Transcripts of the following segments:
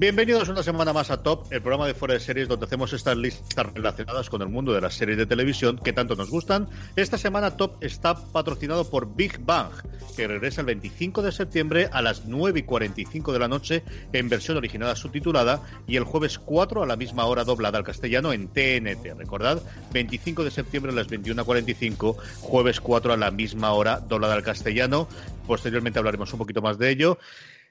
Bienvenidos una semana más a Top, el programa de fuera de series donde hacemos estas listas relacionadas con el mundo de las series de televisión que tanto nos gustan. Esta semana Top está patrocinado por Big Bang, que regresa el 25 de septiembre a las 9 y 45 de la noche en versión original subtitulada y el jueves 4 a la misma hora doblada al castellano en TNT. Recordad, 25 de septiembre a las 21.45, jueves 4 a la misma hora doblada al castellano. Posteriormente hablaremos un poquito más de ello.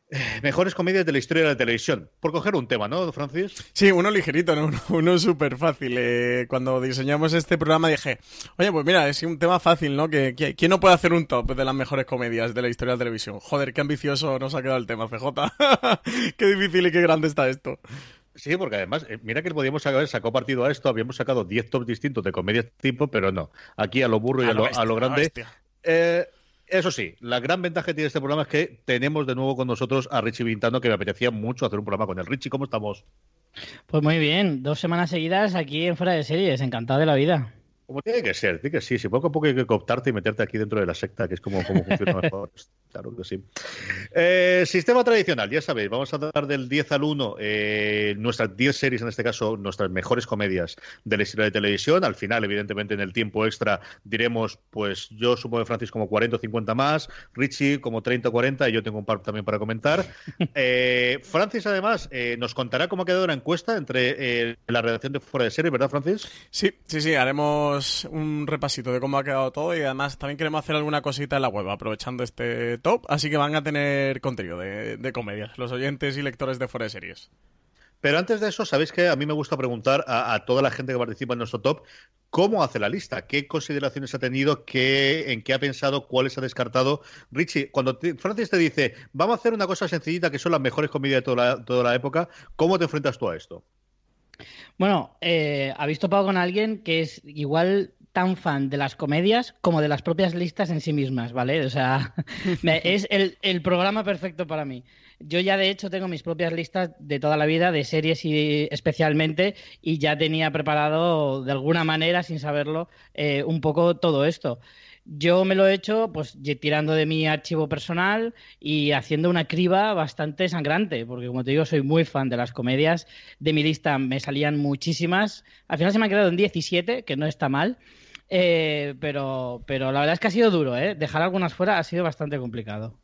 Mejores comedias de la historia de la televisión. Por coger un tema, ¿no, Francis? Sí, uno ligerito, ¿no? uno, súper fácil. Eh, cuando diseñamos este programa dije, oye, pues mira, es un tema fácil, ¿no? Que, ¿Quién no puede hacer un top de las mejores comedias de la historia de la televisión? Joder, qué ambicioso nos ha quedado el tema, FJ. qué difícil y qué grande está esto. Sí, porque además, eh, mira que podíamos haber sacado partido a esto, habíamos sacado 10 tops distintos de comedias tipo, pero no. Aquí a lo burro y a, lo, a lo, grande. Eh, eso sí, la gran ventaja que tiene este programa es que tenemos de nuevo con nosotros a Richie Vintano, que me apetecía mucho hacer un programa con él. Richie, ¿cómo estamos? Pues muy bien, dos semanas seguidas aquí en Fuera de Series, encantado de la vida. Como tiene que ser, tiene que sí, si poco a poco hay que cooptarte y meterte aquí dentro de la secta, que es como, como funciona mejor. Claro que sí. Eh, sistema tradicional, ya sabéis, vamos a dar del 10 al 1 eh, nuestras 10 series, en este caso, nuestras mejores comedias de la historia de televisión. Al final, evidentemente, en el tiempo extra diremos, pues yo supongo que Francis como 40 o 50 más, Richie como 30 o 40, y yo tengo un par también para comentar. Eh, Francis, además, nos contará cómo ha quedado la encuesta entre la redacción de Fuera de Serie, ¿verdad, Francis? Sí, sí, sí, haremos un repasito de cómo ha quedado todo y además también queremos hacer alguna cosita en la web, aprovechando este top, así que van a tener contenido de, de comedia, los oyentes y lectores de Fuera de Series. Pero antes de eso, sabéis que a mí me gusta preguntar a, toda la gente que participa en nuestro top cómo hace la lista, qué consideraciones ha tenido, qué, en qué ha pensado, cuáles ha descartado. Richie, cuando Francis te dice, vamos a hacer una cosa sencillita que son las mejores comedias de toda la, toda la época, ¿cómo te enfrentas tú a esto? Bueno, eh, habéis topado con alguien que es igual tan fan de las comedias como de las propias listas en sí mismas, ¿vale? O sea, es el, programa perfecto para mí. Yo ya de hecho tengo mis propias listas de toda la vida, de series y especialmente, y ya tenía preparado de alguna manera, sin saberlo, eh, un poco todo esto. Yo me lo he hecho pues tirando de mi archivo personal y haciendo una criba bastante sangrante, porque como te digo, soy muy fan de las comedias. De mi lista me salían muchísimas. Al final se me han quedado en 17, que no está mal. Eh, pero, pero la verdad es que ha sido duro, ¿eh? Dejar algunas fuera ha sido bastante complicado.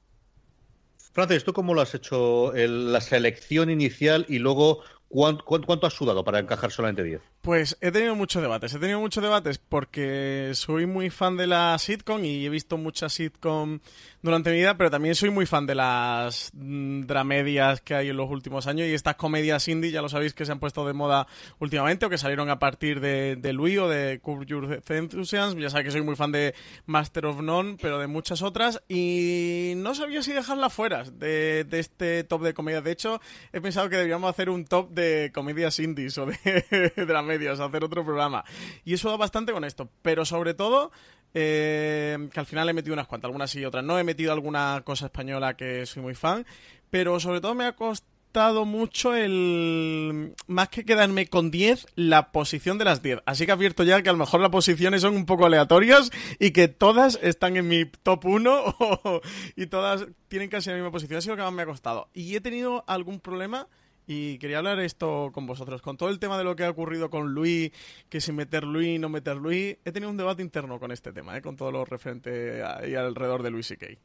Francis, ¿tú cómo lo has hecho la selección inicial y luego ¿Cuánto, has sudado para encajar solamente 10? Pues he tenido muchos debates. He tenido muchos debates porque soy muy fan de la sitcom y he visto muchas sitcom durante mi vida, pero también soy muy fan de las mm, dramedias que hay en los últimos años y estas comedias indie, ya lo sabéis que se han puesto de moda últimamente o que salieron a partir de, de Louis o de Curb Your Enthusiasm. Ya sabéis que soy muy fan de Master of None, pero de muchas otras y no sabía si dejarla fuera de, este top de comedias. De hecho, he pensado que deberíamos hacer un top de comedias indies o de, de dramedias, hacer otro programa. Y eso da bastante con esto, pero sobre todo eh, que al final he metido unas cuantas, algunas y otras no. He metido alguna cosa española que soy muy fan, pero sobre todo me ha costado mucho el. Más que quedarme con 10, la posición de las 10. Así que advierto ya que a lo mejor las posiciones son un poco aleatorias y que todas están en mi top 1 y todas tienen casi la misma posición. Ha sido lo que más me ha costado. Y he tenido algún problema y quería hablar esto con vosotros. Con todo el tema de lo que ha ocurrido con Luis, que si meter Luis, no meter Luis, he tenido un debate interno con este tema, ¿eh? con todo lo referente ahí alrededor de Luis y Kay.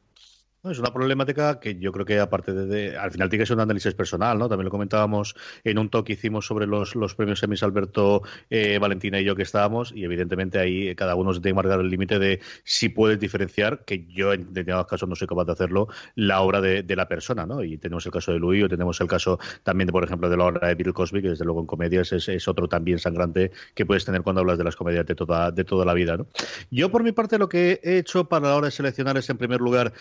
Es una problemática que yo creo que aparte de, al final tiene que ser un análisis personal, ¿no? También lo comentábamos en un talk que hicimos sobre los, los premios Emis Alberto, eh, Valentina y yo que estábamos y evidentemente ahí cada uno se tiene que marcar el límite de si puedes diferenciar, que yo en determinados casos no soy capaz de hacerlo, la obra de, la persona, ¿no? Y tenemos el caso de Louis o tenemos el caso también, de, por ejemplo, de la obra de Bill Cosby, que desde luego en comedias es, es otro también sangrante que puedes tener cuando hablas de las comedias de toda, de toda la vida, ¿no? Yo por mi parte lo que he hecho para la hora de seleccionar es en primer lugar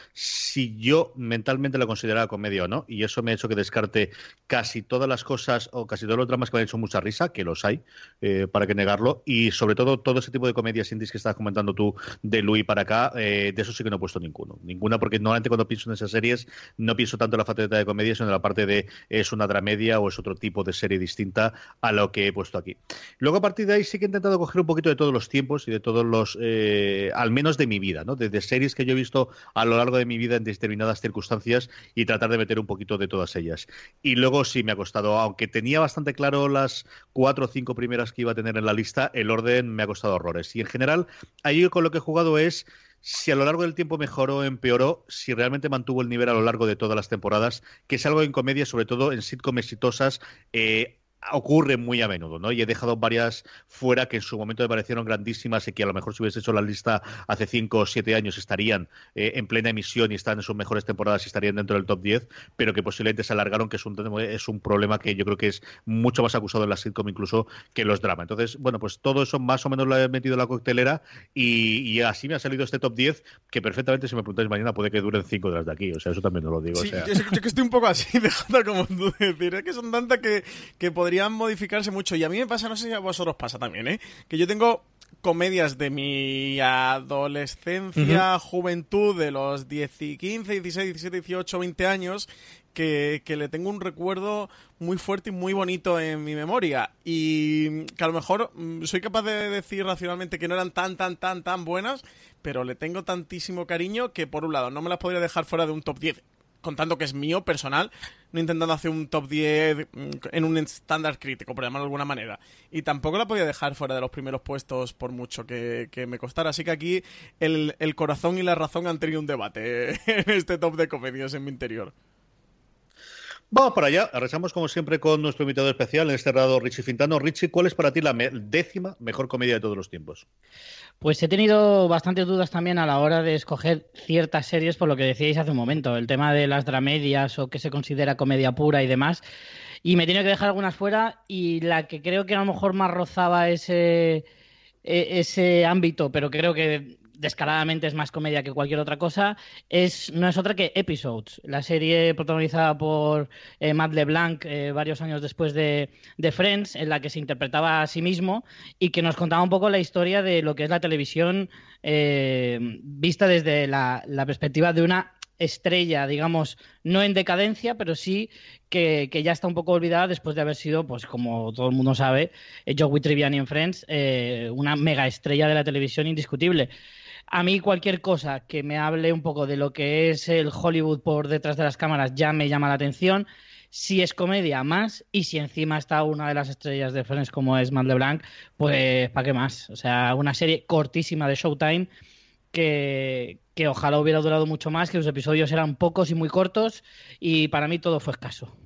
si yo mentalmente la consideraba comedia o no, y eso me ha hecho que descarte casi todas las cosas o casi todos los dramas que me han hecho mucha risa, que los hay, eh, para que negarlo, y sobre todo todo ese tipo de comedias indies que estás comentando tú de Louis para acá, eh, de eso sí que no he puesto ninguno. Ninguna, porque normalmente cuando pienso en esas series no pienso tanto en la faceta de comedia, sino en la parte de es una dramedia o es otro tipo de serie distinta a lo que he puesto aquí. Luego a partir de ahí sí que he intentado coger un poquito de todos los tiempos y de todos los, eh, al menos de mi vida, ¿no? De, series que yo he visto a lo largo de mi vida en determinadas circunstancias y tratar de meter un poquito de todas ellas. Y luego sí me ha costado, aunque tenía bastante claro las cuatro o cinco primeras que iba a tener en la lista, el orden me ha costado horrores. Y en general, ahí con lo que he jugado es si a lo largo del tiempo mejoró o empeoró, si realmente mantuvo el nivel a lo largo de todas las temporadas, que es algo en comedia, sobre todo en sitcoms exitosas, eh, ocurre muy a menudo, ¿no? Y he dejado varias fuera que en su momento me parecieron grandísimas y que a lo mejor si hubiese hecho la lista hace 5 o 7 años estarían eh, en plena emisión y están en sus mejores temporadas y estarían dentro del top 10, pero que posiblemente se alargaron, que es un, es un problema que yo creo que es mucho más acusado en la sitcom incluso que en los dramas. Entonces, bueno, pues todo eso más o menos lo he metido en la coctelera y, así me ha salido este top 10 que perfectamente, si me preguntáis mañana, puede que duren 5 de aquí. O sea, eso también no lo digo. Sí, yo, que estoy un poco así, dejando como tú decir, es que son tantas que, que podrían modificarse mucho. Y a mí me pasa, no sé si a vosotros pasa también, ¿eh? Que yo tengo comedias de mi adolescencia, juventud, de los 10, 15, 16, 17, 18, 20 años, que, que, le tengo un recuerdo muy fuerte y muy bonito en mi memoria. Y que a lo mejor mm, soy capaz de decir racionalmente que no eran tan, tan, tan, tan buenas, pero le tengo tantísimo cariño que, por un lado, no me las podría dejar fuera de un top 10 contando que es mío, personal, no intentando hacer un top 10 mm, en un estándar crítico, por llamarlo de alguna manera. Y tampoco la podía dejar fuera de los primeros puestos por mucho que, me costara. Así que aquí el, el corazón y la razón han tenido un debate en este top de comedias en mi interior. Vamos para allá. Arrechamos como siempre con nuestro invitado especial, en este lado Richie Fintano. Richie, ¿cuál es para ti la décima mejor comedia de todos los tiempos? Pues he tenido bastantes dudas también a la hora de escoger ciertas series, por lo que decíais hace un momento, el tema de las dramedias o qué se considera comedia pura y demás. Y me tiene que dejar algunas fuera y la que creo que a lo mejor más rozaba ese, e-, ese ámbito, pero creo que descaradamente es más comedia que cualquier otra cosa, es, no es otra que Episodes, la serie protagonizada por eh, Matt LeBlanc eh, varios años después de, Friends, en la que se interpretaba a sí mismo y que nos contaba un poco la historia de lo que es la televisión eh, vista desde la, perspectiva de una estrella, digamos, no en decadencia, pero sí que, ya está un poco olvidada después de haber sido, pues como todo el mundo sabe, Joey Triviani en Friends, una mega estrella de la televisión indiscutible a mí cualquier cosa que me hable un poco de lo que es el Hollywood por detrás de las cámaras ya me llama la atención. Si es comedia, más. Y si encima está una de las estrellas de Friends como es Matt LeBlanc, pues ¿para qué más? O sea, una serie cortísima de Showtime que, que ojalá hubiera durado mucho más, que los episodios eran pocos y muy cortos y para mí todo fue escaso.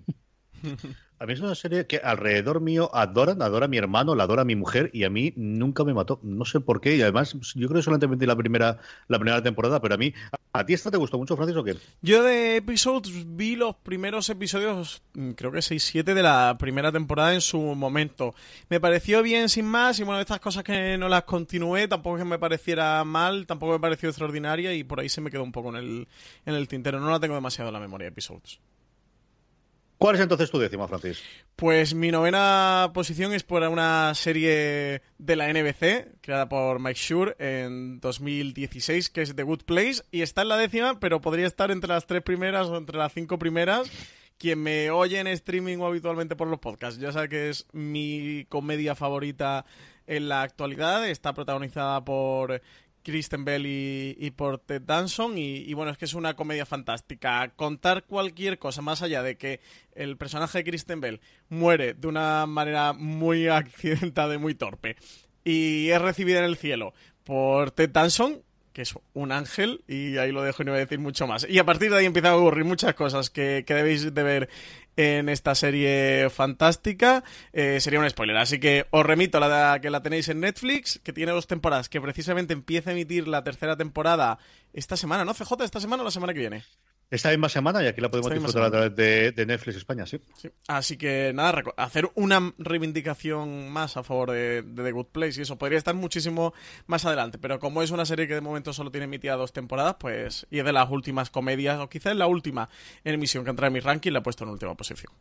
A mí es una serie que alrededor mío adoran, adora a mi hermano, la adora a mi mujer y a mí nunca me mató. No sé por qué y además yo creo que solamente la primera, la primera temporada, pero a mí, ¿a ti esta te gustó mucho, Francis, o qué? Yo de Episodes vi los primeros episodios, mm, creo que 6-7 de la primera temporada en su momento. Me pareció bien sin más y bueno, estas cosas que no las continué, tampoco que me pareciera mal, tampoco me pareció extraordinaria y por ahí se me quedó un poco en el, en el tintero. No la tengo demasiado en la memoria, Episodes. ¿Cuál es entonces tu décima, Francis? Pues mi novena posición es por una serie de la NBC, creada por Mike Shure en 2016, que es The Good Place, y está en la décima, pero podría estar entre las tres primeras o entre las cinco primeras. Quien me oye en streaming o habitualmente por los podcasts, ya sabe que es mi comedia favorita en la actualidad. Está protagonizada por Kristen Bell y, por Ted Danson y, bueno, es que es una comedia fantástica. Contar cualquier cosa más allá de que el personaje de Kristen Bell muere de una manera muy accidentada y muy torpe y es recibida en el cielo por Ted Danson, que es un ángel, y ahí lo dejo y no voy a decir mucho más. Y a partir de ahí empiezan a ocurrir muchas cosas que, que debéis de ver en esta serie fantástica. Eh, sería un spoiler, así que os remito a la que la tenéis en Netflix, que tiene dos temporadas, que precisamente empieza a emitir la tercera temporada esta semana, ¿no? CJ, esta semana o la semana que viene. Esta misma semana y aquí la podemos disfrutar a través de, Netflix España, sí. Así que nada, hacer una reivindicación más a favor de, The Good Place y eso podría estar muchísimo más adelante, pero como es una serie que de momento solo tiene emitida dos temporadas, pues y es de las últimas comedias, o quizás la última en emisión que entra en mi ranking, la he puesto en última posición.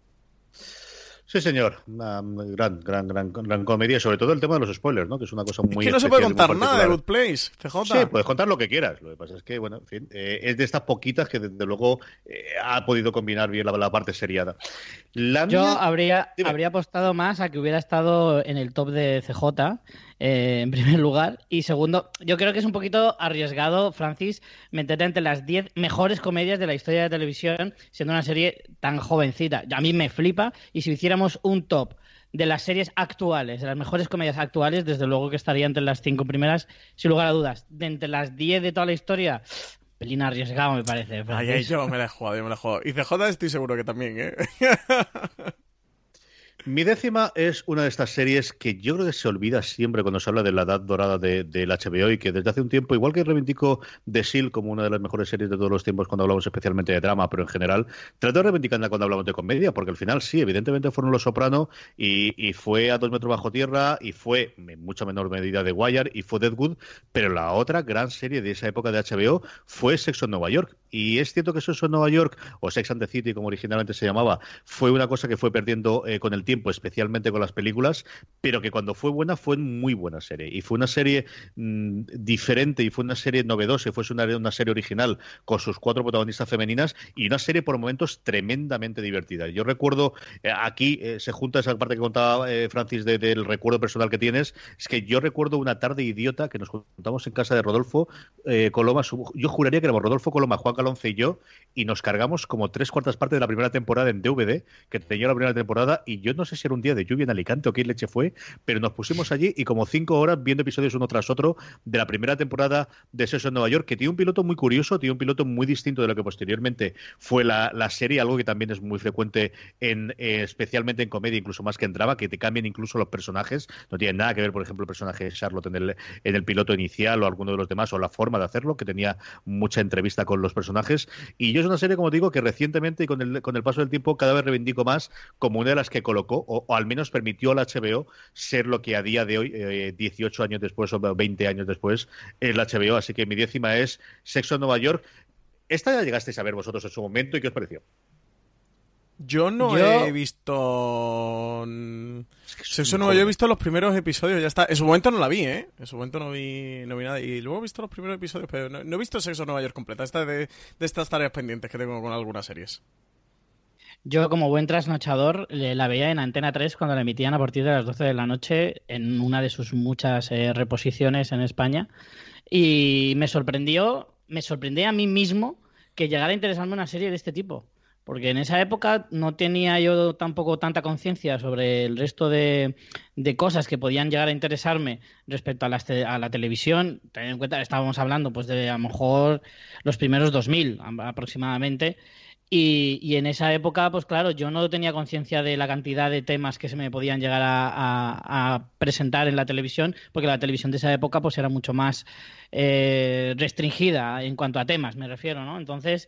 Sí, señor. Una gran, gran, gran, gran comedia. Sobre todo el tema de los spoilers, ¿no? Que es una cosa muy. Es que no se puede contar nada de Good Place, CJ. Sí, puedes contar lo que quieras. Lo que pasa es que, bueno, en fin, eh, es de estas poquitas que desde luego eh, ha podido combinar bien la, parte seriada. Yo habría, habría apostado más a que hubiera estado en el top de CJ eh, en primer lugar. Y segundo, yo creo que es un poquito arriesgado, Francis, meterte entre las 10 mejores comedias de la historia de televisión, siendo una serie tan jovencita. A mí me flipa. Y si hiciéramos un top de las series actuales, de las mejores comedias actuales, desde luego que estaría entre las cinco primeras, sin lugar a dudas. De entre las 10 de toda la historia, pelín arriesgado, me parece. Ay, yo me la he jugado, yo me la he jugado. Y CJ estoy seguro que también, ¿eh? Mi décima es una de estas series que yo creo que se olvida siempre cuando se habla de la edad dorada del HBO y que desde hace un tiempo, igual que reivindico The Seal como una de las mejores series de todos los tiempos cuando hablamos especialmente de drama, pero en general, trato de reivindicarla cuando hablamos de comedia, porque al final sí, evidentemente fueron Los Soprano y, fue A Dos Metros Bajo Tierra y fue en mucha menor medida The Wire y fue Deadwood, pero la otra gran serie de esa época de HBO fue Sexo en Nueva York. Y es cierto que Sexo en Nueva York, o Sex and the City como originalmente se llamaba, fue una cosa que fue perdiendo eh, con el tiempo especialmente con las películas, pero que cuando fue buena fue muy buena serie. Y fue una serie mm, diferente y fue una serie novedosa, y fue una, una serie original con sus cuatro protagonistas femeninas y una serie por momentos tremendamente divertida. Yo recuerdo, eh, aquí eh, se junta esa parte que contaba eh, Francis del recuerdo personal que tienes, es que yo recuerdo una tarde idiota que nos juntamos en casa de Rodolfo Coloma, yo juraría que éramos Rodolfo Coloma, Juan Calonce y yo, y nos cargamos como tres cuartas partes de la primera temporada en DVD, que tenía la primera temporada, y yo no no sé si era un día de lluvia en Alicante o qué leche fue, pero nos pusimos allí y como cinco horas viendo episodios uno tras otro de la primera temporada de Sexo en Nueva York, que tiene un piloto muy curioso, tiene un piloto muy distinto de lo que posteriormente fue la, serie, algo que también es muy frecuente en eh, especialmente en comedia, incluso más que en drama, que te cambian incluso los personajes. No tiene nada que ver, por ejemplo, el personaje de Charlotte en el, en el piloto inicial o alguno de los demás, o la forma de hacerlo, que tenía mucha entrevista con los personajes. Y yo es una serie, como digo, que recientemente y con el, con el paso del tiempo cada vez reivindico más como una de las que colocó o, al menos permitió al HBO ser lo que a día de hoy, 18 eh, años después o 20 años después, es la HBO. Así que mi décima es Sexo en Nueva York. Esta ya llegasteis a ver vosotros en su momento y qué os pareció. Yo no he visto. Sexo Nueva York he visto los primeros episodios, ya está. En su momento no la vi, ¿eh? En su momento no vi, no vi nada. Y luego he visto los primeros episodios, pero no, he visto Sexo Nueva York completa. Esta de, de estas tareas pendientes que tengo con algunas series. Yo, como buen trasnochador, la veía en Antena 3 cuando la emitían a partir de las 12 de la noche en una de sus muchas eh, reposiciones en España. Y me sorprendió, me sorprendí a mí mismo que llegara a interesarme una serie de este tipo. Porque en esa época no tenía yo tampoco tanta conciencia sobre el resto de, cosas que podían llegar a interesarme respecto a la, a la televisión. Ten en cuenta, estábamos hablando pues de a lo mejor los primeros 2000 aproximadamente. Y, en esa época, pues claro, yo no tenía conciencia de la cantidad de temas que se me podían llegar a, presentar en la televisión, porque la televisión de esa época pues era mucho más eh, restringida en cuanto a temas, me refiero, ¿no? Entonces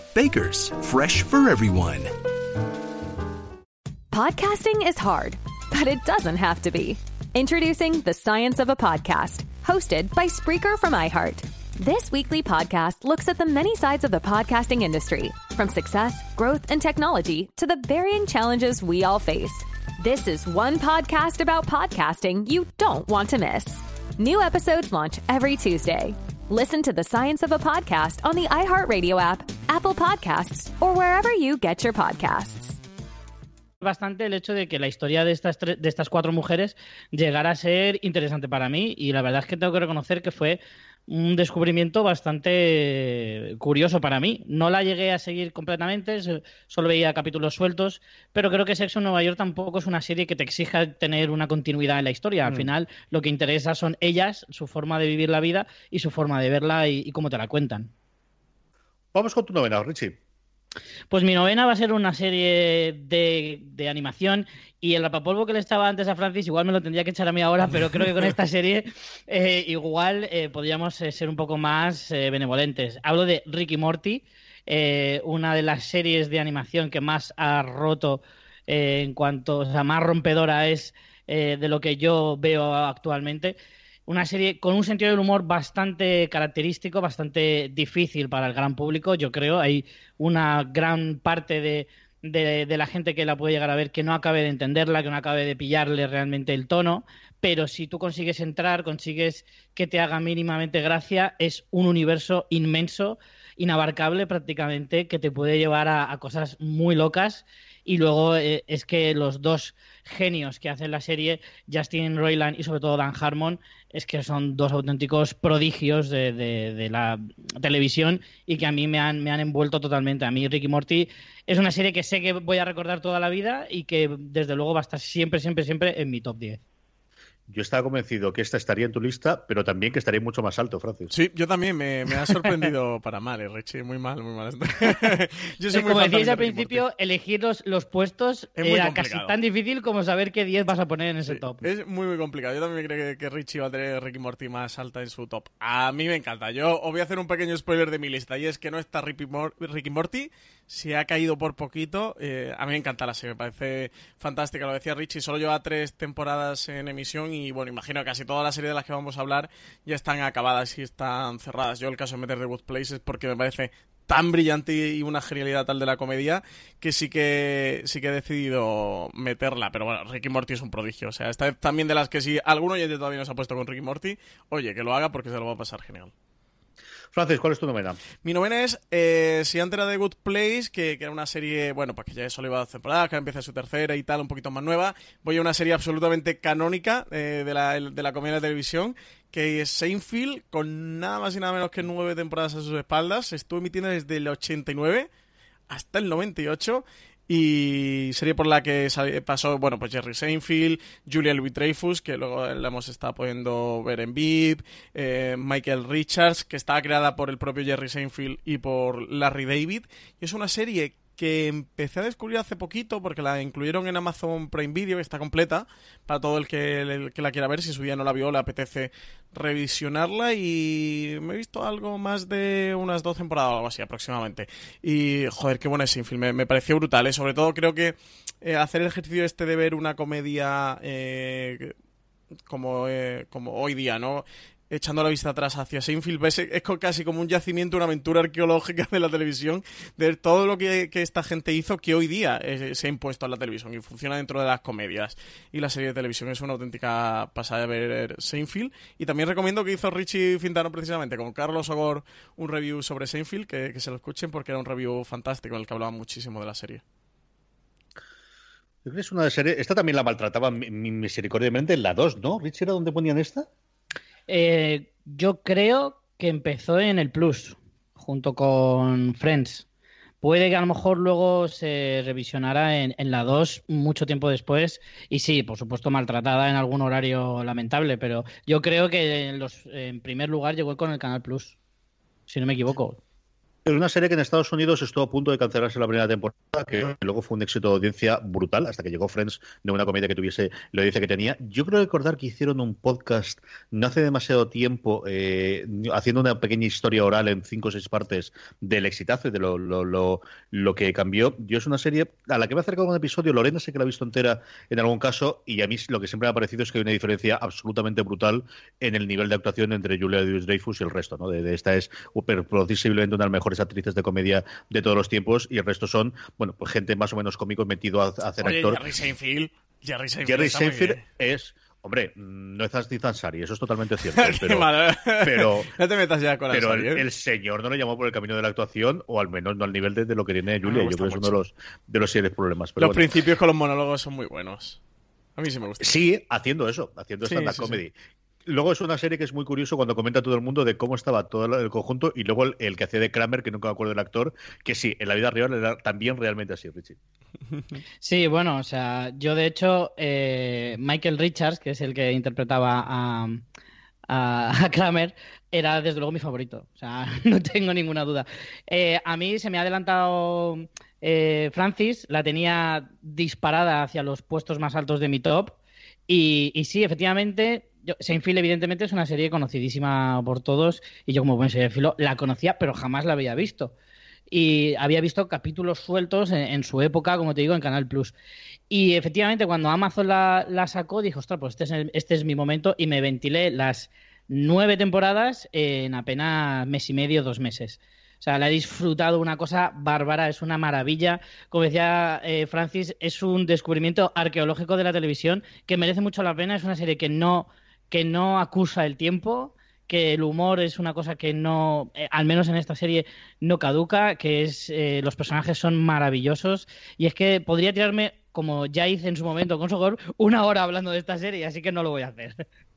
Baker's, fresh for everyone. Podcasting is hard, but it doesn't have to be. Introducing The Science of a Podcast, hosted by Spreaker from iHeart. This weekly podcast looks at the many sides of the podcasting industry, from success, growth, and technology to the varying challenges we all face. This is one podcast about podcasting you don't want to miss. New episodes launch every Tuesday. Listen to the science of a podcast on the iHeartRadio app, Apple Podcasts, or wherever you get your podcasts. Bastante el hecho de que la historia de estas, de estas cuatro mujeres llegara a ser interesante para mí y la verdad es que tengo que reconocer que fue un descubrimiento bastante curioso para mí. No la llegué a seguir completamente, solo veía capítulos sueltos, pero creo que Sexo en Nueva York tampoco es una serie que te exija tener una continuidad en la historia. Al mm. final, lo que interesa son ellas, su forma de vivir la vida y su forma de verla y, y cómo te la cuentan. Vamos con tu novena, Richie. Pues mi novena va a ser una serie de, animación y el rapapolvo que le estaba antes a Francis igual me lo tendría que echar a mí ahora, pero creo que con esta serie eh, igual eh, podríamos eh, ser un poco más benevolentes. Hablo de Ricky Morty, una de las series de animación que más ha roto en cuanto, o sea, más rompedora es de lo que yo veo actualmente una serie con un sentido del humor bastante característico, bastante difícil para el gran público, yo creo. Hay una gran parte de, de, la gente que la puede llegar a ver que no acabe de entenderla, que no acabe de pillarle realmente el tono, pero si tú consigues entrar, consigues que te haga mínimamente gracia, es un universo inmenso, inabarcable prácticamente, que te puede llevar a, cosas muy locas. Y luego eh, es que los dos genios que hacen la serie, Justin Roiland y sobre todo Dan Harmon, es que son dos auténticos prodigios de, la televisión y que a mí me han, me han envuelto totalmente. A mí Ricky Morty es una serie que sé que voy a recordar toda la vida y que desde luego va a estar siempre, siempre, siempre en mi top 10. Yo estaba convencido que esta estaría en tu lista, pero también que estaría mucho más alto, Francis. Sí, yo también me, ha sorprendido para mal, eh, Richie, muy mal, muy mal. yo soy como decíais al principio, elegir los, puestos era casi tan difícil como saber qué 10 vas a poner en ese top. Es muy, muy complicado. Yo también creo que, Richie va a tener Ricky Morty más alta en su top. A mí me encanta. Yo os voy a hacer un pequeño spoiler de mi lista, y es que no está Ricky, Morty, si ha caído por poquito. Eh, a mí me encanta la serie, me parece fantástica. Lo decía Richie, solo lleva tres temporadas en emisión y bueno, imagino que casi toda la serie de las que vamos a hablar ya están acabadas y están cerradas. Yo el caso de meter The Good Place es porque me parece tan brillante y una genialidad tal de la comedia que sí que sí que he decidido meterla. Pero bueno, Ricky Morty es un prodigio. O sea, esta también de las que si alguno ya todavía no se ha puesto con Ricky Morty, oye, que lo haga porque se lo va a pasar genial. Francis, ¿cuál es tu novena? Mi novena es eh, si antes era The Good Place, que, era una serie, bueno, pues que ya solo iba a temporada, que empieza su tercera y tal, un poquito más nueva. Voy a una serie absolutamente canónica eh, de, la, de la comedia de televisión, que es Seinfeld, con nada más y nada menos que nueve temporadas a sus espaldas. Estuvo emitiendo desde el 89 hasta el 98 y serie por la que pasó, bueno, pues Jerry Seinfeld, Julia Louis Dreyfus, que luego la hemos estado pudiendo ver en VIP, eh, Michael Richards, que estaba creada por el propio Jerry Seinfeld y por Larry David. Y es una serie que empecé a descubrir hace poquito porque la incluyeron en Amazon Prime Video, que está completa, para todo el que, la quiera ver, si su día no la vio, le apetece revisionarla y me he visto algo más de unas dos temporadas o algo así aproximadamente. Y joder, qué buena es Sinfield, me, pareció brutal, ¿eh? sobre todo creo que eh, hacer el ejercicio este de ver una comedia... Eh, como, como hoy día, ¿no? Echando la vista atrás hacia Seinfeld, es, es casi como un yacimiento, una aventura arqueológica de la televisión, de todo lo que, esta gente hizo que hoy día eh, se ha impuesto a la televisión y funciona dentro de las comedias. Y la serie de televisión es una auténtica pasada de ver Seinfeld. Y también recomiendo que hizo Richie Fintano precisamente con Carlos Ogor un review sobre Seinfeld, que, se lo escuchen porque era un review fantástico en el que hablaba muchísimo de la serie. Es una serie, esta también la maltrataba misericordiamente en la 2, ¿no? Richie era donde ponían esta. Eh, yo creo que empezó en el Plus, junto con Friends. Puede que a lo mejor luego se revisionara en, la 2 mucho tiempo después. Y sí, por supuesto, maltratada en algún horario lamentable, pero yo creo que en, los, en primer lugar llegó con el Canal Plus, si no me equivoco. Es una serie que en Estados Unidos estuvo a punto de cancelarse la primera temporada, que luego fue un éxito de audiencia brutal, hasta que llegó Friends de una comedia que tuviese la audiencia que tenía. Yo creo recordar que hicieron un podcast no hace demasiado tiempo, eh, haciendo una pequeña historia oral en cinco o seis partes del exitazo y de lo, lo, lo, lo, que cambió. Yo es una serie a la que me ha acercado un episodio, Lorena sé que la ha visto entera en algún caso, y a mí lo que siempre me ha parecido es que hay una diferencia absolutamente brutal en el nivel de actuación entre Julia Dreyfus y el resto. ¿no? De, esta es posiblemente una de las mejores actrices de comedia de todos los tiempos y el resto son, bueno, pues gente más o menos cómico metido a, hacer actor. Jerry Seinfeld. Jerry Seinfeld, es Hombre, no es Aziz Ansari, eso es totalmente cierto. pero, pero, no te metas ya con Pero ¿eh? el, señor no le llamó por el camino de la actuación, o al menos no al nivel de, lo que tiene Julia. Yo creo que es uno de los, de los serios problemas. los principios con los monólogos son muy buenos. A mí sí me gusta. Sí, haciendo eso, haciendo stand-up comedy. Luego es una serie que es muy curioso cuando comenta todo el mundo de cómo estaba todo el conjunto y luego el, que hacía de Kramer, que nunca me acuerdo del actor, que sí, en la vida real era también realmente así, Richie. Sí, bueno, o sea, yo de hecho, eh, Michael Richards, que es el que interpretaba a, a, Kramer, era desde luego mi favorito. O sea, no tengo ninguna duda. Eh, a mí se me ha adelantado eh, Francis, la tenía disparada hacia los puestos más altos de mi top. Y sí, efectivamente, Seinfeld evidentemente es una serie conocidísima por todos y yo como buen filo la conocía pero jamás la había visto. Y había visto capítulos sueltos en, su época, como te digo, en Canal Plus. Y efectivamente cuando Amazon la, sacó, dijo, ostras, pues este es, este es mi momento y me ventilé las nueve temporadas en apenas mes y medio, dos meses. O sea, la he disfrutado una cosa bárbara, es una maravilla. Como decía eh, Francis, es un descubrimiento arqueológico de la televisión que merece mucho la pena. Es una serie que no que no acusa el tiempo, que el humor es una cosa que no, eh, al menos en esta serie, no caduca, que es eh, los personajes son maravillosos y es que podría tirarme, como ya hice en su momento con Sogor, una hora hablando de esta serie, así que no lo voy a hacer.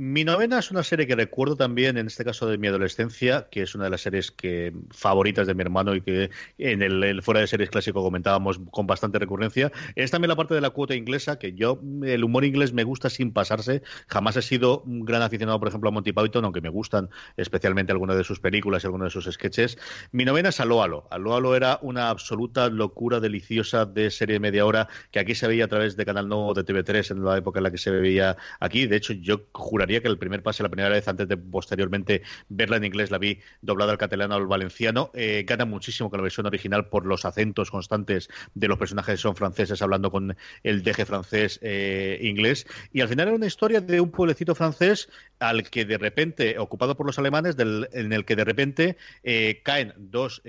Mi novena es una serie que recuerdo también, en este caso de mi adolescencia, que es una de las series que favoritas de mi hermano y que en el, fuera de series clásico comentábamos con bastante recurrencia. Es también la parte de la cuota inglesa, que yo, el humor inglés me gusta sin pasarse. Jamás he sido un gran aficionado, por ejemplo, a Monty Python, aunque me gustan especialmente algunas de sus películas y algunos de sus sketches. Mi novena es Alo Alo. Alo Alo era una absoluta locura deliciosa de serie de media hora que aquí se veía a través de Canal No de TV3 en la época en la que se veía aquí. De hecho, yo juraría que el primer pase, la primera vez, antes de posteriormente verla en inglés, la vi doblada al catalano o al valenciano. Eh, gana muchísimo con la versión original por los acentos constantes de los personajes que son franceses hablando con el deje francés eh, inglés. Y al final era una historia de un pueblecito francés al que de repente, ocupado por los alemanes, en el que de repente eh, caen dos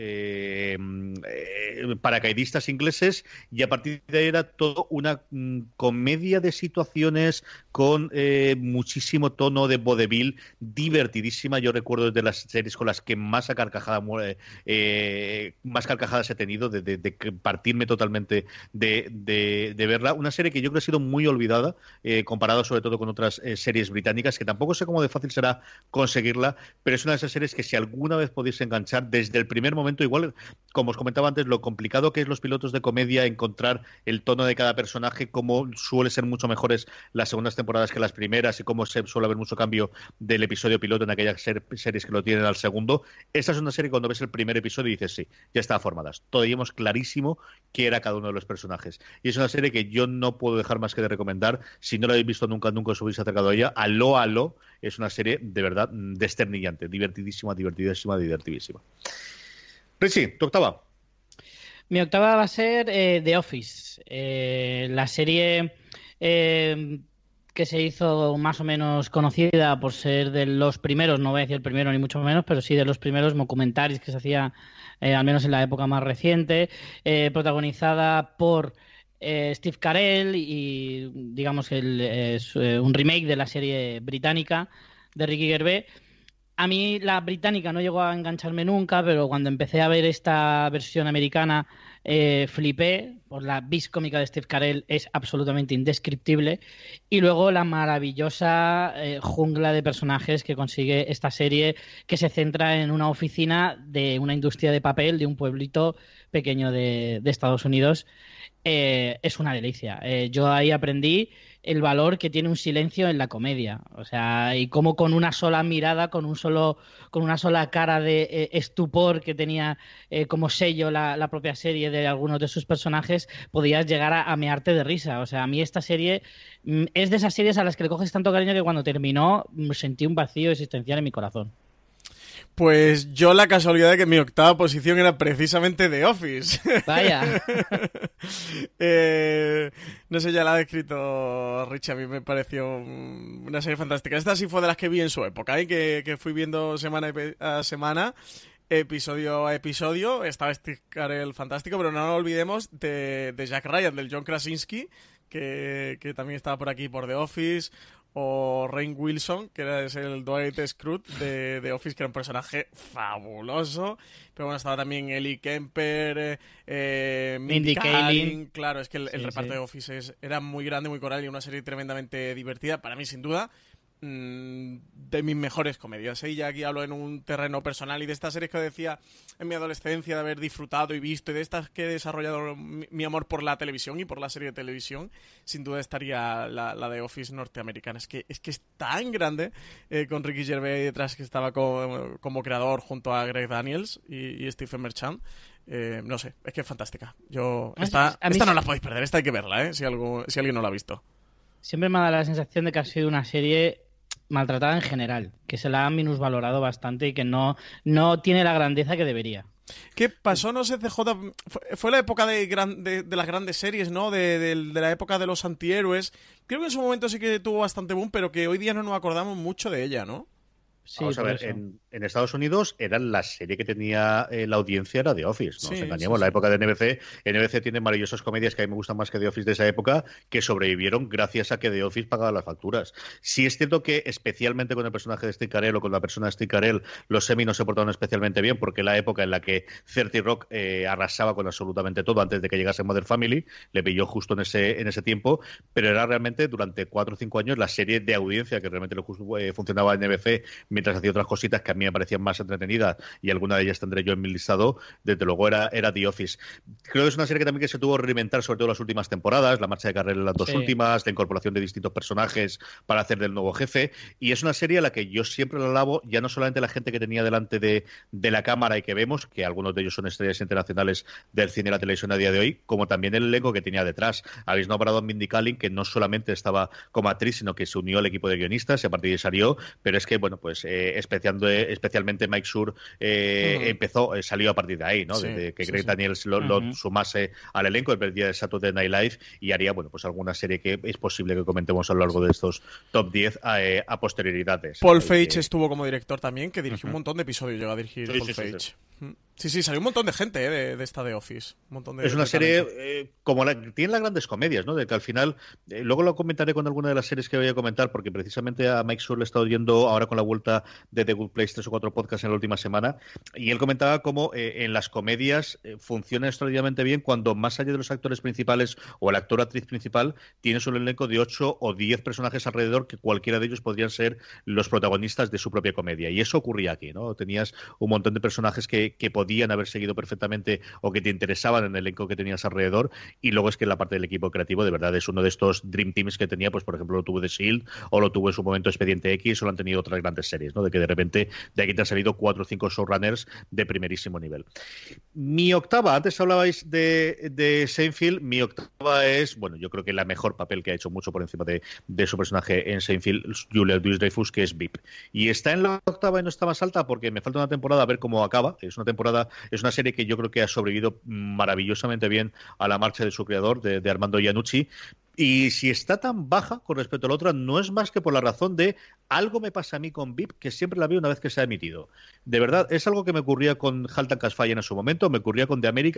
paracaidistas ingleses y a partir de ahí era todo una mm, comedia de situaciones con muchísimo tono de vodevil divertidísima. Yo recuerdo desde las series con las que más a carcajada, eh, más carcajadas he tenido, de, partirme totalmente de, verla. Una serie que yo creo que ha sido muy olvidada, eh, comparado sobre todo con otras eh, series británicas, que tampoco sé cómo de fácil será conseguirla, pero es una de esas series que si alguna vez podéis enganchar desde el primer momento, igual, como os comentaba antes, lo complicado que es los pilotos de comedia encontrar el tono de cada personaje, cómo suele ser mucho mejores las segundas temporadas que las primeras y cómo se suele haber mucho cambio del episodio piloto en aquellas series que lo tienen al segundo. Esta es una serie que cuando ves el primer episodio dices, sí, ya está formadas. Todavía hemos clarísimo qué era cada uno de los personajes. Y es una serie que yo no puedo dejar más que de recomendar. Si no la habéis visto nunca, nunca os habéis acercado a ella. Aló, aló, es una serie de verdad desternillante, divertidísima, divertidísima, divertidísima. Richie, tu octava. Mi octava va a ser eh, The Office, eh, la serie eh, que se hizo más o menos conocida por ser de los primeros, no voy a decir el primero ni mucho menos, pero sí de los primeros documentales que se hacía, eh, al menos en la época más reciente, eh, protagonizada por eh, Steve Carell y digamos el, es un remake de la serie británica de Ricky Gervais. A mí la británica no llegó a engancharme nunca, pero cuando empecé a ver esta versión americana eh, flipé por la vis cómica de Steve Carell, es absolutamente indescriptible. Y luego la maravillosa eh, jungla de personajes que consigue esta serie, que se centra en una oficina de una industria de papel de un pueblito pequeño de, Estados Unidos. Eh, es una delicia. yo ahí aprendí el valor que tiene un silencio en la comedia. O sea, y cómo con una sola mirada, con un solo, con una sola cara de eh, estupor que tenía eh, como sello la, propia serie de algunos de sus personajes, podías llegar a, a, mearte de risa. O sea, a mí esta serie mm, es de esas series a las que le coges tanto cariño que cuando terminó mm, sentí un vacío existencial en mi corazón. Pues yo la casualidad de que mi octava posición era precisamente The Office. Vaya. Eh, no sé, ya la ha descrito Rich, a mí me pareció una serie fantástica. Esta sí fue de las que vi en su época, ¿eh? que, fui viendo semana a semana episodio a episodio. Estaba Steve Carell fantástico, pero no nos olvidemos de, de, Jack Ryan, del John Krasinski, que, que también estaba por aquí por The Office, o Rain Wilson, que era el Dwight Schrute de, de, Office, que era un personaje fabuloso. Pero bueno, estaba también Ellie Kemper, eh, Mindy, Kaling. Claro, es que el, reparto de Office era muy grande, muy coral y una serie tremendamente divertida, para mí sin duda. Mm, de mis mejores comedias. Y ya aquí hablo en un terreno personal y de estas series que decía en mi adolescencia de haber disfrutado y visto y de estas que he desarrollado mi, amor por la televisión y por la serie de televisión, sin duda estaría la, de Office norteamericana. Es que es, que es tan grande eh, con Ricky Gervais detrás que estaba como, creador junto a Greg Daniels y, Stephen Merchant. Eh, no sé, es que es fantástica. Yo, esta, esta no la podéis perder, esta hay que verla, ¿eh? si, algo, si alguien no la ha visto. Siempre me ha dado la sensación de que ha sido una serie maltratada en general, que se la ha minusvalorado bastante y que no, no tiene la grandeza que debería. ¿Qué pasó? No sé, CJ. Fue, la época de, de, las grandes series, ¿no? De, de, la época de los antihéroes. Creo que en su momento sí que tuvo bastante boom, pero que hoy día no nos acordamos mucho de ella, ¿no? Vamos a ver, en, Estados Unidos era la serie que tenía eh, la audiencia era The Office, ¿no? Nos engañamos, la época de NBC. NBC tiene maravillosas comedias que a mí me gustan más que The Office de esa época, que sobrevivieron gracias a que The Office pagaba las facturas. Sí es cierto que, especialmente con el personaje de Steve Carell o con la persona de Steve Carell, los semi no se portaron especialmente bien, porque la época en la que Certi Rock eh, arrasaba con absolutamente todo antes de que llegase Mother Family, le pilló justo en ese, en ese tiempo, pero era realmente durante cuatro o cinco años la serie de audiencia que realmente lo, eh, funcionaba en NBC mientras hacía otras cositas que a mí me parecían más entretenidas y alguna de ellas tendré yo en mi listado, desde luego era, era The Office. Creo que es una serie que también que se tuvo que reinventar, sobre todo en las últimas temporadas, la marcha de carrera en las dos últimas, la incorporación de distintos personajes para hacer del nuevo jefe, y es una serie a la que yo siempre la alabo, ya no solamente la gente que tenía delante de, de la cámara y que vemos, que algunos de ellos son estrellas internacionales del cine y la televisión a día de hoy, como también el elenco que tenía detrás. Habéis nombrado a Mindy Kaling, que no solamente estaba como actriz, sino que se unió al equipo de guionistas y a partir de ahí salió, pero es que, bueno, pues eh, especialmente Mike Sur eh, empezó, eh, salió a partir de ahí, ¿no? Desde que Greg Daniels lo, sumase al elenco el día de Saturday Night Live y haría, bueno, pues alguna serie que es posible que comentemos a lo largo de estos top 10 eh, a, posterioridades. Paul Feige estuvo como director también, que dirigió un montón de episodios, llegó a dirigir Paul Feige. Sí, sí, salió un montón de gente eh, de, esta de Office. Un montón de, es una serie eh, como la tiene las grandes comedias, ¿no? De que al final, eh, luego lo comentaré con alguna de las series que voy a comentar, porque precisamente a Mike Sur le he estado oyendo ahora con la vuelta de The Good Place tres o cuatro podcasts en la última semana, y él comentaba cómo en las comedias funciona extraordinariamente bien cuando más allá de los actores principales o el actor o actriz principal, tienes un elenco de ocho o diez personajes alrededor que cualquiera de ellos podrían ser los protagonistas de su propia comedia. Y eso ocurría aquí, ¿no? Tenías un montón de personajes que, que podían podían haber seguido perfectamente o que te interesaban en el elenco que tenías alrededor. Y luego es que la parte del equipo creativo de verdad es uno de estos Dream Teams que tenía, pues por ejemplo lo tuvo de Shield o lo tuvo en su momento Expediente X o lo han tenido otras grandes series, ¿no? De que de repente de aquí te han salido cuatro o cinco showrunners de primerísimo nivel. Mi octava, antes hablabais de, de Seinfeld, mi octava es, bueno, yo creo que la mejor papel que ha hecho mucho por encima de, de su personaje en Seinfeld, Julia Louis-Dreyfus, que es VIP. Y está en la octava y no está más alta porque me falta una temporada a ver cómo acaba. Es una temporada es una serie que yo creo que ha sobrevivido maravillosamente bien a la marcha de su creador, de, Armando Iannucci, y si está tan baja con respecto a la otra, no es más que por la razón de algo me pasa a mí con VIP, que siempre la veo una vez que se ha emitido. De verdad, es algo que me ocurría con Haltan Casfire en su momento, me ocurría con The America.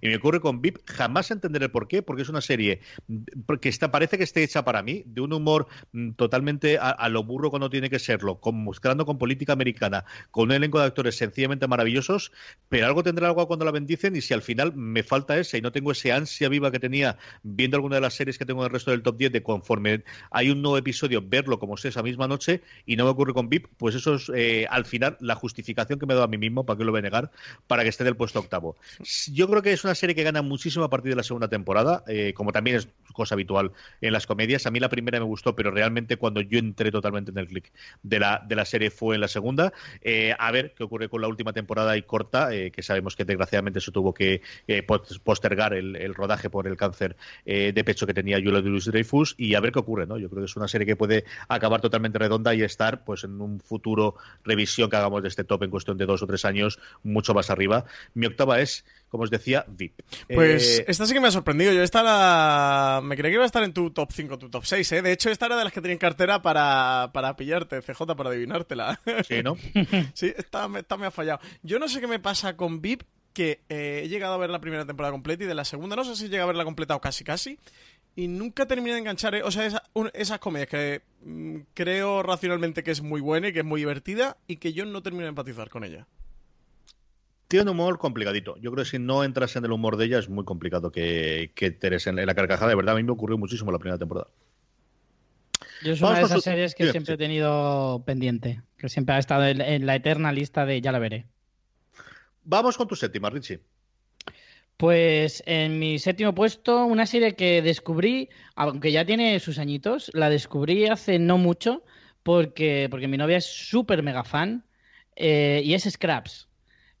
Y me ocurre con VIP. Jamás entenderé por qué, porque es una serie que está, parece que esté hecha para mí, de un humor mm, totalmente a, lo burro cuando tiene que serlo, con, mezclando con política americana, con un elenco de actores sencillamente maravillosos, pero algo tendrá algo cuando la bendicen y si al final me falta ese y no tengo ese ansia viva que tenía viendo alguna de las series que tengo en el resto del top 10 de conforme hay un nuevo episodio, verlo como sea esa misma noche y no me ocurre con VIP, pues eso es eh, al final la justificación que me doy a mí mismo, para que lo voy a negar, para que esté en el puesto octavo yo creo que es una serie que gana muchísimo a partir de la segunda temporada, eh, como también es cosa habitual en las comedias. A mí la primera me gustó, pero realmente cuando yo entré totalmente en el click de la, de la serie fue en la segunda. Eh, a ver qué ocurre con la última temporada y corta, eh, que sabemos que desgraciadamente se tuvo que postergar el, rodaje por el cáncer de pecho que tenía Julia Louis Dreyfus y a ver qué ocurre. ¿no? Yo creo que es una serie que puede acabar totalmente redonda y estar pues en un futuro revisión que hagamos de este top en cuestión de dos o tres años mucho más arriba. Mi octava es como os decía, VIP. Pues eh, esta sí que me ha sorprendido. Yo esta la... me creía que iba a estar en tu top 5, tu top 6, ¿eh? De hecho, esta era de las que tenía en cartera para, para pillarte, CJ, para adivinártela. Sí, ¿no? sí, esta, esta, me ha fallado. Yo no sé qué me pasa con VIP, que eh, he llegado a ver la primera temporada completa y de la segunda no sé si llega a verla completa o casi casi. Y nunca terminé de enganchar, eh, o sea, esas comedias que mm, creo racionalmente que es muy buena y que es muy divertida y que yo no termino de empatizar con ella. Tiene un humor complicadito. Yo creo que si no entras en el humor de ella es muy complicado que, que te en la carcajada. De verdad, a mí me ocurrió muchísimo la primera temporada. Yo es una de esas series que siempre he tenido pendiente, que siempre ha estado en, la eterna lista de ya la veré. Vamos con tu séptima, Richie. Pues en mi séptimo puesto, una serie que descubrí, aunque ya tiene sus añitos, la descubrí hace no mucho porque, porque mi novia es súper mega fan eh, y es Scraps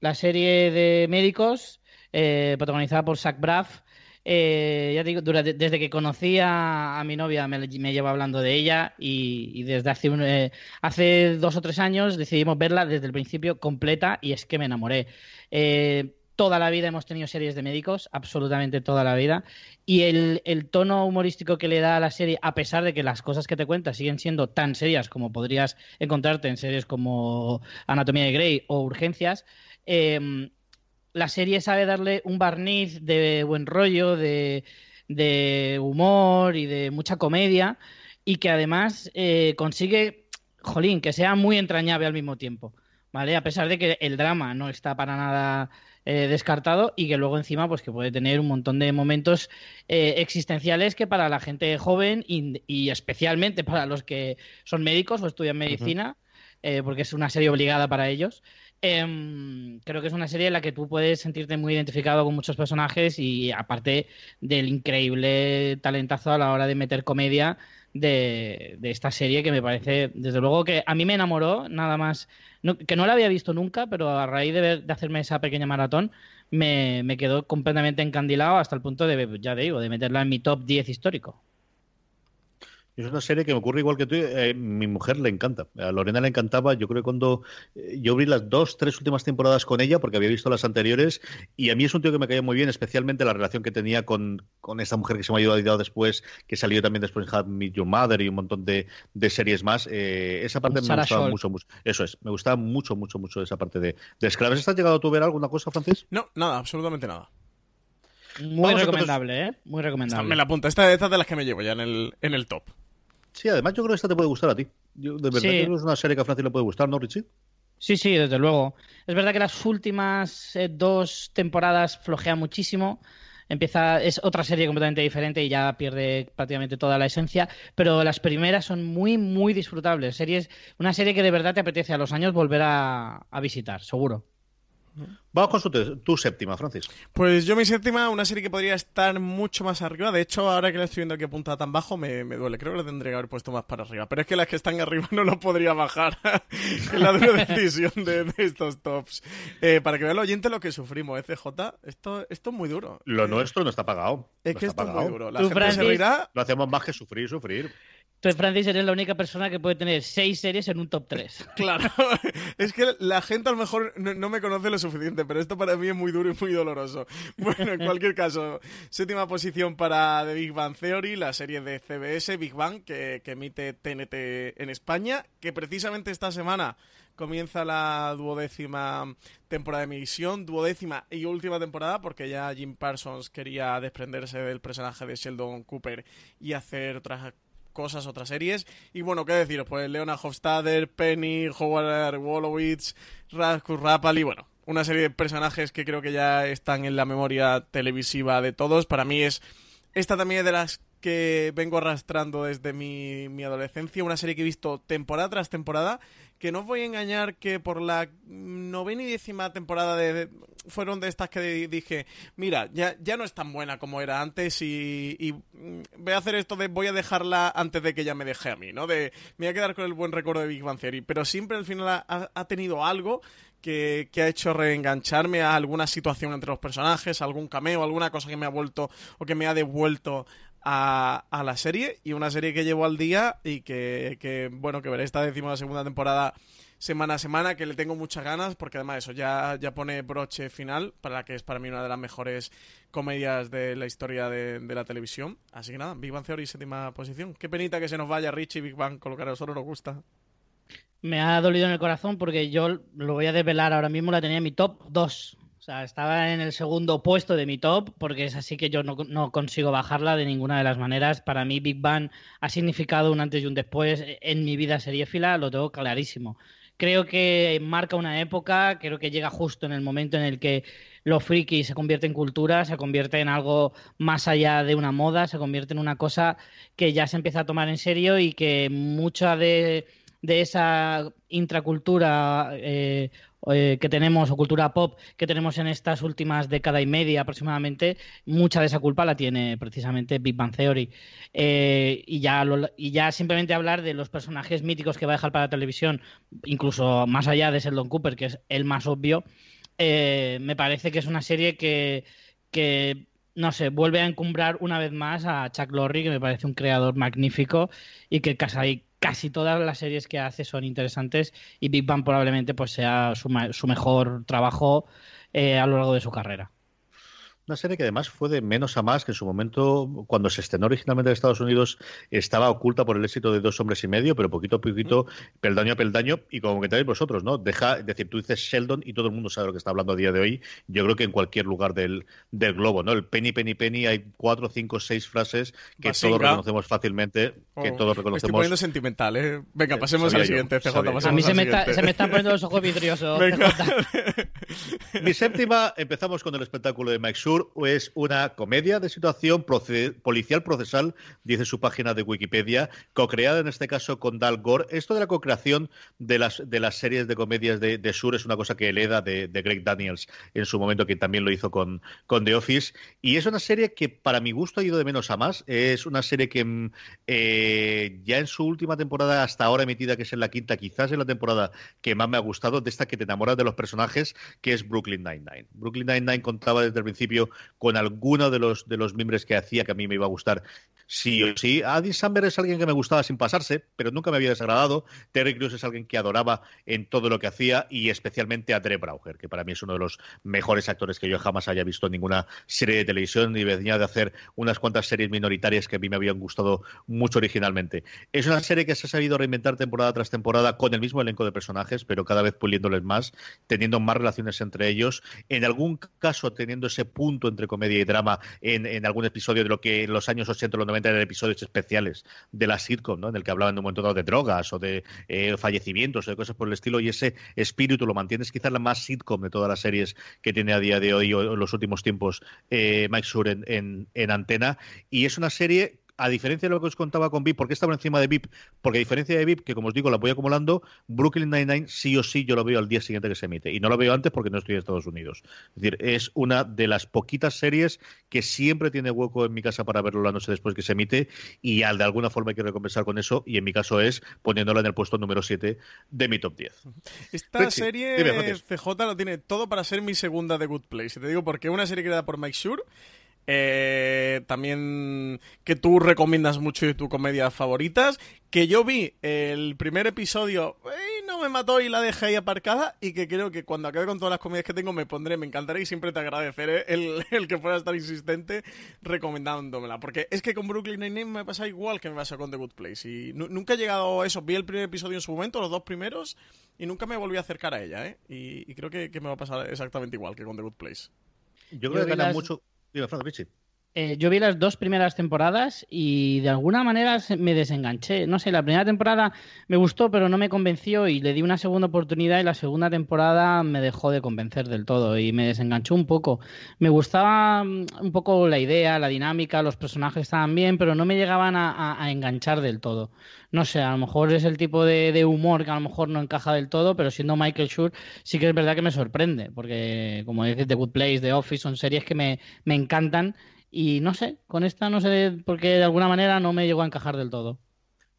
la serie de médicos eh, protagonizada por Zach Braff. Eh, ya digo, desde que conocí a, mi novia me, lleva hablando de ella y, desde hace, eh, hace dos o tres años decidimos verla desde el principio completa y es que me enamoré. toda la vida hemos tenido series de médicos, absolutamente toda la vida. Y el, el, tono humorístico que le da a la serie, a pesar de que las cosas que te cuenta siguen siendo tan serias como podrías encontrarte en series como Anatomía de Grey o Urgencias, Em, la serie sabe darle un barniz de buen rollo, de, humor y de mucha comedia, y que además eh, consigue, jolín, que sea muy entrañable al mismo tiempo, ¿vale? A pesar de que el drama no está para nada eh, descartado y que luego encima pues que puede tener un montón de momentos eh, existenciales que para la gente joven y, especialmente para los que son médicos o estudian medicina, porque es una serie obligada para ellos, Em, creo que es una serie en la que tú puedes sentirte muy identificado con muchos personajes y aparte del increíble talentazo a la hora de meter comedia de, esta serie que me parece, desde luego que a mí me enamoró, nada más, que no la había visto nunca, pero a raíz de, de hacerme esa pequeña maratón me, me, quedó completamente encandilado hasta el punto de, ya digo, de meterla en mi top 10 histórico. Es una serie que me ocurre igual que tú. Eh, mi mujer le encanta. A Lorena le encantaba. Yo creo que cuando eh, yo vi las dos, tres últimas temporadas con ella, porque había visto las anteriores, y a mí es un tío que me caía muy bien, especialmente la relación que tenía con, con esta mujer que se me ha ayudado después, que salió también después en Had Meet Your Mother y un montón de, de series más. Eh, esa parte me gustaba mucho, mucho. Eso es, me gustaba mucho, mucho, mucho esa parte de, de ¿Estás llegado a tu ver alguna cosa, Francis? No, nada, absolutamente nada. Muy recomendable, ¿eh? Muy recomendable. me la apunta. Esta, esta, de las que me llevo ya en el, en el top. Sí, además yo creo que esta te puede gustar a ti. de verdad que es una serie que a Francis le puede gustar, ¿no, Richie? Sí, sí, desde luego. Es verdad que las últimas eh, dos temporadas flojean muchísimo. Empieza, es otra serie completamente diferente y ya pierde prácticamente toda la esencia, pero las primeras son muy, muy disfrutables. Series, una serie que de verdad te apetece a los años volver a visitar, seguro. Vamos con tu, séptima, Francis. Pues yo mi séptima, una serie que podría estar mucho más arriba. De hecho, ahora que la estoy viendo aquí apuntada tan bajo, me, duele. Creo que la tendría que haber puesto más para arriba. Pero es que las que están arriba no lo podría bajar. es la dura decisión de, estos tops. Eh, para que vea el oyente lo que sufrimos, ¿eh, CJ? Esto, esto es muy duro. Lo nuestro no está pagado. Es que esto es muy duro. La gente se Lo hacemos más que sufrir, sufrir. Tú, Francis, eres la única persona que puede tener seis series en un top 3. Claro, es que la gente a lo mejor no, me conoce lo suficiente, pero esto para mí es muy duro y muy doloroso. Bueno, en cualquier caso, séptima posición para The Big Bang Theory, la serie de CBS, Big Bang, que, que emite TNT en España, que precisamente esta semana comienza la duodécima temporada de emisión, duodécima y última temporada, porque ya Jim Parsons quería desprenderse del personaje de Sheldon Cooper y hacer otras cosas, otras series. Y bueno, ¿qué deciros? Pues Leona Hofstadter, Penny, Howard Wolowitz, Raskus Rapali, bueno, una serie de personajes que creo que ya están en la memoria televisiva de todos. Para mí es esta también es de las que vengo arrastrando desde mi, mi adolescencia, una serie que he visto temporada tras temporada que no os voy a engañar que por la novena y décima temporada de, fueron de estas que dije, mira, ya, ya no es tan buena como era antes y, mm, voy a hacer esto de voy a dejarla antes de que ya me deje a mí, ¿no? De me voy a quedar con el buen recuerdo de Big Bang Theory, pero siempre al final ha, tenido algo que, que, ha hecho reengancharme a alguna situación entre los personajes, algún cameo, alguna cosa que me ha vuelto o que me ha devuelto a, la serie y una serie que llevo al día y que, bueno, que veré esta décima segunda temporada semana a semana, que le tengo muchas ganas, porque además eso ya, ya pone broche final para la que es para mí una de las mejores comedias de la historia de, la televisión. Así que nada, Big Bang Theory, séptima posición. Qué penita que se nos vaya Richie Big Bang con que a nosotros nos gusta. Me ha dolido en el corazón porque yo lo voy a desvelar ahora mismo, la tenía en mi top 2 sea, estaba en el segundo puesto de mi top porque es así que yo no, consigo bajarla de ninguna de las maneras. Para mí Big Bang ha significado un antes y un después en mi vida seriéfila, lo tengo clarísimo. Creo que marca una época, creo que llega justo en el momento en el que lo friki se convierte en cultura, se convierte en algo más allá de una moda, se convierte en una cosa que ya se empieza a tomar en serio y que mucha de, esa intracultura eh, eh, que tenemos, o cultura pop que tenemos en estas últimas década y media aproximadamente, mucha de esa culpa la tiene precisamente Big Bang Theory. Eh, y, ya y ya simplemente hablar de los personajes míticos que va a dejar para la televisión, incluso más allá de Sheldon Cooper, que es el más obvio, me parece que es una serie que, que no sé, vuelve a encumbrar una vez más a Chuck Lorre, que me parece un creador magnífico y que casi, casi todas las series que hace son interesantes y Big Bang probablemente pues sea su, su mejor trabajo eh, a lo largo de su carrera. Una serie que además fue de menos a más, que en su momento, cuando se estrenó originalmente en Estados Unidos, estaba oculta por el éxito de dos hombres y medio, pero poquito a poquito, peldaño a peldaño, y como que tenéis vosotros, ¿no? Deja, es decir, tú dices Sheldon y todo el mundo sabe lo que está hablando a día de hoy. Yo creo que en cualquier lugar del, del globo, ¿no? El penny, penny, penny, hay cuatro, cinco, seis frases que todos reconocemos fácilmente, que oh, todos reconocemos. Me estoy poniendo sentimental, ¿eh? Venga, pasemos al siguiente, CJ. a mí se me, se me, están poniendo los ojos vidriosos. Mi séptima, empezamos con el espectáculo de Mike Es una comedia de situación policial procesal, dice su página de Wikipedia, co-creada en este caso con Dal Gore. Esto de la co-creación de las, de las series de comedias de, Sur es una cosa que hereda de, de, Greg Daniels en su momento, que también lo hizo con, The Office. Y es una serie que para mi gusto ha ido de menos a más. Es una serie que mm, eh, ya en su última temporada hasta ahora emitida, que es en la quinta, quizás en la temporada que más me ha gustado, de esta que te enamoras de los personajes, que es Brooklyn Nine-Nine. Brooklyn Nine-Nine contaba desde el principio con algún uno de los, de los miembros que hacía que a mí me iba a gustar sí o sí. Adi Samberg es alguien que me gustaba sin pasarse, pero nunca me había desagradado. Terry Crews es alguien que adoraba en todo lo que hacía y especialmente a Dre Brauger, que para mí es uno de los mejores actores que yo jamás haya visto en ninguna serie de televisión y venía de hacer unas cuantas series minoritarias que a mí me habían gustado mucho originalmente. Es una serie que se ha sabido reinventar temporada tras temporada con el mismo elenco de personajes, pero cada vez puliéndoles más, teniendo más relaciones entre ellos, en algún caso teniendo ese punto entre comedia y drama en, algún episodio de lo que en los años 80 o los 90 eran episodios especiales de la sitcom, ¿no? en el que hablaban de un momento dado de drogas o de eh, fallecimientos o de cosas por el estilo, y ese espíritu lo mantienes quizás la más sitcom de todas las series que tiene a día de hoy o en los últimos tiempos eh, Mike Shure en, en antena. Y es una serie a diferencia de lo que os contaba con VIP, ¿por qué estaba encima de VIP? Porque a diferencia de VIP, que como os digo, la voy acumulando, Brooklyn Nine-Nine sí o sí yo lo veo al día siguiente que se emite. Y no lo veo antes porque no estoy en Estados Unidos. Es decir, es una de las poquitas series que siempre tiene hueco en mi casa para verlo la noche después que se emite y al de alguna forma hay que recompensar con eso. Y en mi caso es poniéndola en el puesto número 7 de mi top 10. Esta serie, CJ, lo tiene todo para ser mi segunda de Good Place. te digo porque una serie creada por Mike Shure eh, también que tú recomiendas mucho de tus comedias favoritas, que yo vi el primer episodio y no me mató y la dejé ahí aparcada y que creo que cuando acabe con todas las comedias que tengo me pondré, me encantaré y siempre te agradeceré el, el que puedas estar insistente recomendándomela, porque es que con Brooklyn Nine-Nine me pasa igual que me pasa con The Good Place y nunca he llegado a eso, vi el primer episodio en su momento, los dos primeros y nunca me volví a acercar a ella, ¿eh? Y, creo que, me va a pasar exactamente igual que con The Good Place. Yo creo que gana mucho. Dime, eh, yo vi las dos primeras temporadas y de alguna manera me desenganché. No sé, la primera temporada me gustó, pero no me convenció y le di una segunda oportunidad y la segunda temporada me dejó de convencer del todo y me desenganchó un poco. Me gustaba mm, un poco la idea, la dinámica, los personajes estaban bien, pero no me llegaban a, enganchar del todo. No sé, a lo mejor es el tipo de, humor que a lo mejor no encaja del todo, pero siendo Michael Schur sí que es verdad que me sorprende, porque como dices, The Good Place, The Office son series que me, me encantan y no sé, con esta no sé, porque de alguna manera no me llegó a encajar del todo.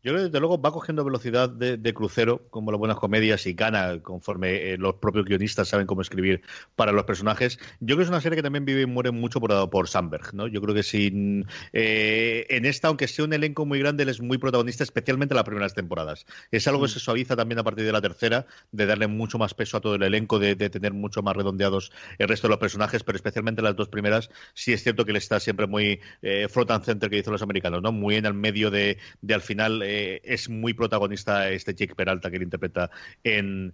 Yo creo que desde luego va cogiendo velocidad de, crucero, como las buenas comedias, y gana conforme eh, los propios guionistas saben cómo escribir para los personajes. Yo creo que es una serie que también vive y muere mucho por, por Sandberg, ¿no? Yo creo que sin eh, en esta, aunque sea un elenco muy grande, él es muy protagonista, especialmente en las primeras temporadas. Es algo que mm. se suaviza también a partir de la tercera, de darle mucho más peso a todo el elenco, de, tener mucho más redondeados el resto de los personajes, pero especialmente las dos primeras, sí es cierto que él está siempre muy eh, front and center que dicen los americanos, ¿no? Muy en el medio de, de al final eh, es muy protagonista este Jake Peralta que interpreta en,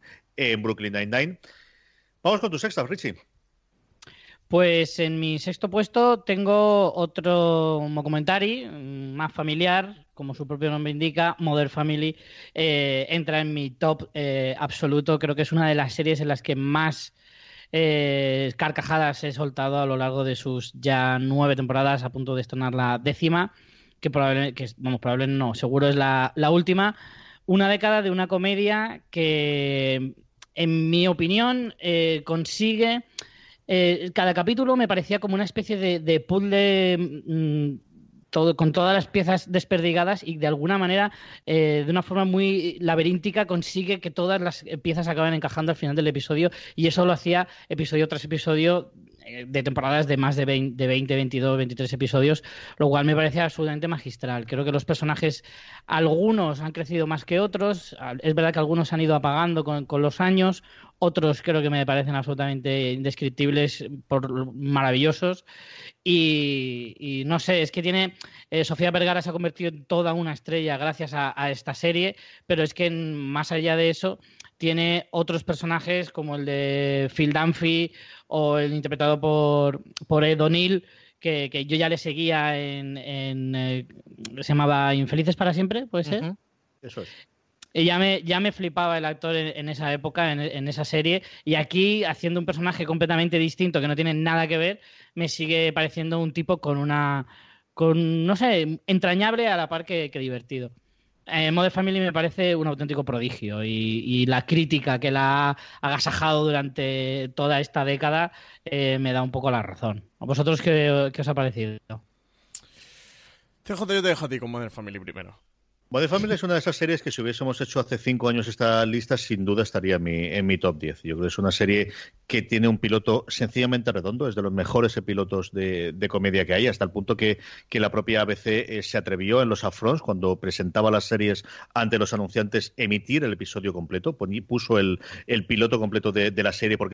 Brooklyn Nine-Nine. Vamos con tu sexta, Richie. Pues en mi sexto puesto tengo otro documentary mm, más familiar, como su propio nombre indica, Mother Family. Eh, entra en mi top eh, absoluto. Creo que es una de las series en las que más carcajadas he soltado a lo largo de sus ya nueve temporadas, a punto de estrenar la décima que probablemente, que, vamos, probablemente no, seguro es la, última, una década de una comedia que, en mi opinión, eh, consigue... Eh, cada capítulo me parecía como una especie de, puzzle mm, todo, con todas las piezas desperdigadas y de alguna manera, eh, de una forma muy laberíntica, consigue que todas las piezas acaben encajando al final del episodio y eso lo hacía episodio tras episodio de temporadas de más de 20, de 20, 22, 23 episodios, lo cual me parece absolutamente magistral. Creo que los personajes, algunos han crecido más que otros, es verdad que algunos han ido apagando con, los años, otros creo que me parecen absolutamente indescriptibles, por maravillosos. Y, no sé, es que tiene. Eh, Sofía Vergara se ha convertido en toda una estrella gracias a, esta serie, pero es que más allá de eso, tiene otros personajes como el de Phil Dunphy o el interpretado por, por Ed O'Neill, que, yo ya le seguía en, eh, se llamaba Infelices para siempre, puede ser. Eso es. Y ya me, ya me flipaba el actor en, esa época, en, esa serie. Y aquí, haciendo un personaje completamente distinto, que no tiene nada que ver, me sigue pareciendo un tipo con una. con, no sé, entrañable a la par que divertido eh, Modern Family me parece un auténtico prodigio y, la crítica que la ha agasajado durante toda esta década eh, me da un poco la razón. ¿A vosotros qué, qué os ha parecido? CJ, yo te dejo a ti con Modern Family primero. Modern Family es una de esas series que si hubiésemos hecho hace cinco años esta lista, sin duda estaría en mi, en mi top 10. Yo creo que es una serie que tiene un piloto sencillamente redondo, es de los mejores pilotos de, comedia que hay, hasta el punto que, que la propia ABC eh, se atrevió en los upfronts, cuando presentaba las series ante los anunciantes, emitir el episodio completo, puso el, piloto completo de, de la serie. Porque...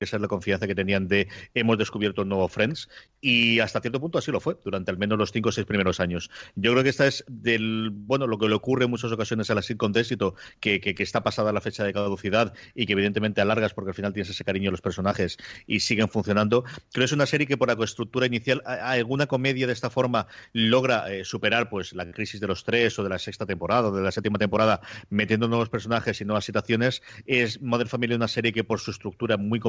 Esa es la confianza que tenían de hemos descubierto un nuevo Friends y hasta cierto punto así lo fue durante al menos los cinco o seis primeros años. Yo creo que esta es del, bueno, lo que le ocurre en muchas ocasiones a la sitcom de éxito, que, que, está pasada la fecha de caducidad y que evidentemente alargas porque al final tienes ese cariño a los personajes y siguen funcionando. Creo que es una serie que por la estructura inicial, alguna comedia de esta forma logra eh, superar pues la crisis de los tres o de la sexta temporada o de la séptima temporada metiendo nuevos personajes y nuevas situaciones. Es Modern Family una serie que por su estructura muy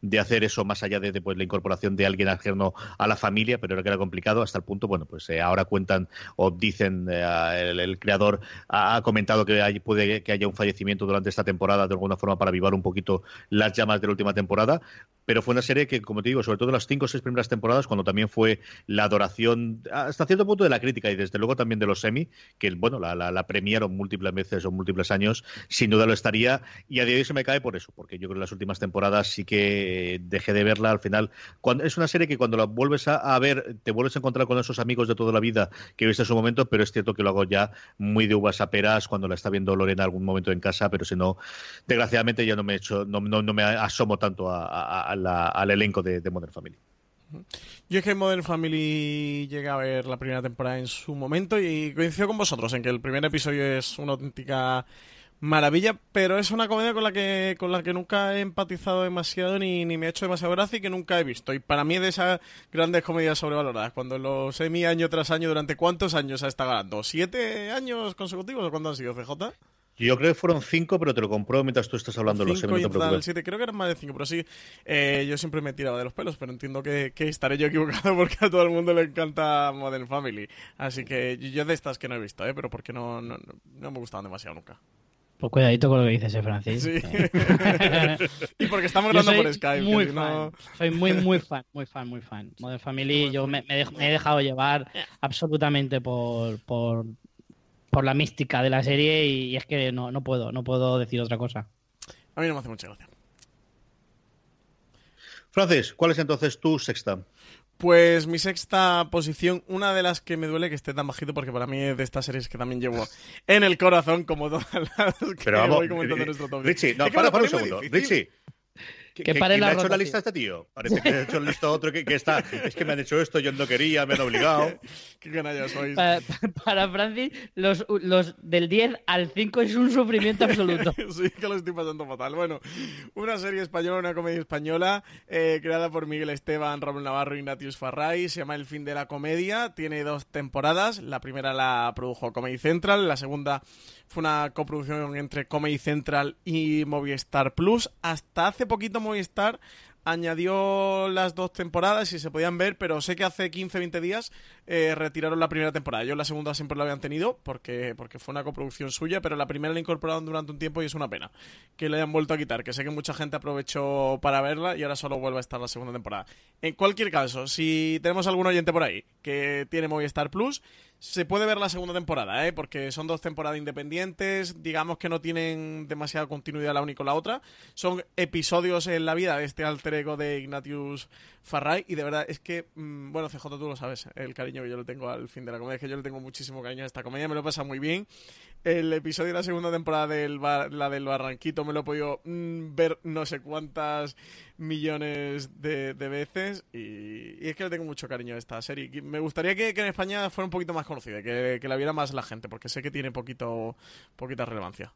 de hacer eso más allá de, pues, la incorporación de alguien ajeno a la familia, pero era que era complicado hasta el punto, bueno, pues eh, ahora cuentan o dicen, eh, el, creador ha, comentado que hay, puede que haya un fallecimiento durante esta temporada de alguna forma para avivar un poquito las llamas de la última temporada, pero fue una serie que, como te digo, sobre todo las cinco o seis primeras temporadas, cuando también fue la adoración hasta cierto punto de la crítica y desde luego también de los semi, que bueno, la, la, premiaron múltiples veces o múltiples años, sin duda lo estaría, y a día de hoy se me cae por eso, porque yo creo que las últimas temporadas sí que dejé de verla al final. Cuando, es una serie que cuando la vuelves a, ver, te vuelves a encontrar con esos amigos de toda la vida que viste en su momento, pero es cierto que lo hago ya muy de uvas a peras cuando la está viendo Lorena algún momento en casa, pero si no, desgraciadamente ya no me, he hecho, no, no, me asomo tanto al elenco de, de Modern Family. Yo es que Modern Family llegué a ver la primera temporada en su momento y coincido con vosotros en que el primer episodio es una auténtica maravilla, pero es una comedia con la que con la que nunca he empatizado demasiado ni, ni me ha hecho demasiado gracia y que nunca he visto. Y para mí es de esas grandes comedias sobrevaloradas, cuando los semi año tras año, ¿durante cuántos años ha estado ganando? ¿Siete años consecutivos o cuántos han sido, CJ? Yo creo que fueron cinco, pero te lo compro mientras tú estás hablando los semi, no te siete. Creo que eran más de cinco, pero sí, eh, yo siempre me he tirado de los pelos, pero entiendo que, que, estaré yo equivocado porque a todo el mundo le encanta Modern Family. Así que yo de estas que no he visto, ¿eh? pero porque no, no, no me gustaban demasiado nunca. Pues cuidadito con lo que dices, eh, Francis. Sí. y porque estamos hablando por Skype. Muy fan. Soy muy, muy fan, muy fan, muy fan. Modern Family, yo me, he dejado llevar absolutamente por, por, por, la mística de la serie y, es que no, no puedo, no puedo decir otra cosa. A mí no me hace mucha gracia. Francis, ¿cuál es entonces tu sexta? Pues mi sexta posición, una de las que me duele que esté tan bajito, porque para mí es de estas series que también llevo en el corazón, como todas las que Pero vamos, voy comentando en nuestro top. Richie, no, para, para un segundo. Richie, que pare la ha hecho la lista este tío? Parece que ha hecho la lista otro que, está. Es que me han hecho esto, yo no quería, me han obligado. Qué canalla sois. Para, para, Francis, los, los del 10 al 5 es un sufrimiento absoluto. sí, que lo estoy pasando fatal. Bueno, una serie española, una comedia española, eh, creada por Miguel Esteban, Raúl Navarro y Natius Farray. Se llama El fin de la comedia. Tiene dos temporadas. La primera la produjo Comedy Central, la segunda fue una coproducción entre Comedy Central y Movistar Plus. Hasta hace poquito Movistar añadió las dos temporadas y se podían ver, pero sé que hace 15-20 días eh, retiraron la primera temporada. Yo la segunda siempre la habían tenido porque, porque fue una coproducción suya, pero la primera la incorporaron durante un tiempo y es una pena que la hayan vuelto a quitar, que sé que mucha gente aprovechó para verla y ahora solo vuelve a estar la segunda temporada. En cualquier caso, si tenemos algún oyente por ahí que tiene Movistar Plus, se puede ver la segunda temporada, ¿eh? porque son dos temporadas independientes, digamos que no tienen demasiada continuidad la una con la otra. Son episodios en la vida de este alter ego de Ignatius Farray y de verdad es que, mm, bueno, CJ tú lo sabes, el cariño que yo le tengo al fin de la comedia, es que yo le tengo muchísimo cariño a esta comedia, me lo pasa muy bien. El episodio de la segunda temporada de la del Barranquito me lo he podido mm, ver no sé cuántas millones de, veces y, es que le tengo mucho cariño a esta serie. Me gustaría que, en España fuera un poquito más conocida, que, que la viera más la gente, porque sé que tiene poquito poquita relevancia.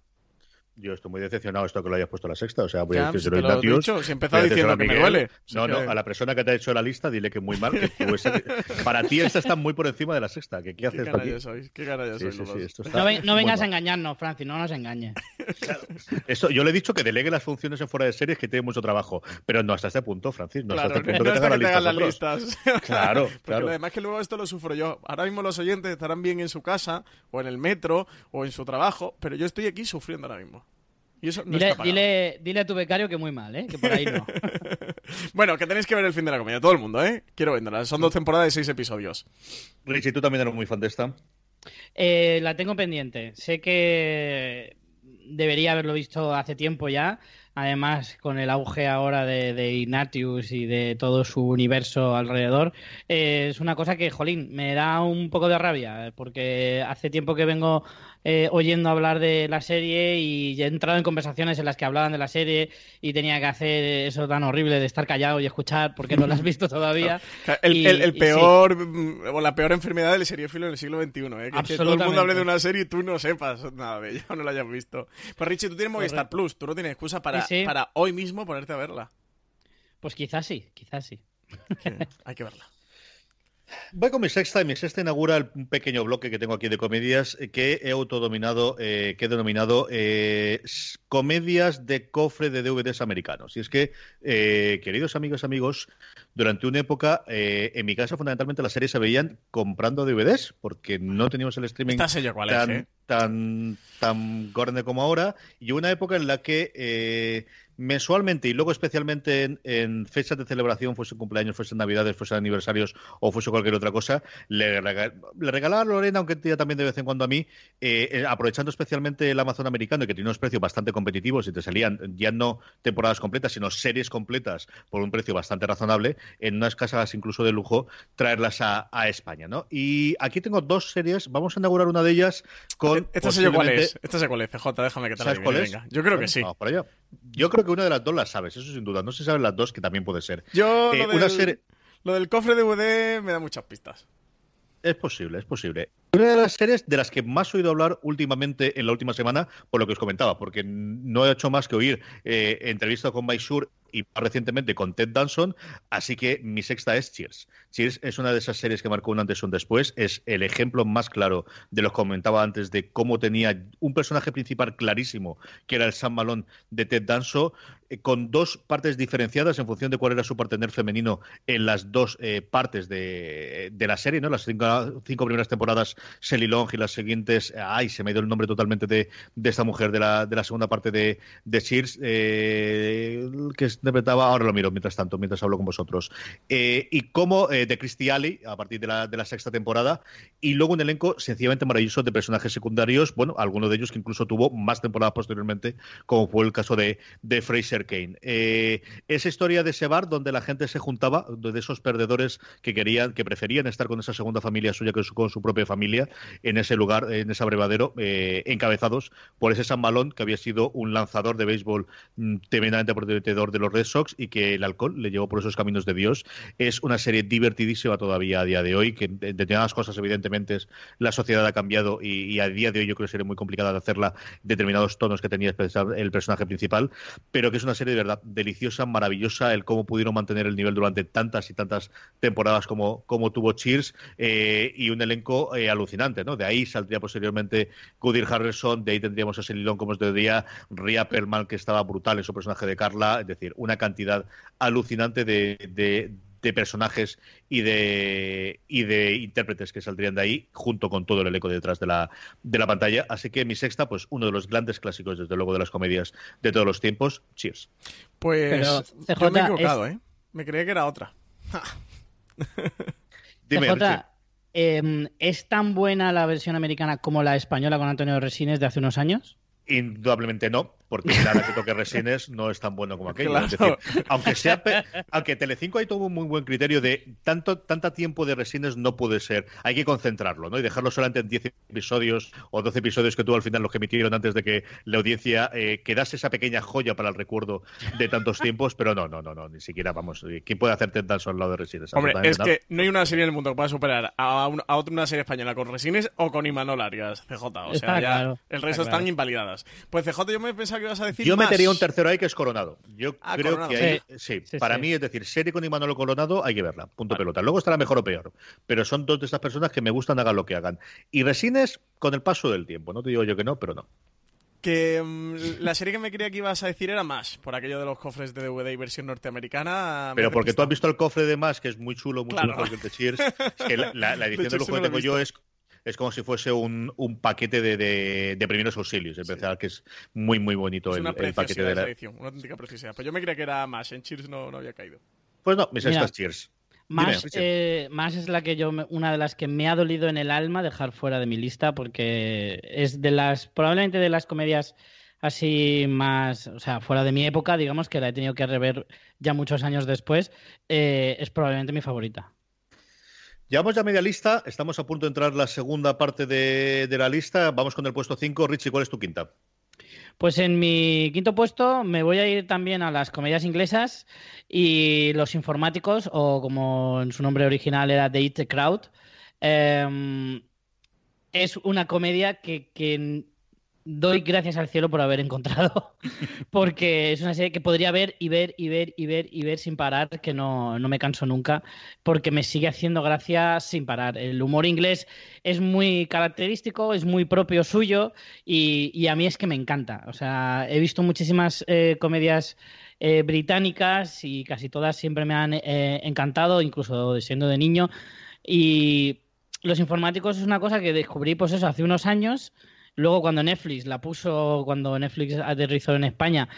Yo estoy muy decepcionado esto que lo hayas puesto a la sexta. O sea, voy a decir si lo dicho, si empezado diciendo que me duele. No, no, a la persona que te ha hecho la lista, dile que muy mal. Que para ti esta está muy por encima de la sexta. ¿Qué, qué haces ¿Qué sois? ¿Qué sois? Sí, no, no, vengas a engañarnos, Francis, no nos engañes. Eso, yo le he dicho que delegue las funciones en fuera de series, que tiene mucho trabajo. Pero no hasta este punto, Francis. No hasta este punto que, te hagan las listas. Claro, claro. además que luego esto lo sufro yo. Ahora mismo los oyentes estarán bien en su casa, o en el metro, o en su trabajo, pero yo estoy aquí sufriendo ahora mismo dile, dile, a tu becario que muy mal, ¿eh? que por ahí no. bueno, que tenéis que ver el fin de la comedia, todo el mundo, ¿eh? Quiero verla. Son dos temporadas de seis episodios. Richie, ¿tú también eres muy fan de esta? Eh, la tengo pendiente. Sé que debería haberlo visto hace tiempo ya, además con el auge ahora de, de Ignatius y de todo su universo alrededor, eh, es una cosa que, jolín, me da un poco de rabia, porque hace tiempo que vengo eh, oyendo hablar de la serie y he entrado en conversaciones en las que hablaban de la serie y tenía que hacer eso tan horrible de estar callado y escuchar porque no la has visto todavía. El, peor o la peor enfermedad del seriófilo en el siglo XXI, ¿eh? que, todo el mundo hable de una serie y tú no sepas nada de ella o no la hayas visto. Pues Richie, tú tienes Movistar Plus, tú no tienes excusa para, para hoy mismo ponerte a verla. Pues quizás sí, quizás sí. hay que verla. Voy con mi sexta y mi sexta inaugura un pequeño bloque que tengo aquí de comedias eh, que he autodominado, eh, que he denominado eh, comedias de cofre de DVDs americanos. Y es que, queridos amigos, amigos, durante una época, en mi casa fundamentalmente las series se veían comprando DVDs porque no teníamos el streaming tan, tan, tan gordo como ahora. Y una época en la que mensualmente y luego especialmente en, fechas de celebración, fuese cumpleaños, fuese navidades, fuese aniversarios o fuese cualquier otra cosa, le, regalaba a Lorena, aunque tenía también de vez en cuando a mí, eh, eh, aprovechando especialmente el Amazon americano, que tiene unos precios bastante competitivos y te salían ya no temporadas completas, sino series completas por un precio bastante razonable, en unas casas incluso de lujo, traerlas a, España, ¿no? Y aquí tengo dos series, vamos a inaugurar una de ellas con... Esta sé cuál es, esta sé cuál es, CJ, déjame que te la cuál Venga. Yo creo que sí. Vamos para allá. Yo creo que una de las dos la sabes, eso sin duda. No se saben las dos, que también puede ser. Yo, eh, lo, del, lo del cofre de DVD me da muchas pistas. Es posible, es posible. Una de las series de las que más he oído hablar últimamente en la última semana, por lo que os comentaba, porque no he hecho más que oír eh, entrevistas con Maisur y más recientemente con Ted Danson, así que mi sexta es Cheers. Cheers es una de esas series que marcó un antes y un después, es el ejemplo más claro de lo que comentaba antes de cómo tenía un personaje principal clarísimo, que era el Sam Malone de Ted Danson, eh, con dos partes diferenciadas en función de cuál era su partener femenino en las dos eh, partes de, la serie, ¿no? Las cinco, primeras temporadas, Sally Long, y las siguientes, ay, se me ha ido el nombre totalmente de, esta mujer de la, de la segunda parte de, de Cheers, eh, que interpretaba, ahora lo miro mientras tanto, mientras hablo con vosotros, eh, y como eh, de Christy Alley, a partir de la, de la, sexta temporada, y luego un elenco sencillamente maravilloso de personajes secundarios, bueno, alguno de ellos que incluso tuvo más temporadas posteriormente, como fue el caso de, de Fraser Kane. Eh, esa historia de ese bar donde la gente se juntaba, de esos perdedores que querían, que preferían estar con esa segunda familia suya que con su propia familia, en ese lugar, en ese abrevadero, encabezados por ese San Malón, que había sido un lanzador de béisbol mm, tremendamente prometedor de los Red Sox y que el alcohol le llevó por esos caminos de Dios. Es una serie divertidísima todavía a día de hoy, que en determinadas cosas, evidentemente, la sociedad ha cambiado y, a día de hoy yo creo que sería muy complicada de hacerla determinados tonos que tenía el personaje principal, pero que es una serie de verdad deliciosa, maravillosa, el cómo pudieron mantener el nivel durante tantas y tantas temporadas como, como tuvo Cheers eh, y un elenco eh, alucinante, ¿no? De ahí saldría posteriormente Goodyear Harrison, de ahí tendríamos a Selilón como os decía, Ria Perlman, que estaba brutal en su personaje de Carla, es decir, una cantidad alucinante de, personajes y de, y de intérpretes que saldrían de ahí, junto con todo el elenco detrás de la, de la pantalla. Así que mi sexta, pues uno de los grandes clásicos, desde luego, de las comedias de todos los tiempos. Cheers. Pues yo me he equivocado, ¿eh? Me creía que era otra. Dime, em, ¿es tan buena la versión americana como la española con Antonio Resines de hace unos años? Indudablemente no, porque nada que toque Resines no es tan bueno como aquello. aunque sea, aunque Telecinco hay todo un muy buen criterio de tanto tanta tiempo de Resines no puede ser. Hay que concentrarlo, ¿no? Y dejarlo solamente en 10 episodios o 12 episodios que tuvo al final los que emitieron antes de que la audiencia eh, quedase esa pequeña joya para el recuerdo de tantos tiempos, pero no, no, no, no, ni siquiera vamos. Eh, ¿Quién puede hacer tanto al lado de Resines? Hombre, es que no hay una serie en el mundo que pueda superar a, otra una serie española con Resines o con Imanol Arias, CJ. O sea, ya el resto están invalidadas. Pues CJ, yo me pensaba que ibas a decir. Yo metería un tercero ahí que es Coronado. Yo ah, creo que ahí, sí, para mí, es decir, serie con Imanolo Coronado hay que verla. Punto pelota. Luego estará mejor o peor. Pero son dos de estas personas que me gustan, hagan lo que hagan. Y Resines con el paso del tiempo. No te digo yo que no, pero no. Que mm, la serie que me creía que ibas a decir era más, por aquello de los cofres de DVD y versión norteamericana. Pero porque tú has visto el cofre de más, que es muy chulo, mucho mejor que el de Cheers. que la, edición de, lujo que tengo yo es es como si fuese un, un paquete de, de, primeros auxilios, especial que es muy, muy bonito el, paquete de la edición. Una auténtica preciosidad. Pues yo me creía que era más, en Cheers no, no había caído. Pues no, mis estas Cheers. Más, eh, más es la que yo, una de las que me ha dolido en el alma dejar fuera de mi lista porque es de las, probablemente de las comedias así más, o sea, fuera de mi época, digamos que la he tenido que rever ya muchos años después, eh, es probablemente mi favorita. Llevamos ya media lista, estamos a punto de entrar la segunda parte de, la lista. Vamos con el puesto 5. Richie, ¿cuál es tu quinta? Pues en mi quinto puesto me voy a ir también a las comedias inglesas y los informáticos, o como en su nombre original era The It Crowd. Em, es una comedia que, que doy gracias al cielo por haber encontrado, porque es una serie que podría ver y ver y ver y ver y ver sin parar, que no, me canso nunca, porque me sigue haciendo gracia sin parar. El humor inglés es muy característico, es muy propio suyo y, a mí es que me encanta. O sea, he visto muchísimas eh, comedias eh, británicas y casi todas siempre me han eh, encantado, incluso siendo de niño. Y los informáticos es una cosa que descubrí, pues eso, hace unos años Luego, cuando Netflix la puso, cuando Netflix aterrizó en España,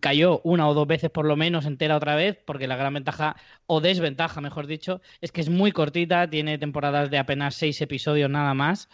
cayó una o dos veces por lo menos entera otra vez, porque la gran ventaja, o desventaja, mejor dicho, es que es muy cortita, tiene temporadas de apenas seis episodios nada más,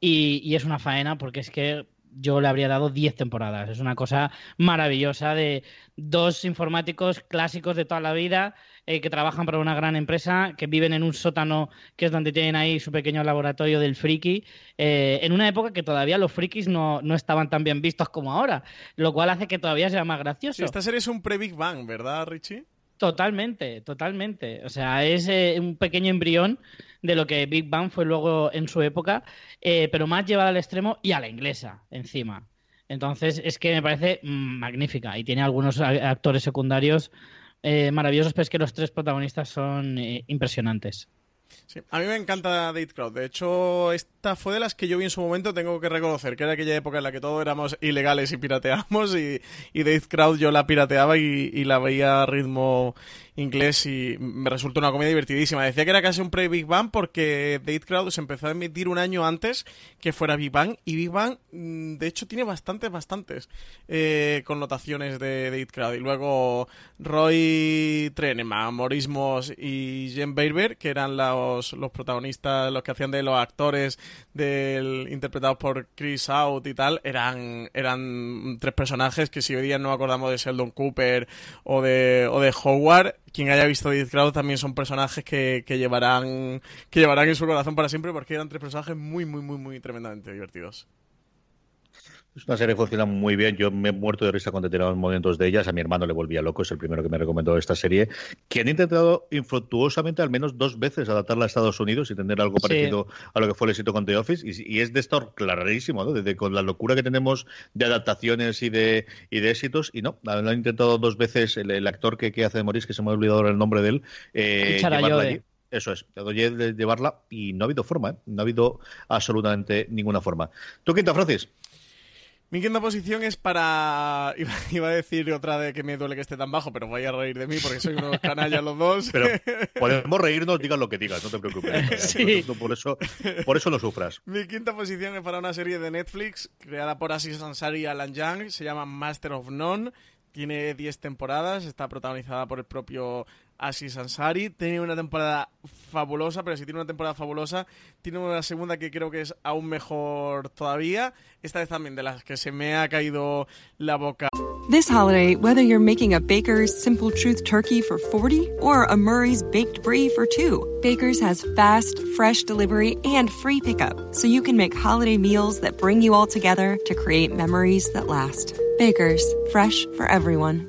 y, y es una faena porque es que yo le habría dado 10 temporadas. Es una cosa maravillosa de dos informáticos clásicos de toda la vida eh, que trabajan para una gran empresa, que viven en un sótano que es donde tienen ahí su pequeño laboratorio del friki, eh, en una época que todavía los frikis no, no, estaban tan bien vistos como ahora, lo cual hace que todavía sea más gracioso. esta serie es un pre-Big Bang, ¿verdad, Richie? Totalmente, totalmente. O sea, es eh, un pequeño embrión de lo que Big Bang fue luego en su época, pero más llevada al extremo y a la inglesa encima. Entonces, es que me parece magnífica y tiene algunos actores secundarios eh, maravillosos, pero es que los tres protagonistas son impresionantes. Sí, a mí me encanta Date Crowd. De hecho, esta fue de las que yo vi en su momento, tengo que reconocer, que era aquella época en la que todos éramos ilegales y pirateamos, y, y Date yo la pirateaba y, y la veía a ritmo inglés y me resultó una comedia divertidísima. Decía que era casi un pre-Big Bang porque Date Crowd se empezó a emitir un año antes que fuera Big Bang y Big Bang, mm, de hecho, tiene bastantes, bastantes eh, connotaciones de Date Crowd. Y luego Roy Treneman, Morismos y Jen Berber, que eran los, los protagonistas, los que hacían de los actores del interpretados por Chris Out y tal, eran, eran tres personajes que si hoy día no acordamos de Sheldon Cooper o de, o de Howard, quien haya visto Death Crowd también son personajes que, que, llevarán que llevarán en su corazón para siempre porque eran tres personajes muy, muy, muy, muy tremendamente divertidos. Es una serie que funciona muy bien. Yo me he muerto de risa cuando he momentos de ellas. A mi hermano le volvía loco, es el primero que me recomendó esta serie. Que han intentado infructuosamente al menos dos veces adaptarla a Estados Unidos y tener algo parecido a lo que fue el éxito con The Office. Y, es de esto clarísimo, ¿no? Desde con la locura que tenemos de adaptaciones y de, y de éxitos. Y no, lo han intentado dos veces el, actor que, hace de Morris, que se me ha olvidado ahora el nombre de él. Eh, Eso es, de llevarla y no ha habido forma, ¿eh? no ha habido absolutamente ninguna forma. ¿Tú, Quinta, Francis? Mi quinta posición es para. Iba, a decir otra de que me duele que esté tan bajo, pero voy a reír de mí porque soy unos canallas los dos. Pero podemos reírnos, digas lo que digas, no te preocupes. Sí. por, eso, por eso no sufras. Mi quinta posición es para una serie de Netflix creada por Aziz Ansari y Alan Young. Se llama Master of None. Tiene 10 temporadas, está protagonizada por el propio Aziz Ansari. Tiene una temporada fabulosa, pero si tiene una temporada fabulosa, tiene una segunda que creo que es aún mejor todavía. Esta vez también de las que se me ha caído la boca. This holiday, whether you're making a Baker's Simple Truth turkey for 40 or a Murray's baked brie for 2, Baker's has fast, fresh delivery and free pickup, so you can make holiday meals that bring you all together to create memories that last. Baker's, fresh for everyone.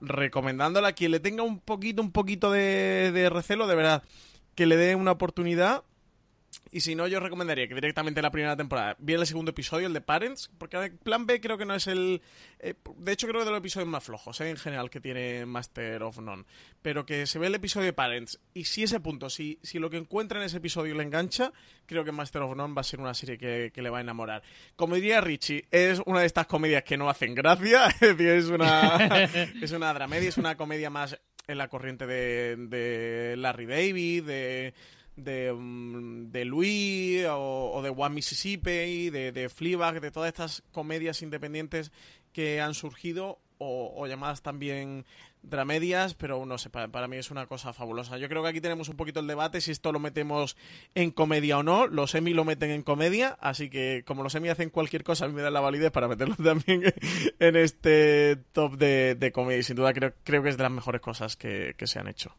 recomendándola a quien le tenga un poquito, un poquito de, recelo, de verdad, que le dé una oportunidad. Y si no, yo recomendaría que directamente la primera temporada viera el segundo episodio, el de Parents, porque Plan B creo que no es el... Eh, de hecho, creo que de los episodios más flojos, eh, en general, que tiene Master of None. Pero que se ve el episodio de Parents, y si ese punto, si, si lo que encuentra en ese episodio le engancha, creo que Master of None va a ser una serie que, le va a enamorar. Como diría Richie, es una de estas comedias que no hacen gracia, es decir, es una, es una dramedia, es una comedia más en la corriente de, de Larry David, de de, mm, de Louis o, de One Mississippi, de, de de todas estas comedias independientes que han surgido o, llamadas también dramedias, pero no sé, para, mí es una cosa fabulosa. Yo creo que aquí tenemos un poquito el debate si esto lo metemos en comedia o no. Los Emmy lo meten en comedia, así que como los Emmy hacen cualquier cosa, a mí me da la validez para meterlo también en este top de, de comedia. Y sin duda creo, creo que es de las mejores cosas que se han hecho.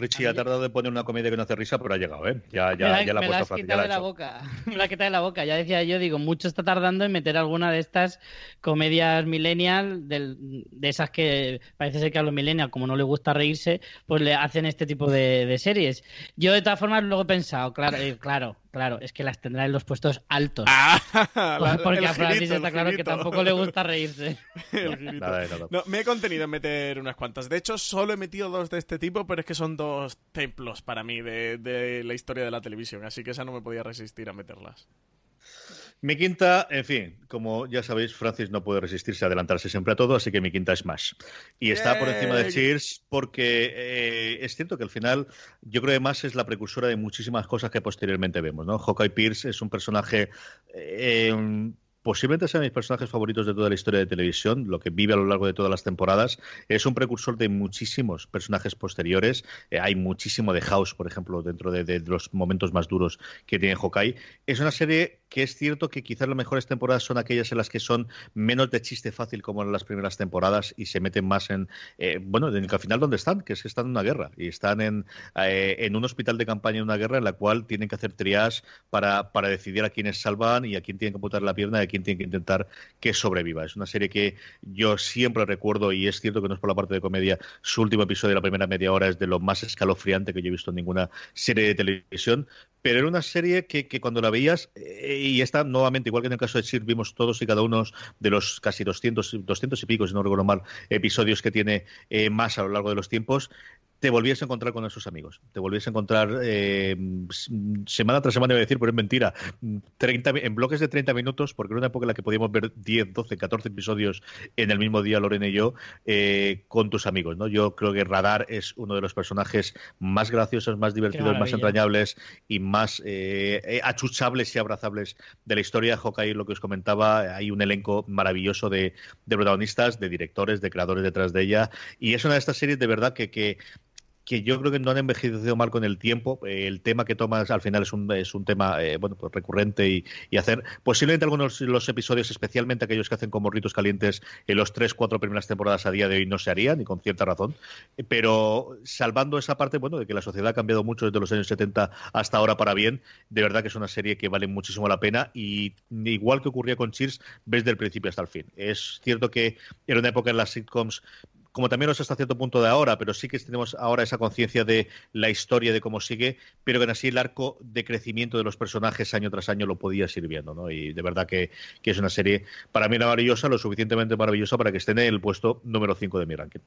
Richie ha tardado en poner una comedia que no hace risa, pero ha llegado, ¿eh? Ya, ya, la, ya la ha puesto fácil. de la boca. Me la quitado de la boca. Ya decía yo, digo, mucho está tardando en meter alguna de estas comedias millennial, de esas que parece ser que a los millennials, como no les gusta reírse, pues le hacen este tipo de, series. Yo, de todas formas, luego he pensado, claro, eh, claro, Claro, es que las tendrá en los puestos altos. Ah, porque a Francis está claro que tampoco le gusta reírse. no, me he contenido en meter unas cuantas. De hecho, solo he metido dos de este tipo, pero es que son dos templos para mí de, de la historia de la televisión. Así que esa no me podía resistir a meterlas. Mi quinta, en fin, como ya sabéis, Francis no puede resistirse a adelantarse siempre a todo, así que mi quinta es Smash. Y está por encima de Cheers porque eh, es cierto que al final yo creo que más es la precursora de muchísimas cosas que posteriormente vemos, ¿no? Hawkeye Pierce es un personaje eh, posiblemente sea de mis personajes favoritos de toda la historia de televisión, lo que vive a lo largo de todas las temporadas. Es un precursor de muchísimos personajes posteriores. Eh, hay muchísimo de House, por ejemplo, dentro de, los momentos más duros que tiene Hawkeye. Es una serie que es cierto que quizás las mejores temporadas son aquellas en las que son menos de chiste fácil como en las primeras temporadas y se meten más en, eh, bueno, en el final donde están, que es que están en una guerra y están en, eh, en un hospital de campaña en una guerra en la cual tienen que hacer trias para, para decidir a quiénes salvan y a quién tienen que apuntar la pierna a quién tiene que intentar que sobreviva. Es una serie que yo siempre recuerdo, y es cierto que no es por la parte de comedia, su último episodio, la primera media hora, es de lo más escalofriante que yo he visto en ninguna serie de televisión, pero era una serie que, cuando la veías, eh, y esta nuevamente, igual que en el caso de Sir, vimos todos y cada uno de los casi 200, 200 y pico, si no recuerdo mal, episodios que tiene eh, más a lo largo de los tiempos, te volvías a encontrar con esos amigos. Te volvías a encontrar eh, semana tras semana, iba a decir, pero es mentira, 30, en bloques de 30 minutos, porque era una época en la que podíamos ver 10, 12, 14 episodios en el mismo día, Lorena y yo, eh, con tus amigos. ¿no? Yo creo que Radar es uno de los personajes más graciosos, más divertidos, más entrañables y más eh, achuchables y abrazables de la historia. Hawkeye, lo que os comentaba, hay un elenco maravilloso de, de protagonistas, de directores, de creadores detrás de ella, y es una de estas series de verdad que, que que yo creo que no han envejecido mal con el tiempo. Eh, el tema que tomas al final es un, es un tema eh, bueno pues recurrente y, y, hacer posiblemente algunos de los episodios, especialmente aquellos que hacen como ritos calientes en los tres, cuatro primeras temporadas a día de hoy no se harían, y con cierta razón. Pero salvando esa parte, bueno, de que la sociedad ha cambiado mucho desde los años 70 hasta ahora para bien, de verdad que es una serie que vale muchísimo la pena y igual que ocurría con Cheers, ves del principio hasta el fin. Es cierto que era una época en las sitcoms como también lo es hasta cierto punto de ahora, pero sí que tenemos ahora esa conciencia de la historia, de cómo sigue, pero que así el arco de crecimiento de los personajes año tras año lo podía ir viendo, ¿no? Y de verdad que, es una serie para mí maravillosa, lo suficientemente maravillosa para que esté en el puesto número 5 de mi ranking.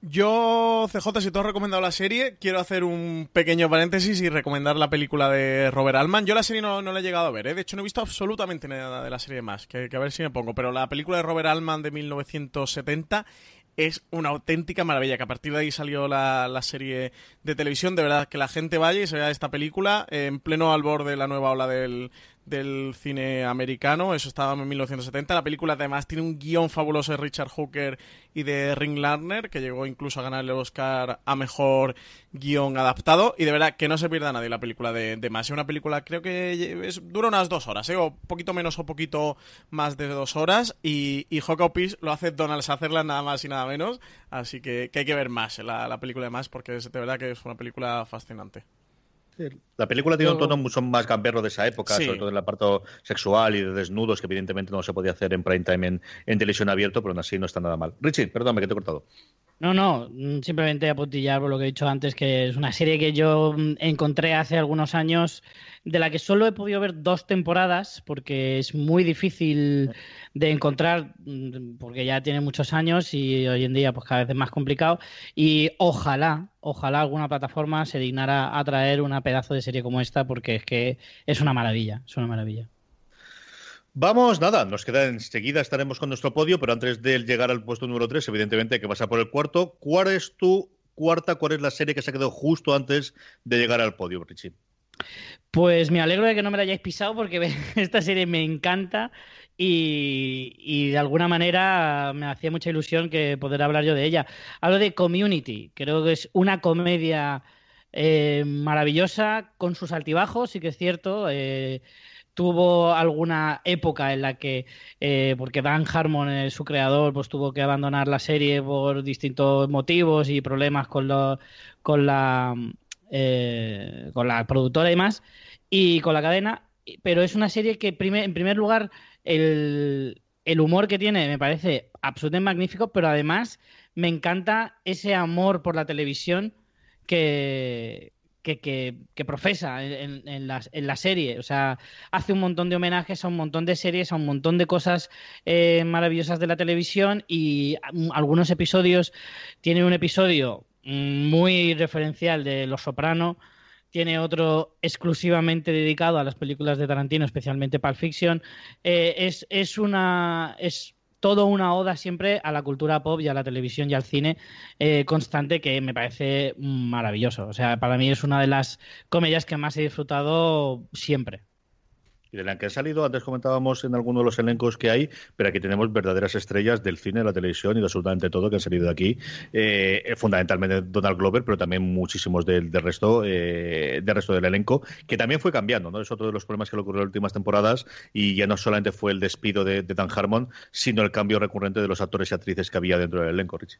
Yo, CJ, si tú has recomendado la serie, quiero hacer un pequeño paréntesis y recomendar la película de Robert Altman. Yo la serie no, no la he llegado a ver, ¿eh? de hecho no he visto absolutamente nada de la serie más, que, que, a ver si me pongo, pero la película de Robert Altman de 1970 es una auténtica maravilla. Que a partir de ahí salió la, la, serie de televisión. De verdad, que la gente vaya y se vea esta película en pleno albor de la nueva ola del, del cine americano, eso estaba en 1970. La película además tiene un guion fabuloso de Richard Hooker y de Ring Lardner, que llegó incluso a ganar el Oscar a mejor guion adaptado. Y de verdad que no se pierda nadie la película de, de más. Es una película, creo que dura unas dos horas, ¿eh? o poquito menos o poquito más de dos horas. Y, y Hawkeye lo hace Donald Sutherland nada más y nada menos. Así que, hay que ver más la, la película de más, porque de verdad que es una película fascinante. La película tiene un tono mucho más gamberro de esa época, sobre todo en la parte sexual y de desnudos, que evidentemente no se podía hacer en prime time en, televisión abierto, pero aún así no está nada mal. Richie, perdóname que te he cortado. No, no, mm, simplemente apuntillar por lo que he dicho antes, que es una serie que yo mm, encontré hace algunos años, de la que solo he podido ver dos temporadas, porque es muy difícil de encontrar, mm, porque ya tiene muchos años y hoy en día pues cada vez es más complicado. Y ojalá, ojalá alguna plataforma se dignara a traer una pedazo de serie como esta, porque es que es una maravilla, es una maravilla. Vamos, nada, nos queda enseguida, estaremos con nuestro podio, pero antes de llegar al puesto número 3, evidentemente hay que pasar por el cuarto. ¿Cuál es tu cuarta? ¿Cuál es la serie que se ha quedado justo antes de llegar al podio, Richie? Pues me alegro de que no me la hayáis pisado porque esta serie me encanta y, de alguna manera me hacía mucha ilusión que poder hablar yo de ella. Hablo de Community, creo que es una comedia eh, maravillosa con sus altibajos, sí que es cierto. Eh, tuvo alguna época en la que, eh, porque Dan Harmon, su creador, pues tuvo que abandonar la serie por distintos motivos y problemas con, con, la, con la productora y demás, y con la cadena, pero es una serie que, en primer lugar, el, el humor que tiene me parece absolutamente magnífico, pero además me encanta ese amor por la televisión que, que, profesa en, la, serie. O sea, hace un montón de homenajes a un montón de series, a un montón de cosas eh, maravillosas de la televisión y algunos episodios. Tiene un episodio muy referencial de Los Soprano. Tiene otro exclusivamente dedicado a las películas de Tarantino, especialmente Pulp Fiction. Eh, es, es, una. Es, todo una oda siempre a la cultura pop y a la televisión y al cine eh, constante que me parece maravilloso. O sea, para mí es una de las comedias que más he disfrutado siempre. Y de la que ha salido, antes comentábamos en alguno de los elencos que hay, pero aquí tenemos verdaderas estrellas del cine, de la televisión y de absolutamente todo que han salido de aquí. Eh, fundamentalmente Donald Glover, pero también muchísimos del, resto eh, del resto del elenco, que también fue cambiando, ¿no? Es otro de los problemas que le ocurrió en las últimas temporadas y ya no solamente fue el despido de, de Dan Harmon, sino el cambio recurrente de los actores y actrices que había dentro del elenco, Richie.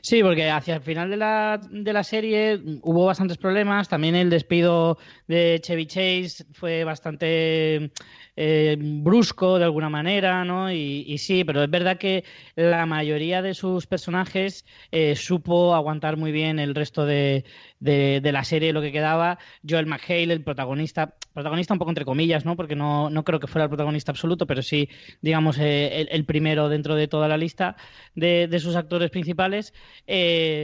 Sí, porque hacia el final de la, de la serie hubo bastantes problemas. También el despido de Chevy Chase fue bastante eh, brusco de alguna manera, ¿no? Y, sí, pero es verdad que la mayoría de sus personajes eh, supo aguantar muy bien el resto de, de, la serie, lo que quedaba. Joel McHale, el protagonista, protagonista un poco entre comillas, ¿no? Porque no, no creo que fuera el protagonista absoluto, pero sí, digamos, eh, el, primero dentro de toda la lista de, de sus actores principales,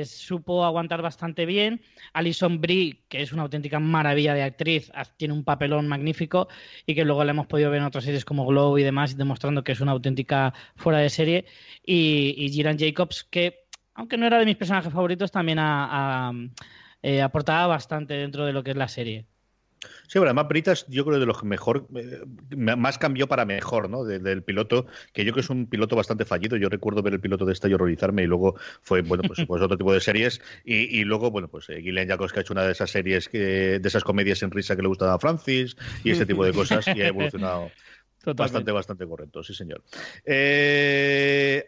supo aguantar bastante bien. Alison Brie, que es una auténtica maravilla de actriz, tiene un papelón magnífico y que luego le hemos podido ver en otras series como Glow y demás, demostrando que es una auténtica fuera de serie. Y, y Jacobs, que aunque no era de mis personajes favoritos, también ha, eh, aportaba bastante dentro de lo que es la serie. Sí, bueno, además Britas yo creo de lo que mejor, eh, más cambió para mejor, ¿no? del piloto, que yo creo que es un piloto bastante fallido. Yo recuerdo ver el piloto de esta y horrorizarme y luego fue, bueno, pues, pues otro tipo de series. Y, luego, bueno, pues eh, Gillian Jacobs que ha hecho una de esas series, que, de esas comedias en risa que le gustaba a Francis y ese tipo de cosas y ha evolucionado. Bastante, bastante correcto, sí, señor. Eh,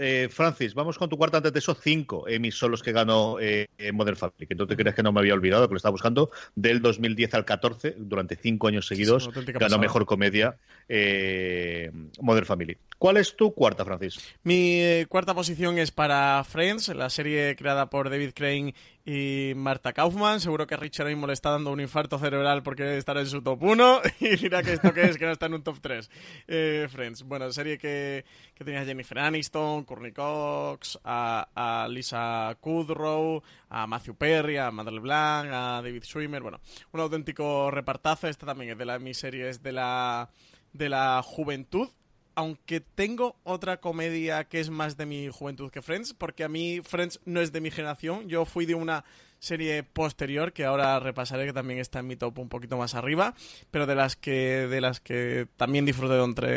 eh, Francis, vamos con tu cuarta antes de eso. Cinco Emmys son los que ganó eh, Modern tú te crees que no me había olvidado, que lo estaba buscando, del 2010 al 14, durante cinco años seguidos, ganó Mejor Comedia eh, Modern Family. ¿Cuál es tu cuarta, Francis? Mi cuarta posición es para Friends, la serie creada por David Crane y Marta Kaufman. Seguro que Richard mismo le está dando un infarto cerebral porque debe estar en su top 1. Y mira que esto que es, que no está en un top 3. Eh, Friends. Bueno, serie que, que tenía a Jennifer Aniston, Courtney Cox, a, Lisa Kudrow, a Matthew Perry, a Madeleine Blanc, a David Schwimmer. Bueno, un auténtico repartazo. Esta también es de las mis series de la, de la juventud aunque tengo otra comedia que es más de mi juventud que Friends, porque a mí Friends no es de mi generación. Yo fui de una serie posterior que ahora repasaré que también está en mi top un poquito más arriba, pero de las que de las que también disfruté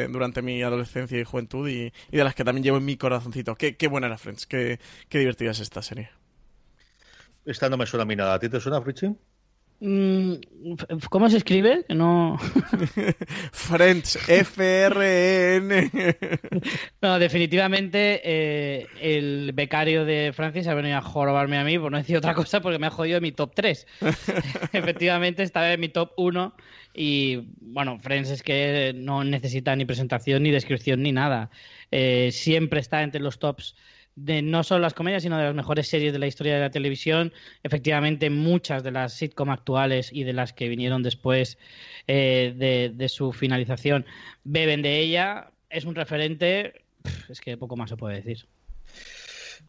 durante, mi adolescencia y juventud y, de las que también llevo en mi corazoncito. Qué, qué buena era Friends, qué, qué divertida es esta serie. Esta no me suena a mí nada. ¿A ti te suena, Fritzy? Mm, ¿Cómo se escribe? No. Friends, F-R-E-N. no, definitivamente eh, el becario de Francis ha venido a jorobarme a mí, por no decir otra cosa, porque me ha jodido en mi top 3. Efectivamente, estaba en mi top 1 y, bueno, Friends es que no necesita ni presentación, ni descripción, ni nada. Eh, siempre está entre los tops de no solo las comedias, sino de las mejores series de la historia de la televisión. Efectivamente, muchas de las sitcom actuales y de las que vinieron después eh, de, su finalización beben de ella. Es un referente, es que poco más se puede decir.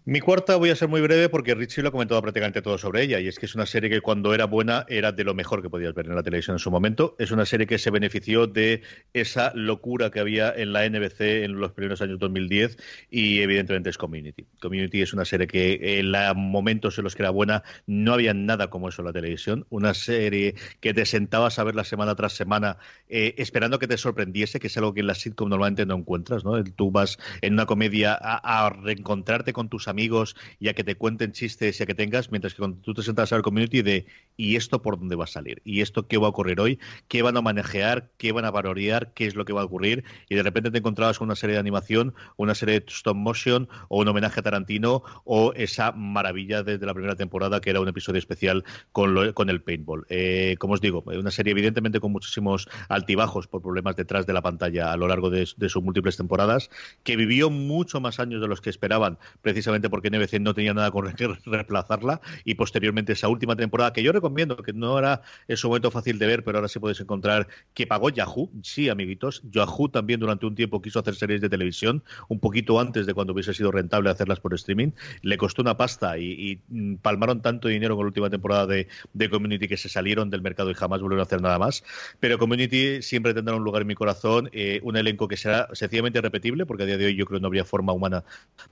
Mi cuarta voy a ser muy breve porque Richie lo ha comentado prácticamente todo sobre ella y es que es una serie que cuando era buena era de lo mejor que podías ver en la televisión en su momento. Es una serie que se benefició de esa locura que había en la NBC en los primeros años 2010 y evidentemente es Community. Community es una serie que en los momentos en los que era buena no había nada como eso en la televisión. Una serie que te sentabas a verla semana tras semana eh, esperando que te sorprendiese, que es algo que en la sitcom normalmente no encuentras. ¿no? Tú vas en una comedia a, a reencontrarte con tus amigos amigos y a que te cuenten chistes y a que tengas, mientras que cuando tú te sentas a ver community de ¿y esto por dónde va a salir? ¿Y esto qué va a ocurrir hoy? ¿Qué van a manejar? ¿Qué van a valorar? ¿Qué es lo que va a ocurrir? Y de repente te encontrabas con una serie de animación, una serie de stop motion o un homenaje a Tarantino o esa maravilla desde la primera temporada que era un episodio especial con, con el paintball. Eh, como os digo, una serie evidentemente con muchísimos altibajos por problemas detrás de la pantalla a lo largo de sus múltiples temporadas, que vivió mucho más años de los que esperaban precisamente porque NBC no tenía nada con reemplazarla y posteriormente esa última temporada que yo recomiendo, que no era en su momento fácil de ver, pero ahora sí podéis encontrar, que pagó Yahoo, sí, amiguitos, Yahoo también durante un tiempo quiso hacer series de televisión, un poquito antes de cuando hubiese sido rentable hacerlas por streaming, le costó una pasta y, mm, palmaron tanto dinero con la última temporada de, Community que se salieron del mercado y jamás volvieron a hacer nada más, pero Community siempre tendrá un lugar en mi corazón, eh, un elenco que será sencillamente repetible, porque a día de hoy yo creo que no habría forma humana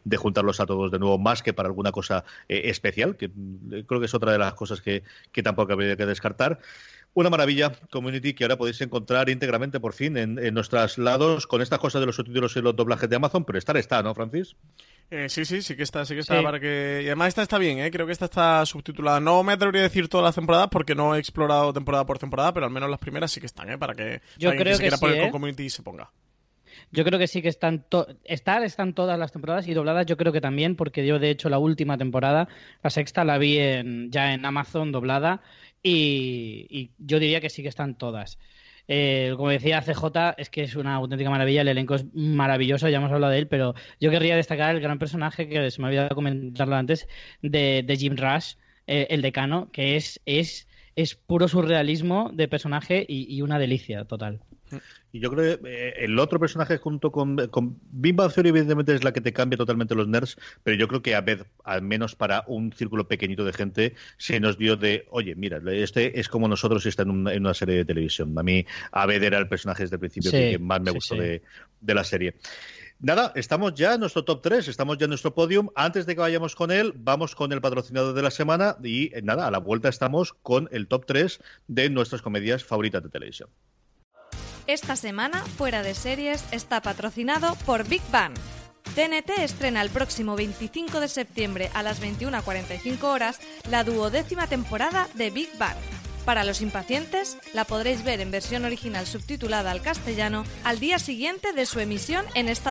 de juntarlos a todos de nuevo más que para alguna cosa eh, especial, que mm, creo que es otra de las cosas que, tampoco habría que descartar. Una maravilla, Community, que ahora podéis encontrar íntegramente por fin en, nuestros lados con estas cosas de los subtítulos y los doblajes de Amazon, pero estar está, ¿no, Francis? Eh, sí, sí, sí que está, sí que está para que... Y además esta está bien, ¿eh? creo que esta está subtitulada. No me atrevería a decir todas las temporadas porque no he explorado temporada por temporada, pero al menos las primeras sí que están, ¿eh? Para que Yo creo que, se quiera poner con ¿eh? Community se ponga. Yo creo que sí que están estar están todas las temporadas y dobladas yo creo que también porque yo de hecho la última temporada, la sexta la vi en, ya en Amazon doblada y, yo diría que sí que están todas. Eh, como decía CJ, es que es una auténtica maravilla, el elenco es maravilloso, ya hemos hablado de él, pero yo querría destacar el gran personaje que se me había comentarlo antes de, Jim Rush, eh, el decano, que es, es, es puro surrealismo de personaje y una delicia total. Y yo creo que eh, el otro personaje junto con, con Big Bang Theory evidentemente es la que te cambia totalmente los nerds, pero yo creo que a vez, al menos para un círculo pequeñito de gente, se nos dio de, oye, mira, este es como nosotros y está en, una serie de televisión. A mí Abed era el personaje desde el principio que más me gustó De, de la serie. Nada, estamos ya en nuestro top 3, estamos ya en nuestro podium. Antes de que vayamos con él, vamos con el patrocinador de la semana y nada, a la vuelta estamos con el top 3 de nuestras comedias favoritas de televisión. Esta semana, Fuera de Series está patrocinado por Big Bang. TNT estrena el próximo 25 de septiembre a las 21.45 horas la duodécima temporada de Big Bang. Para los impacientes, la podréis ver en versión original subtitulada al castellano al día siguiente de su emisión en esta.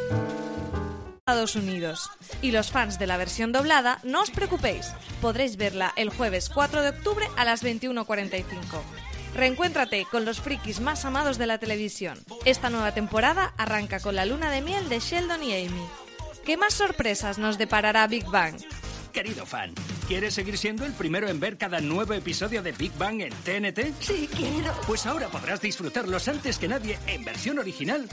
Estados Unidos. Y los fans de la versión doblada, no os preocupéis, podréis verla el jueves 4 de octubre a las 21.45. Reencuéntrate con los frikis más amados de la televisión. Esta nueva temporada arranca con la luna de miel de Sheldon y Amy. ¿Qué más sorpresas nos deparará Big Bang? Querido fan, ¿quieres seguir siendo el primero en ver cada nuevo episodio de Big Bang en TNT? Sí, quiero. Pues ahora podrás disfrutarlos antes que nadie en versión original.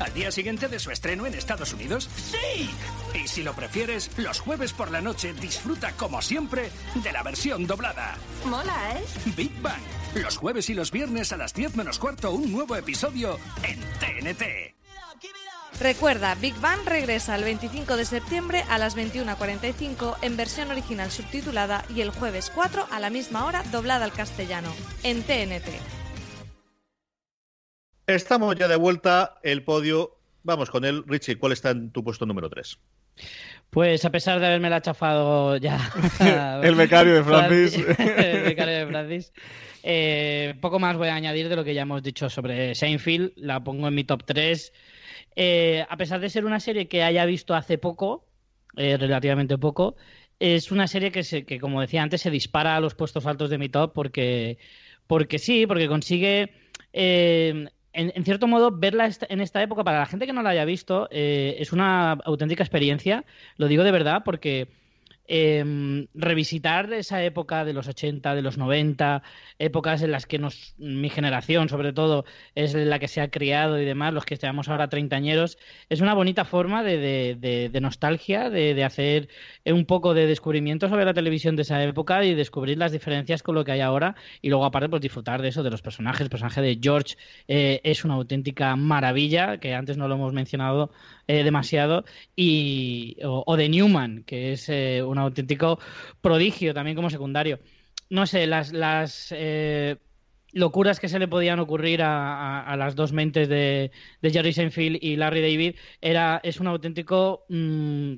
Al día siguiente de su estreno en Estados Unidos. ¡Sí! Y si lo prefieres, los jueves por la noche disfruta como siempre de la versión doblada. Mola, ¿eh? Big Bang. Los jueves y los viernes a las 10 menos cuarto un nuevo episodio en TNT. Recuerda, Big Bang regresa el 25 de septiembre a las 21.45 en versión original subtitulada y el jueves 4 a la misma hora doblada al castellano, en TNT. Estamos ya de vuelta, el podio, vamos con él. Richie, ¿cuál está en tu puesto número 3? Pues a pesar de haberme la chafado ya. el becario de Francis. el becario de Francis. Eh, poco más voy a añadir de lo que ya hemos dicho sobre Seinfeld. La pongo en mi top 3. Eh, a pesar de ser una serie que haya visto hace poco, eh, relativamente poco, es una serie que, como decía antes, se dispara a los puestos altos de mi top porque, porque sí, porque consigue en, cierto modo, verla en esta época, para la gente que no la haya visto, eh, es una auténtica experiencia. Lo digo de verdad porque Em, revisitar esa época de los 80, de los 90, épocas en las que nos, mi generación, sobre todo, es la que se ha criado y demás, los que estamos ahora treintañeros, es una bonita forma de, de, nostalgia, de, hacer un poco de descubrimiento sobre la televisión de esa época y descubrir las diferencias con lo que hay ahora y luego aparte pues disfrutar de eso, de los personajes. El personaje de George eh, es una auténtica maravilla, que antes no lo hemos mencionado eh, demasiado, y, o, de Newman, que es eh, un auténtico prodigio también como secundario. No sé, las, las eh, locuras que se le podían ocurrir a, las dos mentes de, Jerry Seinfeld y Larry David era, es un auténtico... Mm,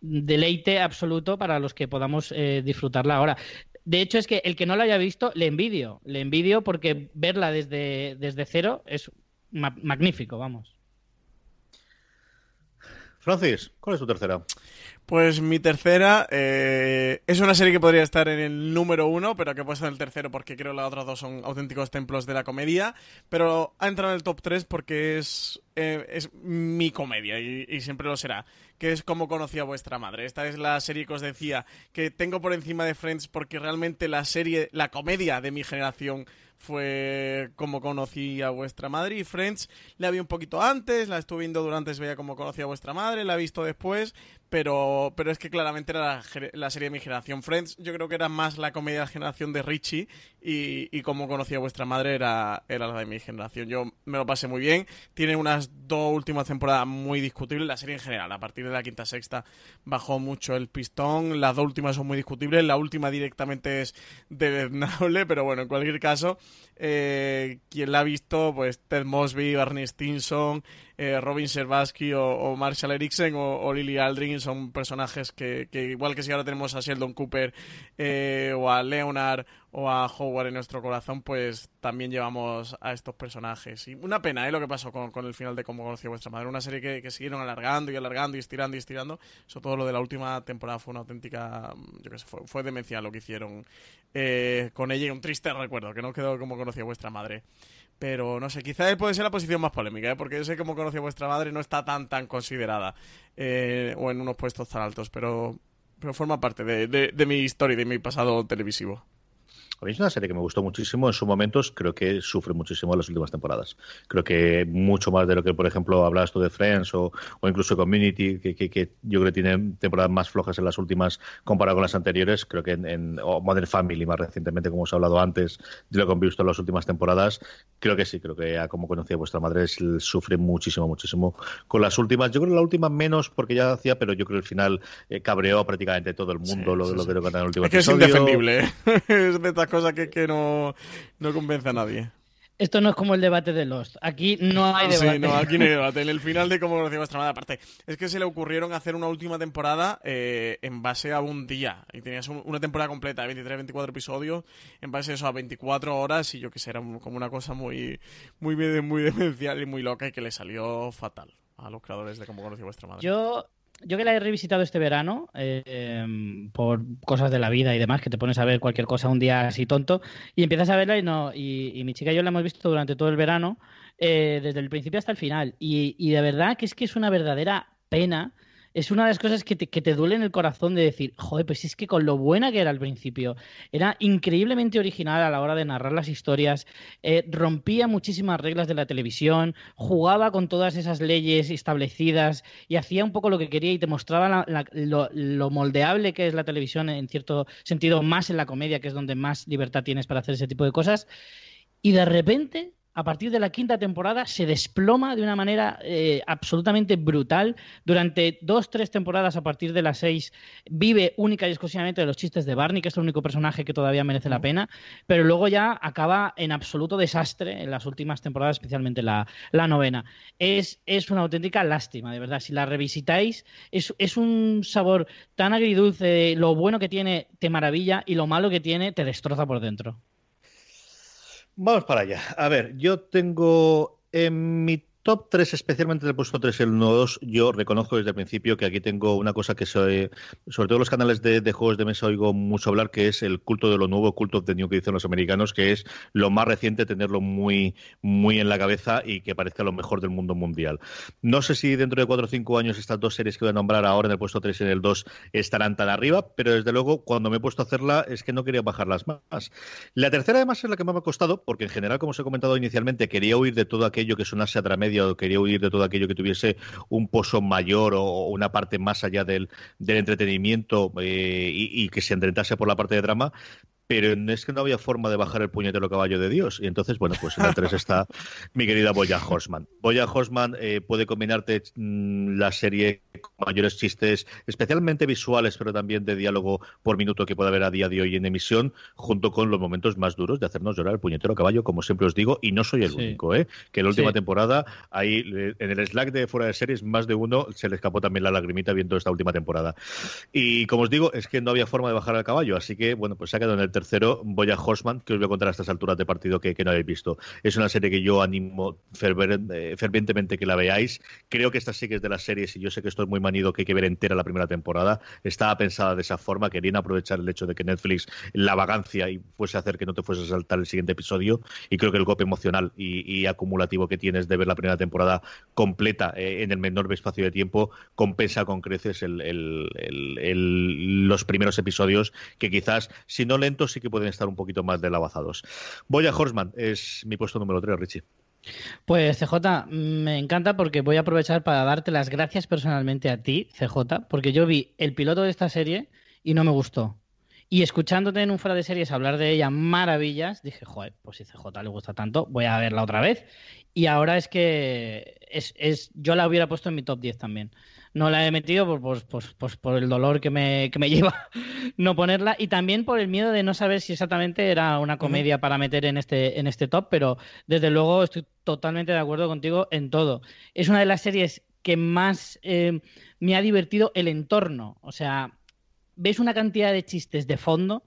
deleite absoluto para los que podamos disfrutarla ahora. De hecho, es que el que no la haya visto, le envidio. Le envidio porque verla desde, desde cero es magnífico, vamos. Francis, ¿cuál es tu tercera? Pues mi tercera eh, es una serie que podría estar en el número uno, pero que he puesto en el tercero porque creo que las otras dos son auténticos templos de la comedia. Pero ha entrado en el top 3 porque es, eh, es mi comedia y, siempre lo será. Que es como conocí a vuestra madre. Esta es la serie que os decía que tengo por encima de Friends porque realmente la serie, la comedia de mi generación fue como conocí a vuestra madre y Friends la vi un poquito antes, la estuve viendo durante, veía como conocí a vuestra madre, la he visto después, pero, pero es que claramente era la, serie de mi generación. Friends yo creo que era más la comedia de generación de Richie y, y como conocía a vuestra madre era, era la de mi generación. Yo me lo pasé muy bien. Tiene unas dos últimas temporadas muy discutibles, la serie en general. A partir de la quinta sexta bajó mucho el pistón. Las dos últimas son muy discutibles. La última directamente es desnable, pero bueno, en cualquier caso, eh, quien la ha visto, pues Ted Mosby, Barney Stinson, eh, Robin Servatsky o, Marshall Erickson o, Lily Aldrin son personajes que, igual que si ahora tenemos a Sheldon Cooper eh, o a Leonard o a Howard en nuestro corazón, pues también llevamos a estos personajes. Y una pena ¿eh? lo que pasó con, el final de Cómo conoció vuestra madre. Una serie que, siguieron alargando y alargando y estirando y estirando. Sobre todo lo de la última temporada fue una auténtica, yo qué sé, fue, fue demencial lo que hicieron con ella un triste recuerdo, que no quedó como conocía vuestra madre. Pero no sé, quizá puede ser la posición más polémica, ¿eh? porque yo sé cómo conoce a vuestra madre no está tan tan considerada eh, o en unos puestos tan altos, pero, pero forma parte de, de mi historia y de mi pasado televisivo. A mí es una serie que me gustó muchísimo en sus momentos, creo que sufre muchísimo en las últimas temporadas. Creo que mucho más de lo que, por ejemplo, hablabas tú de Friends o, incluso Community, que, yo creo que tiene temporadas más flojas en las últimas comparado con las anteriores. Creo que en, o Modern Family, más recientemente, como os he hablado antes, de lo que han visto en las últimas temporadas, creo que sí, creo que a como conocía vuestra madre, sufre muchísimo, muchísimo con las últimas. Yo creo que la última menos porque ya hacía, pero yo creo que el final eh, cabreó prácticamente todo el mundo lo, lo que en el último es que es indefendible. ¿eh? es de cosa que, no, no convence a nadie. Esto no es como el debate de Lost. Aquí no hay debate. Sí, no, aquí no hay debate. En el final de cómo conocía vuestra madre, aparte, es que se le ocurrieron hacer una última temporada eh, en base a un día. Y tenías una temporada completa de 23, 24 episodios, en base a eso a 24 horas. Y yo que sé, era como una cosa muy, muy, muy demencial y muy loca y que le salió fatal a los creadores de cómo conocía vuestra madre. Yo yo que la he revisitado este verano, eh, por cosas de la vida y demás, que te pones a ver cualquier cosa un día así tonto, y empiezas a verla y no, y, mi chica y yo la hemos visto durante todo el verano, eh, desde el principio hasta el final. Y, y de verdad que es que es una verdadera pena es una de las cosas que te, que duele en el corazón de decir, joder, pues es que con lo buena que era al principio, era increíblemente original a la hora de narrar las historias, eh, rompía muchísimas reglas de la televisión, jugaba con todas esas leyes establecidas y hacía un poco lo que quería y te mostraba lo, moldeable que es la televisión en cierto sentido, más en la comedia, que es donde más libertad tienes para hacer ese tipo de cosas. Y de repente a partir de la quinta temporada se desploma de una manera eh, absolutamente brutal. Durante dos, tres temporadas a partir de las seis vive única y exclusivamente de los chistes de Barney, que es el único personaje que todavía merece la pena, pero luego ya acaba en absoluto desastre en las últimas temporadas, especialmente la, novena. Es, es, una auténtica lástima, de verdad. Si la revisitáis, es, es un sabor tan agridulce, lo bueno que tiene te maravilla y lo malo que tiene te destroza por dentro. Vamos para allá. A ver, yo tengo en mi top 3, especialmente del puesto 3 y el 2, yo reconozco desde el principio que aquí tengo una cosa que soy, sobre todo los canales de, juegos de mesa oigo mucho hablar, que es el culto de lo nuevo, culto of the new que dicen los americanos, que es lo más reciente, tenerlo muy, muy en la cabeza y que parezca lo mejor del mundo mundial. No sé si dentro de 4 o 5 años estas dos series que voy a nombrar ahora en el puesto 3 y en el 2 estarán tan arriba, pero desde luego cuando me he puesto a hacerla es que no quería bajarlas más. La tercera además es la que más me ha costado, porque en general, como os he comentado inicialmente, quería huir de todo aquello que sonase a quería huir de todo aquello que tuviese un pozo mayor o una parte más allá del, entretenimiento eh, y, que se entretase por la parte de drama, pero es que no había forma de bajar el puñetero caballo de Dios. Y entonces, bueno, pues en el 3 está mi querida Boya Horseman. Boya Horseman eh, puede combinarte mm, la serie con mayores chistes, especialmente visuales, pero también de diálogo por minuto que puede haber a día de hoy en emisión, junto con los momentos más duros de hacernos llorar el puñetero caballo, como siempre os digo, y no soy el único, ¿eh? que en la última temporada, ahí en el Slack de fuera de series, más de uno se le escapó también la lagrimita viendo esta última temporada. Y como os digo, es que no había forma de bajar al caballo, así que, bueno, pues se ha quedado en el tercero, voy a Horseman, que os voy a contar a estas alturas de partido que, no habéis visto. Es una serie que yo animo eh, fervientemente que la veáis. Creo que esta sí que es de las series, y yo sé que esto es muy manido, que hay que ver entera la primera temporada. Estaba pensada de esa forma, querían aprovechar el hecho de que Netflix, la vagancia, y fuese a hacer que no te fuese a saltar el siguiente episodio. Y creo que el golpe emocional y, acumulativo que tienes de ver la primera temporada completa eh, en el menor espacio de tiempo compensa con creces los primeros episodios que quizás, si no lentos, sí que pueden estar un poquito más delabazados. Voy a Horseman, es mi puesto número 3, Richie. Pues CJ, me encanta porque voy a aprovechar para darte las gracias personalmente a ti, CJ, porque yo vi el piloto de esta serie y no me gustó. Y escuchándote en un fuera de series hablar de ella maravillas, dije, joder, pues si CJ le gusta tanto, voy a verla otra vez. Y ahora es que es, es, yo la hubiera puesto en mi top 10 también no la he metido por, por, por, el dolor que me, que me lleva no ponerla y también por el miedo de no saber si exactamente era una comedia para meter en este, en este top, pero desde luego estoy totalmente de acuerdo contigo en todo. Es una de las series que más eh, me ha divertido el entorno, o sea, ves una cantidad de chistes de fondo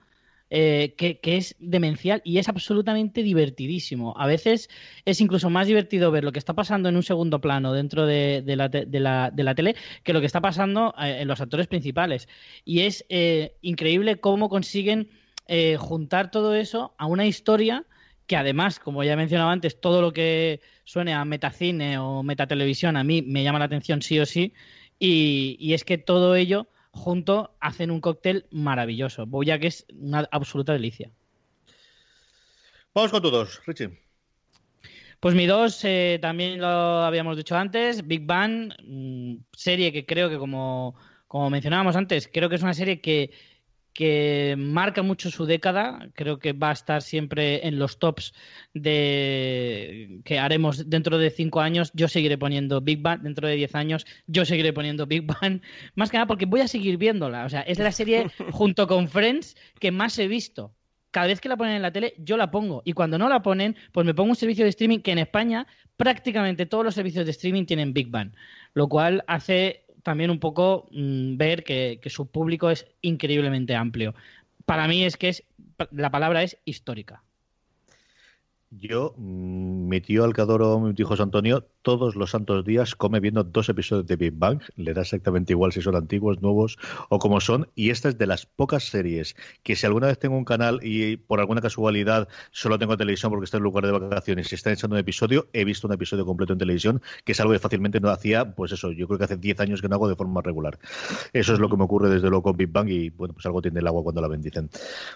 eh, que, es demencial y es absolutamente divertidísimo. A veces es incluso más divertido ver lo que está pasando en un segundo plano dentro de, la, tele que lo que está pasando eh, en los actores principales. Y es eh, increíble cómo consiguen juntar todo eso a una historia que además, como ya he mencionado antes, todo lo que suene a metacine o metatelevisión a mí me llama la atención sí o sí. y es que todo ello junto hacen un cóctel maravilloso. Boya que es una absoluta delicia. Vamos con todos, Richie. Pues mi dos, eh, también lo habíamos dicho antes, Big Bang, mm, serie que creo que como, como mencionábamos antes, creo que es una serie que que marca mucho su década. Creo que va a estar siempre en los tops de que haremos dentro de cinco años. Yo seguiré poniendo Big Bang. Dentro de diez años, yo seguiré poniendo Big Bang. Más que nada porque voy a seguir viéndola. O sea, es la serie junto con Friends que más he visto. Cada vez que la ponen en la tele, yo la pongo. Y cuando no la ponen, pues me pongo un servicio de streaming que en España prácticamente todos los servicios de streaming tienen Big Bang. Lo cual hace también un poco mm, ver que, su público es increíblemente amplio. Para mí es que es la palabra es histórica. Yo, mm, mi tío Alcadoro, mi tío José Antonio, todos los santos días come viendo dos episodios de Big Bang. Le da exactamente igual si son antiguos, nuevos o como son. Y esta es de las pocas series que si alguna vez tengo un canal y por alguna casualidad solo tengo televisión porque estoy en lugar de vacaciones y está echando un episodio, he visto un episodio completo en televisión, que es algo que fácilmente no hacía, pues eso, yo creo que hace 10 años que no hago de forma regular. Eso es lo que me ocurre desde luego con Big Bang y bueno, pues algo tiene el agua cuando la bendicen.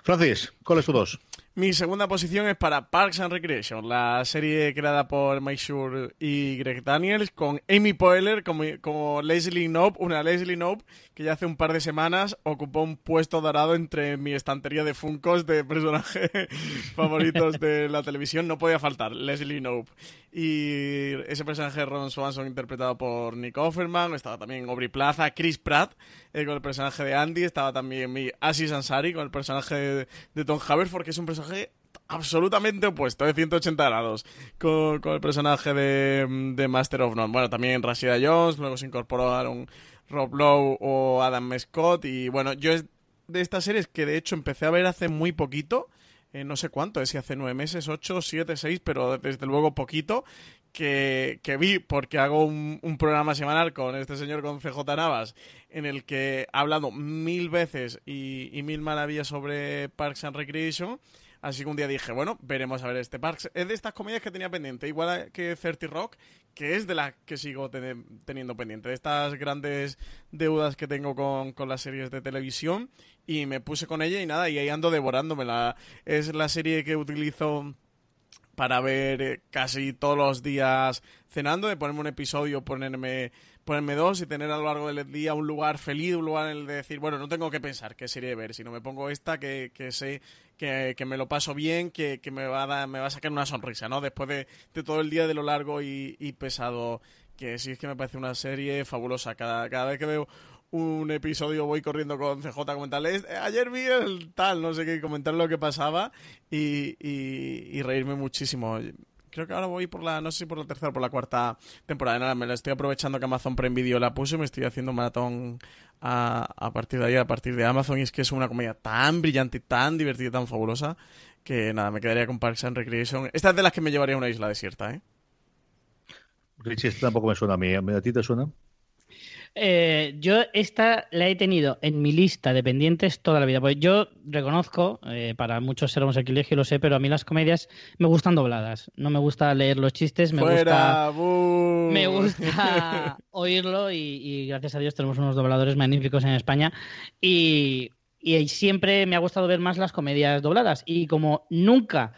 Francis, ¿cuál es tu dos? Mi segunda posición es para Parks and Recreation, la serie creada por Mike Shure y Greg Daniels, con Amy Poehler como, como Leslie Knope, una Leslie Knope que ya hace un par de semanas ocupó un puesto dorado entre mi estantería de Funkos de personajes favoritos de la televisión. No podía faltar, Leslie Knope. Y ese personaje Ron Swanson interpretado por Nick Offerman, estaba también Aubrey Plaza, Chris Pratt eh, con el personaje de Andy, estaba también mi Asis Ansari con el personaje de, de Tom Haverford, que es un personaje absolutamente opuesto, de 180 grados, con, el personaje de, Master of None. Bueno, también Rashida Jones, luego se incorporaron Rob Lowe o Adam Scott. Y bueno, yo es de estas series que de hecho empecé a ver hace muy poquito. Eh, no sé cuánto, es si hace nueve meses, ocho, siete, seis, pero desde luego poquito, que, vi porque hago un, programa semanal con este señor, con CJ Navas, en el que ha hablado mil veces y, y mil maravillas sobre Parks and Recreation. Así que un día dije, bueno, veremos a ver este Parks. Es de estas comedias que tenía pendiente, igual que 30 Rock, que es de las que sigo teniendo pendiente, de estas grandes deudas que tengo con, con, las series de televisión. Y me puse con ella y nada, y ahí ando devorándomela. Es la serie que utilizo para ver eh, casi todos los días cenando, de ponerme un episodio, ponerme ponerme dos y tener a lo largo del día un lugar feliz, un lugar en el de decir, bueno, no tengo que pensar qué serie ver, sino me pongo esta que, que sé que, que, me lo paso bien, que, que, me, va a dar, me va a sacar una sonrisa, ¿no? Después de, de todo el día de lo largo y, y, pesado, que sí es que me parece una serie fabulosa. Cada, cada vez que veo un episodio voy corriendo con CJ a comentarle, ayer vi el tal, no sé qué, comentar lo que pasaba y, y, y reírme muchísimo creo que ahora voy por la, no sé si por la tercera o por la cuarta temporada. Nada, me la estoy aprovechando que Amazon Prime Video la puso y me estoy haciendo maratón a, a partir de ahí, a partir de Amazon. Y es que es una comedia tan brillante, tan divertida, tan fabulosa, que nada, me quedaría con Parks and Recreation. Esta es de las que me llevaría a una isla desierta, ¿eh? Richie, esta tampoco me suena a mí. ¿A ti te suena? Eh, yo esta la he tenido en mi lista de pendientes toda la vida. Pues yo reconozco, eh, para muchos ser sacrilegio, lo sé, pero a mí las comedias me gustan dobladas. No me gusta leer los chistes, me gusta. Me gusta oírlo y, gracias a Dios tenemos unos dobladores magníficos en España. Y, y siempre me ha gustado ver más las comedias dobladas. Y como nunca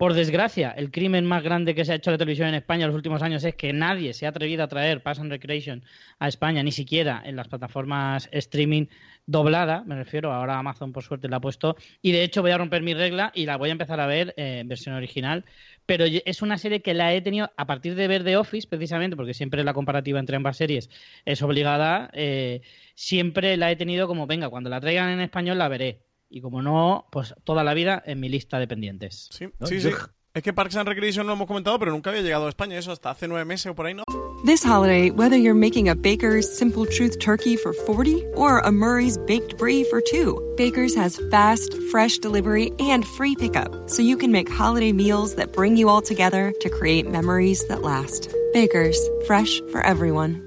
por desgracia, el crimen más grande que se ha hecho de televisión en España en los últimos años es que nadie se ha atrevido a traer Pass and Recreation a España, ni siquiera en las plataformas streaming doblada, me refiero, ahora Amazon por suerte la ha puesto, y de hecho voy a romper mi regla y la voy a empezar a ver en versión original, pero es una serie que la he tenido a partir de ver The Office, precisamente, porque siempre la comparativa entre ambas series es obligada, eh, siempre la he tenido como, venga, cuando la traigan en español la veré y como no, pues toda la vida en mi lista de pendientes. Sí, sí, sí. Es que Parks and Recreation lo hemos comentado, pero nunca había llegado a España, eso hasta hace nueve meses o por ahí, ¿no? This holiday, whether you're making a Baker's Simple Truth turkey for 40 or a Murray's Baked Brie for 2, Baker's has fast, fresh delivery and free pickup, so you can make holiday meals that bring you all together to create memories that last. Baker's, fresh for everyone.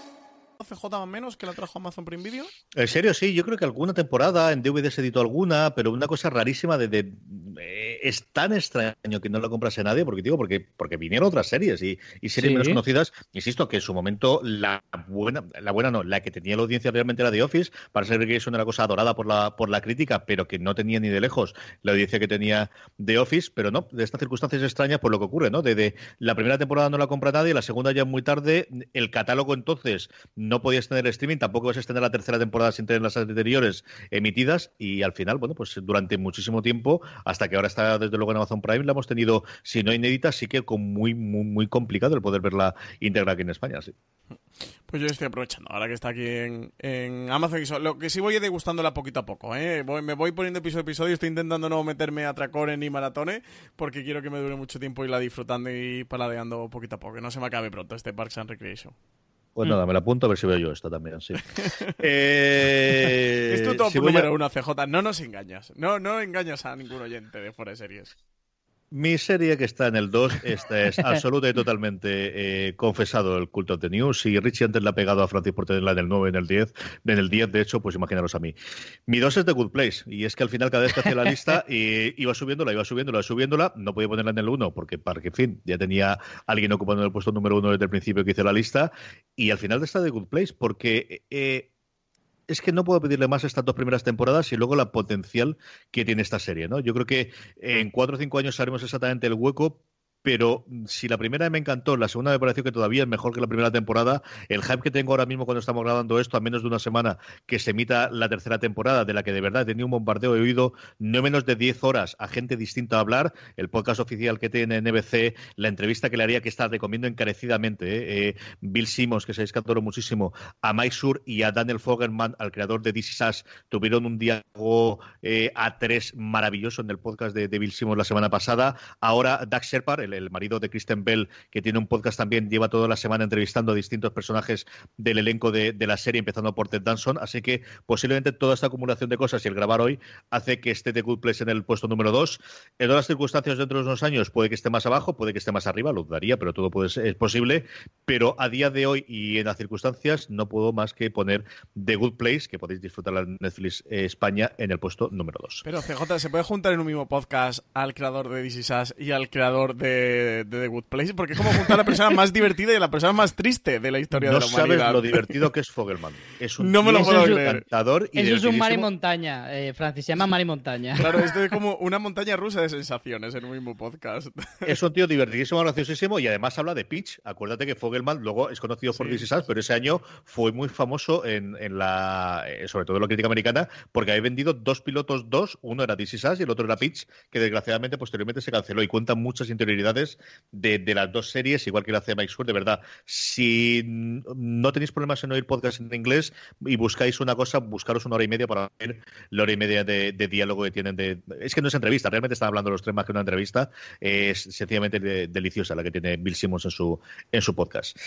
CJ menos que la trajo Amazon Prime Video? En serio, sí, yo creo que alguna temporada en DVD se editó alguna, pero una cosa rarísima de, eh, es tan extraño que no lo comprase nadie, porque digo, porque, porque vinieron otras series y, series menos conocidas. Insisto que en su momento la buena, la buena no, la que tenía la audiencia realmente era The Office, para ser que eso era una cosa adorada por la, por la crítica, pero que no tenía ni de lejos la audiencia que tenía The Office, pero no, de estas circunstancias extrañas, por lo que ocurre, ¿no? De, la primera temporada no la compra nadie, la segunda ya muy tarde, el catálogo entonces no podías tener streaming, tampoco vas a extender la tercera temporada sin tener las anteriores emitidas y al final, bueno, pues durante muchísimo tiempo, hasta que ahora está desde luego en Amazon Prime, la hemos tenido, si no inédita, sí que con muy, muy, muy complicado el poder verla íntegra aquí en España. Pues yo estoy aprovechando, ahora que está aquí en, en Amazon. Lo que sí voy es degustándola poquito a poco. ¿eh? me voy poniendo episodio a episodio. Estoy intentando no meterme a tracones ni maratones porque quiero que me dure mucho tiempo y la disfrutando y paladeando poquito a poco. Que no se me acabe pronto este Parks and Recreation. Pues nada, me la apunto a ver si veo yo esta también, sí. eh, es tu top número uno, CJ. No nos engañas. No, no engañas a ningún oyente de Fuera de Series. Mi serie que está en el 2, esta es absoluta y totalmente eh, confesado el culto de News. Y Richie antes le ha pegado a Francis por tenerla en el 9, en el 10. En el 10, de hecho, pues imaginaros a mí. Mi 2 es The Good Place. Y es que al final, cada vez que hacía la lista, y iba subiéndola, iba subiéndola, iba subiéndola. No podía ponerla en el 1 porque, para que, en fin, ya tenía alguien ocupando el puesto número 1 desde el principio que hice la lista. Y al final está The Good Place porque. Eh, es que no puedo pedirle más estas dos primeras temporadas y luego la potencial que tiene esta serie, ¿no? Yo creo que en cuatro o cinco años haremos exactamente el hueco, pero si la primera me encantó, la segunda me pareció que todavía es mejor que la primera temporada. El hype que tengo ahora mismo cuando estamos grabando esto, a menos de una semana que se emita la tercera temporada, de la que de verdad he tenido un bombardeo, he oído no menos de 10 horas a gente distinta hablar, el podcast oficial que tiene NBC, la entrevista que le haría, que está recomiendo encarecidamente, ¿eh? Eh, Bill Simmons, que se adoro muchísimo, a Mike Sur y a Daniel Fogelman, al creador de This Is tuvieron un diálogo eh, a tres maravilloso en el podcast de, Bill Simmons la semana pasada. Ahora Doug Sherpar, el, marido de Kristen Bell, que tiene un podcast también, lleva toda la semana entrevistando a distintos personajes del elenco de, la serie, empezando por Ted Danson. Así que posiblemente toda esta acumulación de cosas y el grabar hoy hace que esté The Good Place en el puesto número 2. En las circunstancias dentro de unos años puede que esté más abajo, puede que esté más arriba, lo daría, pero todo puede ser, es posible. Pero a día de hoy y en las circunstancias no puedo más que poner The Good Place, que podéis disfrutar en Netflix eh, España en el puesto número 2. Pero CJ, ¿se puede juntar en un mismo podcast al creador de This Is y al creador de de, The Good Place, porque es como juntar a la persona más divertida y a la persona más triste de la historia de la humanidad. No sabes lo divertido que es Fogelman. Es un no me lo puedo creer. encantador y Eso es un mar y montaña, eh, Francis, se llama mar y montaña. Claro, esto es como una montaña rusa de sensaciones en un mismo podcast. Es un tío divertidísimo, graciosísimo y además habla de pitch. Acuérdate que Fogelman luego es conocido por sí. pero ese año fue muy famoso en, en la, eh, sobre todo en la crítica americana, porque había vendido dos pilotos, dos, uno era This y el otro era Pitch, que desgraciadamente posteriormente se canceló y cuentan muchas interioridades de, las dos series, igual que la hace Mike Sur, de verdad. Si no tenéis problemas en oír podcast en inglés y buscáis una cosa, buscaros una hora y media para ver la hora y media de, diálogo que tienen. De, es que no es entrevista, realmente están hablando los tres más que una entrevista. Es sencillamente deliciosa la que tiene Bill Simmons en su, en su podcast.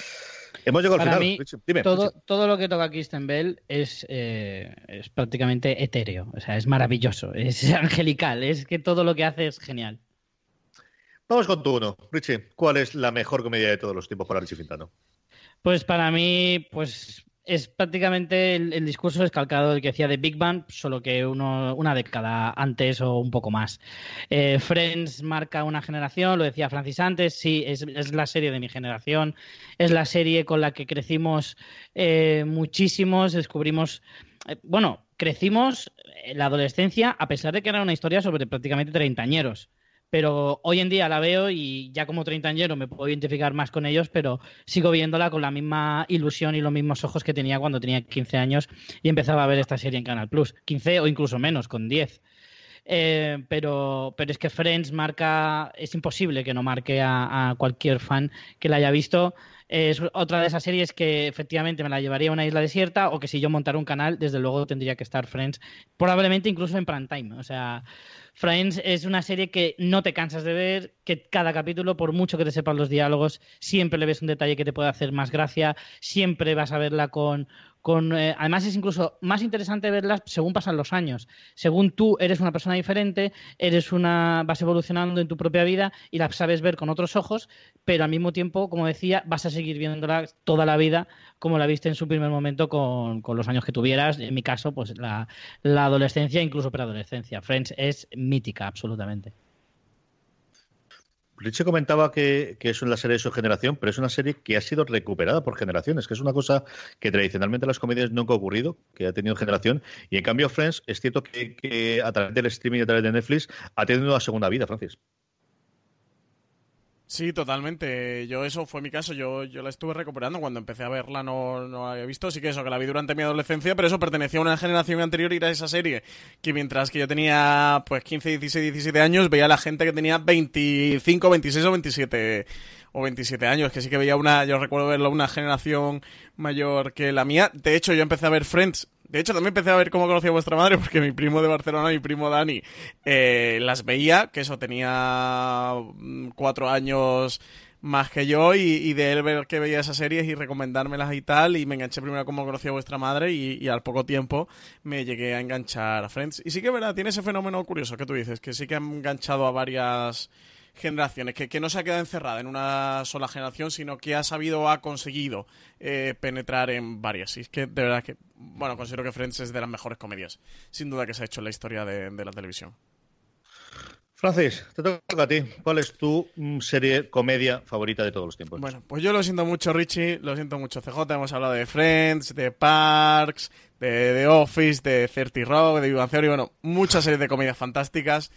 Hemos llegado al final. todo, todo lo que toca Kristen Bell es, eh, es prácticamente etéreo. O sea, es maravilloso, es angelical. Es que todo lo que hace es genial. Vamos con tu uno. Richie, ¿cuál es la mejor comedia de todos los tiempos para Richie Fintano? Pues para mí, pues es prácticamente el, discurso descalcado del que decía de Big Bang, solo que uno, una década antes o un poco más. Eh, Friends marca una generación, lo decía Francis antes, sí, es, la serie de mi generación, es la serie con la que crecimos eh, muchísimos, descubrimos, eh, bueno, crecimos en la adolescencia a pesar de que era una historia sobre prácticamente treintañeros pero hoy en día la veo y ya como treintañero me puedo identificar más con ellos, pero sigo viéndola con la misma ilusión y los mismos ojos que tenía cuando tenía 15 años y empezaba a ver esta serie en Canal Plus. 15 o incluso menos, con 10. Eh, pero, pero es que Friends marca, es imposible que no marque a, cualquier fan que la haya visto. Es otra de esas series que efectivamente me la llevaría a una isla desierta o que si yo montara un canal, desde luego tendría que estar Friends, probablemente incluso en prime time. O sea, Friends es una serie que no te cansas de ver, que cada capítulo, por mucho que te sepan los diálogos, siempre le ves un detalle que te puede hacer más gracia, siempre vas a verla con, con, eh, además es incluso más interesante verlas según pasan los años. Según tú eres una persona diferente, eres una, vas evolucionando en tu propia vida y la sabes ver con otros ojos, pero al mismo tiempo, como decía, vas a seguir viéndola toda la vida como la viste en su primer momento con, los años que tuvieras. En mi caso, pues la, la adolescencia, incluso preadolescencia. Friends es mítica, absolutamente. Richie comentaba que, es una serie de su generación, pero es una serie que ha sido recuperada por generaciones, que es una cosa que tradicionalmente en las comedias nunca ha ocurrido, que ha tenido generación. Y en cambio, Friends, es cierto que, que a través del streaming y a través de Netflix ha tenido una segunda vida, Francis. Sí, totalmente. Yo eso fue mi caso. Yo, yo la estuve recuperando cuando empecé a verla. No, no la había visto. Sí que eso, que la vi durante mi adolescencia, pero eso pertenecía a una generación anterior y era esa serie. Que mientras que yo tenía pues 15, 16, 17 años, veía a la gente que tenía 25, 26 o 27 o 27 años, que sí que veía una, yo recuerdo verlo una generación mayor que la mía. De hecho, yo empecé a ver Friends de hecho, también empecé a ver cómo conocía a vuestra madre, porque mi primo de Barcelona, mi primo Dani, eh, las veía, que eso tenía mm, cuatro años más que yo y, de él ver que veía esas series y recomendármelas y tal. Y me enganché primero como conocía a vuestra madre y, al poco tiempo me llegué a enganchar a Friends. Y sí que verdad, tiene ese fenómeno curioso que tú dices, que sí que han enganchado a varias generaciones, que, que no se ha quedado encerrada en una sola generación, sino que ha sabido o ha conseguido eh, penetrar en varias. Y es que de verdad que, bueno, considero que Friends es de las mejores comedias, sin duda que se ha hecho en la historia de, la televisión. Francis, te toca a ti. ¿Cuál es tu mm, serie comedia favorita de todos los tiempos? Bueno, pues yo lo siento mucho, Richie, lo siento mucho, CJ. Hemos hablado de Friends, de Parks, de The Office, de 30 Rock, de Big Theory, bueno, muchas series de comedias fantásticas,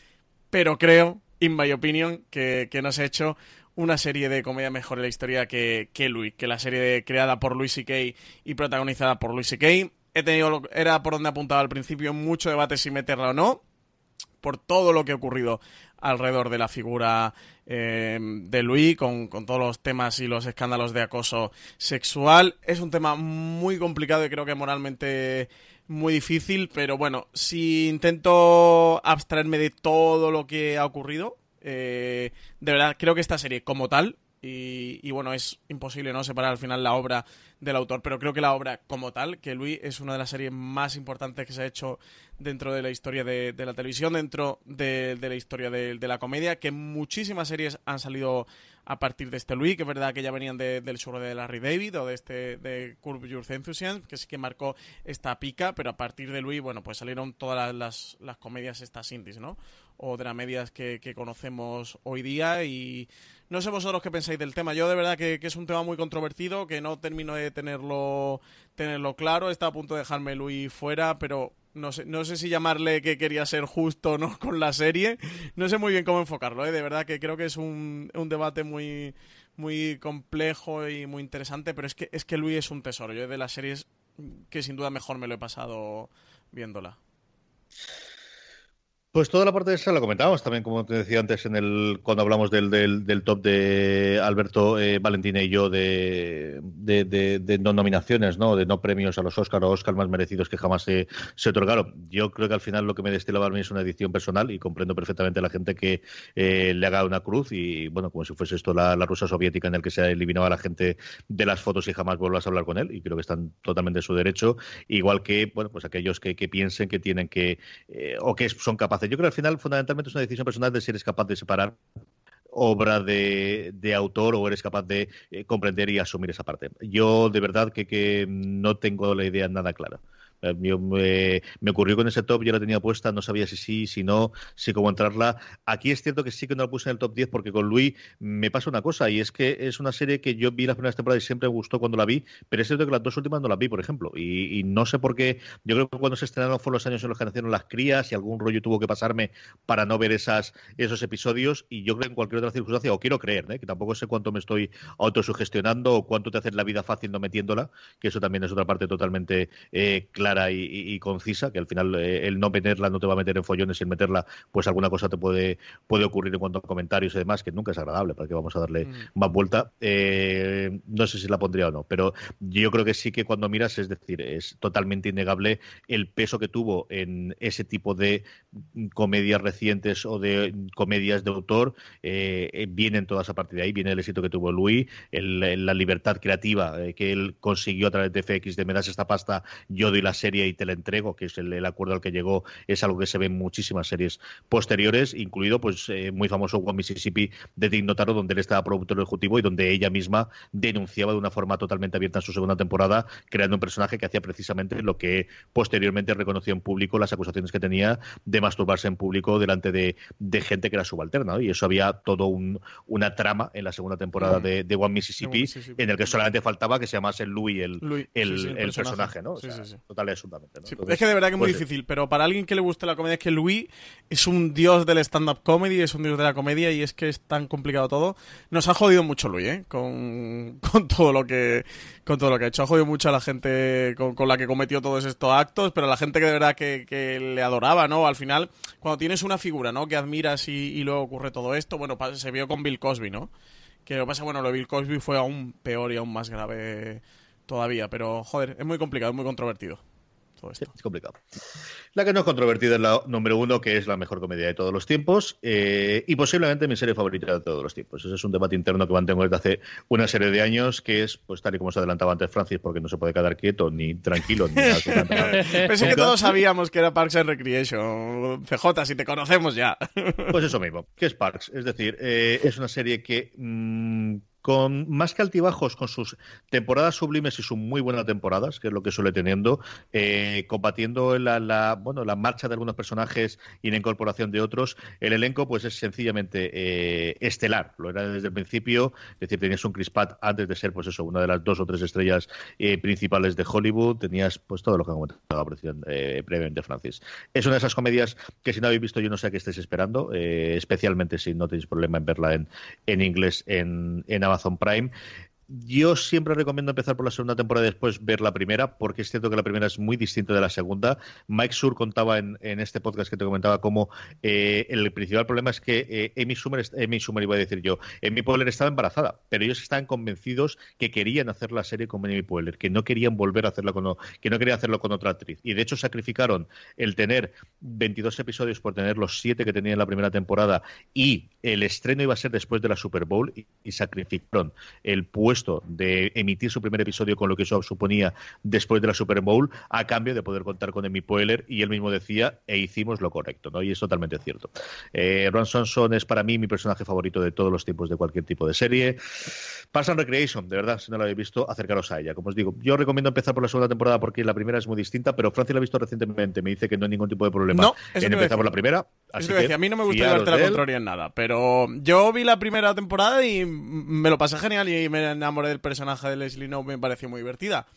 pero creo in my opinion, que, que nos ha hecho una serie de comedia mejor en la historia que, que Louis, que la serie creada por Louis C.K. y protagonizada por Louis C.K. He tenido, era por donde apuntaba al principio, mucho debate si meterla o no, por todo lo que ha ocurrido alrededor de la figura eh, de Louis, con, con, todos los temas y los escándalos de acoso sexual. Es un tema muy complicado y creo que moralmente muy difícil, pero bueno, si intento abstraerme de todo lo que ha ocurrido, eh, de verdad creo que esta serie como tal, y, bueno, es imposible no separar al final la obra del autor, pero creo que la obra como tal, que Luis es una de las series más importantes que se ha hecho dentro de la historia de, la televisión, dentro de, la historia de, la comedia, que muchísimas series han salido a partir de este Louis, que es verdad que ya venían del show de Larry David o de este de Curb Your Enthusiasm, que sí que marcó esta pica, pero a partir de Louis, bueno, pues salieron todas las, las, comedias estas indies, ¿no? O dramedias que, que conocemos hoy día y no sé vosotros qué pensáis del tema. Yo de verdad que, que, es un tema muy controvertido, que no termino de tenerlo, tenerlo claro. Está a punto de dejarme Luis fuera, pero no sé, no sé si llamarle que quería ser justo o no con la serie. No sé muy bien cómo enfocarlo, ¿eh? De verdad que creo que es un, un debate muy, muy complejo y muy interesante, pero es que, es que Luis es un tesoro. Yo de las series que sin duda mejor me lo he pasado viéndola. Pues toda la parte de esa la comentábamos también, como te decía antes, en el cuando hablamos del, del, top de Alberto eh, Valentina y yo de, de, no nominaciones, ¿no? de no premios a los Oscar o Oscar más merecidos que jamás se, se, otorgaron. Yo creo que al final lo que me destilaba a mí es una edición personal y comprendo perfectamente a la gente que eh, le haga una cruz y, bueno, como si fuese esto la, la Rusia soviética en el que se eliminaba a la gente de las fotos y jamás vuelvas a hablar con él y creo que están totalmente en su derecho, igual que, bueno, pues aquellos que, que piensen que tienen que, eh, o que son capaces yo creo que al final fundamentalmente es una decisión personal de si eres capaz de separar obra de, autor o eres capaz de eh, comprender y asumir esa parte. Yo de verdad que, que no tengo la idea nada clara. Eh, me, ocurrió con ese top, yo la tenía puesta, no sabía si sí, si no, si cómo entrarla. Aquí es cierto que sí que no la puse en el top 10 porque con Luis me pasa una cosa y es que es una serie que yo vi las primeras temporadas y siempre me gustó cuando la vi, pero es cierto que las dos últimas no las vi, por ejemplo. Y, no sé por qué, yo creo que cuando se estrenaron fueron los años en los que nacieron las crías y algún rollo tuvo que pasarme para no ver esas, esos episodios y yo creo que en cualquier otra circunstancia, o quiero creer, ¿eh? que tampoco sé cuánto me estoy autosugestionando o cuánto te hace la vida fácil no metiéndola, que eso también es otra parte totalmente eh, clara y, concisa, que al final eh, el no meterla no te va a meter en follones y el meterla, pues alguna cosa te puede, puede ocurrir en cuanto a comentarios y demás, que nunca es agradable, para que vamos a darle mm. más vuelta. Eh, no sé si la pondría o no, pero yo creo que sí que cuando miras, es decir, es totalmente innegable el peso que tuvo en ese tipo de comedias recientes o de comedias de autor, eh, vienen todas a partir de ahí, viene el éxito que tuvo Louis, la libertad creativa que él consiguió a través de FX, de me das esta pasta, yo doy la serie y te la entrego, que es el, acuerdo al que llegó, es algo que se ve en muchísimas series posteriores, incluido pues eh, muy famoso One Mississippi de Dick Notaro, donde él estaba productor ejecutivo y donde ella misma denunciaba de una forma totalmente abierta en su segunda temporada, creando un personaje que hacía precisamente lo que posteriormente reconoció en público las acusaciones que tenía de masturbarse en público delante de, gente que era subalterna. Y eso había todo un, una trama en la segunda temporada de, One Mississippi, en el que solamente faltaba que se llamase Louis el, el, personaje, ¿no? Es que de verdad que es muy pues difícil, pero para alguien que le guste la comedia es que Louis es un dios del stand-up comedy, es un dios de la comedia y es que es tan complicado todo. Nos ha jodido mucho Louis, ¿eh? Con, todo lo que con todo lo que ha hecho. Ha jodido mucho a la gente con, la que cometió todos estos actos, pero a la gente que de verdad que, le adoraba, ¿no? Al final, cuando tienes una figura, ¿no? Que admiras y, luego ocurre todo esto, bueno, se vio con Bill Cosby, ¿no? Que lo que pasa, bueno, lo de Bill Cosby fue aún peor y aún más grave todavía, pero joder, es muy complicado, es muy controvertido. Todo esto. es complicado. La que no es controvertida es la número uno, que es la mejor comedia de todos los tiempos eh, y posiblemente mi serie favorita de todos los tiempos. Ese es un debate interno que mantengo desde hace una serie de años, que es, pues tal y como se adelantaba antes Francis, porque no se puede quedar quieto ni tranquilo. Ni Pensé que todos sabíamos que era Parks and Recreation. CJ, si te conocemos ya. Pues eso mismo, que es Parks. Es decir, eh, es una serie que... Mmm, con más que altibajos, con sus temporadas sublimes y sus muy buenas temporadas, que es lo que suele teniendo, eh, combatiendo la, bueno, la marcha de algunos personajes y la incorporación de otros, el elenco pues es sencillamente eh, estelar. Lo era desde el principio, es decir, tenías un Chris Pratt antes de ser pues eso, una de las dos o tres estrellas eh, principales de Hollywood, tenías pues todo lo que ha comentado eh, previamente Francis. Es una de esas comedias que si no habéis visto yo no sé a qué estáis esperando, especialmente si no tenéis problema en verla en, en inglés en, en Amazon Amazon Prime. Yo siempre recomiendo empezar por la segunda temporada y después ver la primera, porque es cierto que la primera es muy distinta de la segunda. Mike Sur contaba en, en este podcast que te comentaba cómo eh, el principal problema es que eh, Amy Schumer, Amy iba a decir yo, Amy Poehler estaba embarazada, pero ellos estaban convencidos que querían hacer la serie con Amy Poehler, que no querían volver a hacerla con, que no querían hacerlo con otra actriz. Y de hecho sacrificaron el tener 22 episodios por tener los 7 que tenía en la primera temporada y el estreno iba a ser después de la Super Bowl y, y sacrificaron el puesto de emitir su primer episodio con lo que eso suponía después de la Super Bowl, a cambio de poder contar con Amy Poehler, y él mismo decía, e hicimos lo correcto, ¿no? Y es totalmente cierto. Eh, Ron Swanson es para mí mi personaje favorito de todos los tiempos de cualquier tipo de serie. Parks and Recreation, de verdad, si no lo habéis visto, acercaros a ella. Como os digo, yo recomiendo empezar por la segunda temporada porque la primera es muy distinta, pero Francia la ha visto recientemente, me dice que no hay ningún tipo de problema no, en empezar por la primera. Así que, a mí no me gusta llevarte la contraria en nada, pero yo vi la primera temporada y me lo pasé genial y me enamoré del personaje de Leslie No, me pareció muy divertida.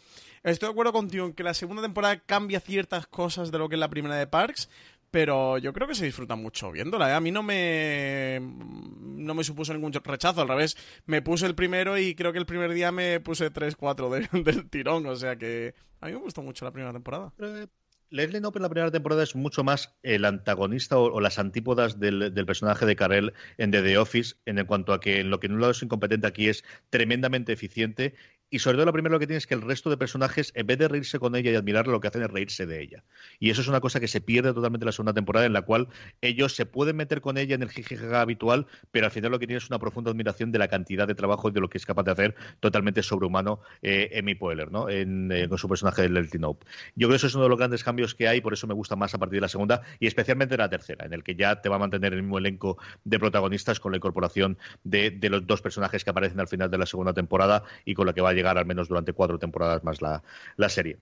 Estoy de acuerdo contigo en que la segunda temporada cambia ciertas cosas de lo que es la primera de Parks, pero yo creo que se disfruta mucho viéndola. ¿eh? A mí no me no me supuso ningún rechazo, al revés, me puse el primero y creo que el primer día me puse 3-4 de, del tirón, o sea que a mí me gustó mucho la primera temporada. Eh, Leslie Knope en la primera temporada es mucho más el antagonista o, las antípodas del, del, personaje de Carell en The, The Office, en cuanto a que en lo que en un lado es incompetente aquí es tremendamente eficiente y sobre todo lo primero que tiene es que el resto de personajes, en vez de reírse con ella y admirarla, lo que hacen es reírse de ella. Y eso es una cosa que se pierde totalmente en la segunda temporada, en la cual ellos se pueden meter con ella en el jijijaja habitual, pero al final lo que tiene es una profunda admiración de la cantidad de trabajo y de lo que es capaz de hacer totalmente sobrehumano eh, Amy Poehler, ¿no? En, eh, con su personaje de Leslie Knope. Yo creo que eso es uno de los grandes cambios que hay, por eso me gusta más a partir de la segunda y especialmente de la tercera, en el que ya te va a mantener el mismo elenco de protagonistas con la incorporación de, de los dos personajes que aparecen al final de la segunda temporada y con la que va a llegar al menos durante cuatro temporadas más la, la serie.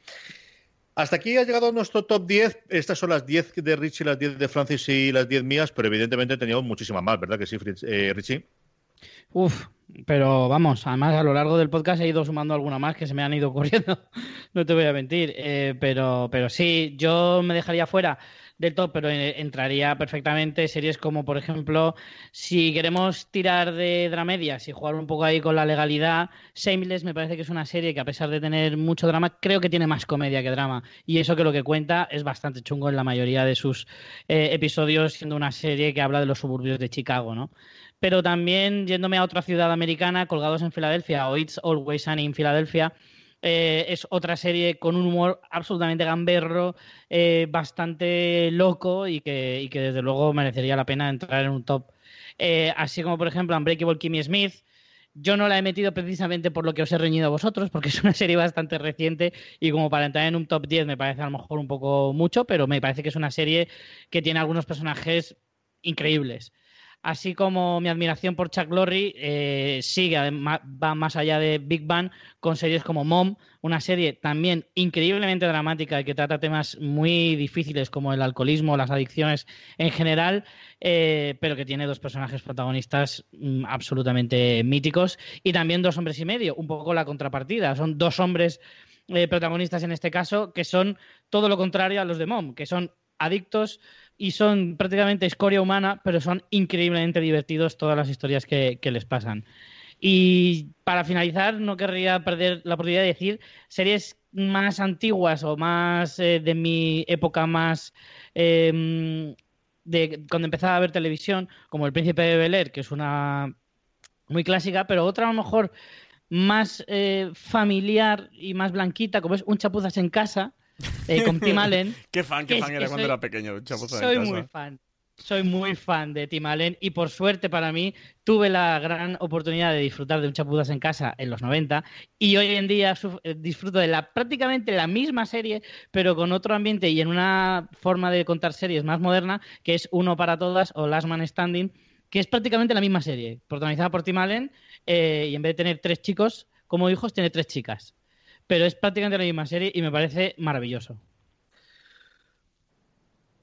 Hasta aquí ha llegado nuestro top 10. Estas son las 10 de Richie, las 10 de Francis y las 10 mías, pero evidentemente teníamos muchísimas más, ¿verdad que sí, eh, Richie? Uf, pero vamos, además a lo largo del podcast he ido sumando alguna más que se me han ido ocurriendo, no te voy a mentir, eh, pero, pero sí, yo me dejaría fuera del top, pero entraría perfectamente series como, por ejemplo, si queremos tirar de dramedias y jugar un poco ahí con la legalidad, Shameless me parece que es una serie que a pesar de tener mucho drama, creo que tiene más comedia que drama. Y eso que lo que cuenta es bastante chungo en la mayoría de sus eh, episodios, siendo una serie que habla de los suburbios de Chicago, ¿no? Pero también yéndome a otra ciudad americana, colgados en Filadelfia o It's Always Sunny en Filadelfia, eh, es otra serie con un humor absolutamente gamberro, eh, bastante loco y que, y que, desde luego merecería la pena entrar en un top. Eh, así como, por ejemplo, Unbreakable Kimmy Smith. Yo no la he metido precisamente por lo que os he reñido a vosotros, porque es una serie bastante reciente y como para entrar en un top 10 me parece a lo mejor un poco mucho, pero me parece que es una serie que tiene algunos personajes increíbles así como mi admiración por Chuck Lorre eh, sigue, va más allá de Big Bang con series como Mom, una serie también increíblemente dramática que trata temas muy difíciles como el alcoholismo, las adicciones en general, eh, pero que tiene dos personajes protagonistas mm, absolutamente míticos. Y también dos hombres y medio, un poco la contrapartida, son dos hombres eh, protagonistas en este caso que son todo lo contrario a los de Mom, que son adictos y son prácticamente escoria humana, pero son increíblemente divertidos todas las historias que, les pasan. Y para finalizar, no querría perder la oportunidad de decir series más antiguas o más eh, de mi época más eh, de cuando empezaba a ver televisión, como El Príncipe de Bel Air, que es una muy clásica, pero otra a lo mejor más eh, familiar y más blanquita, como es Un Chapuzas en Casa, eh, con Tim Allen. qué fan, qué que fan era que cuando soy- era pequeño. Soy casa. muy fan. Soy muy fan de Tim Allen y por suerte para mí tuve la gran oportunidad de disfrutar de un Chapuzas en casa en los 90 y hoy en día eh, disfruto de la prácticamente la misma serie pero con otro ambiente y en una forma de contar series más moderna que es Uno para Todas o Last Man Standing que es prácticamente la misma serie protagonizada por Tim Allen eh, y en vez de tener tres chicos como hijos tiene tres chicas pero es prácticamente la misma serie y me parece maravilloso.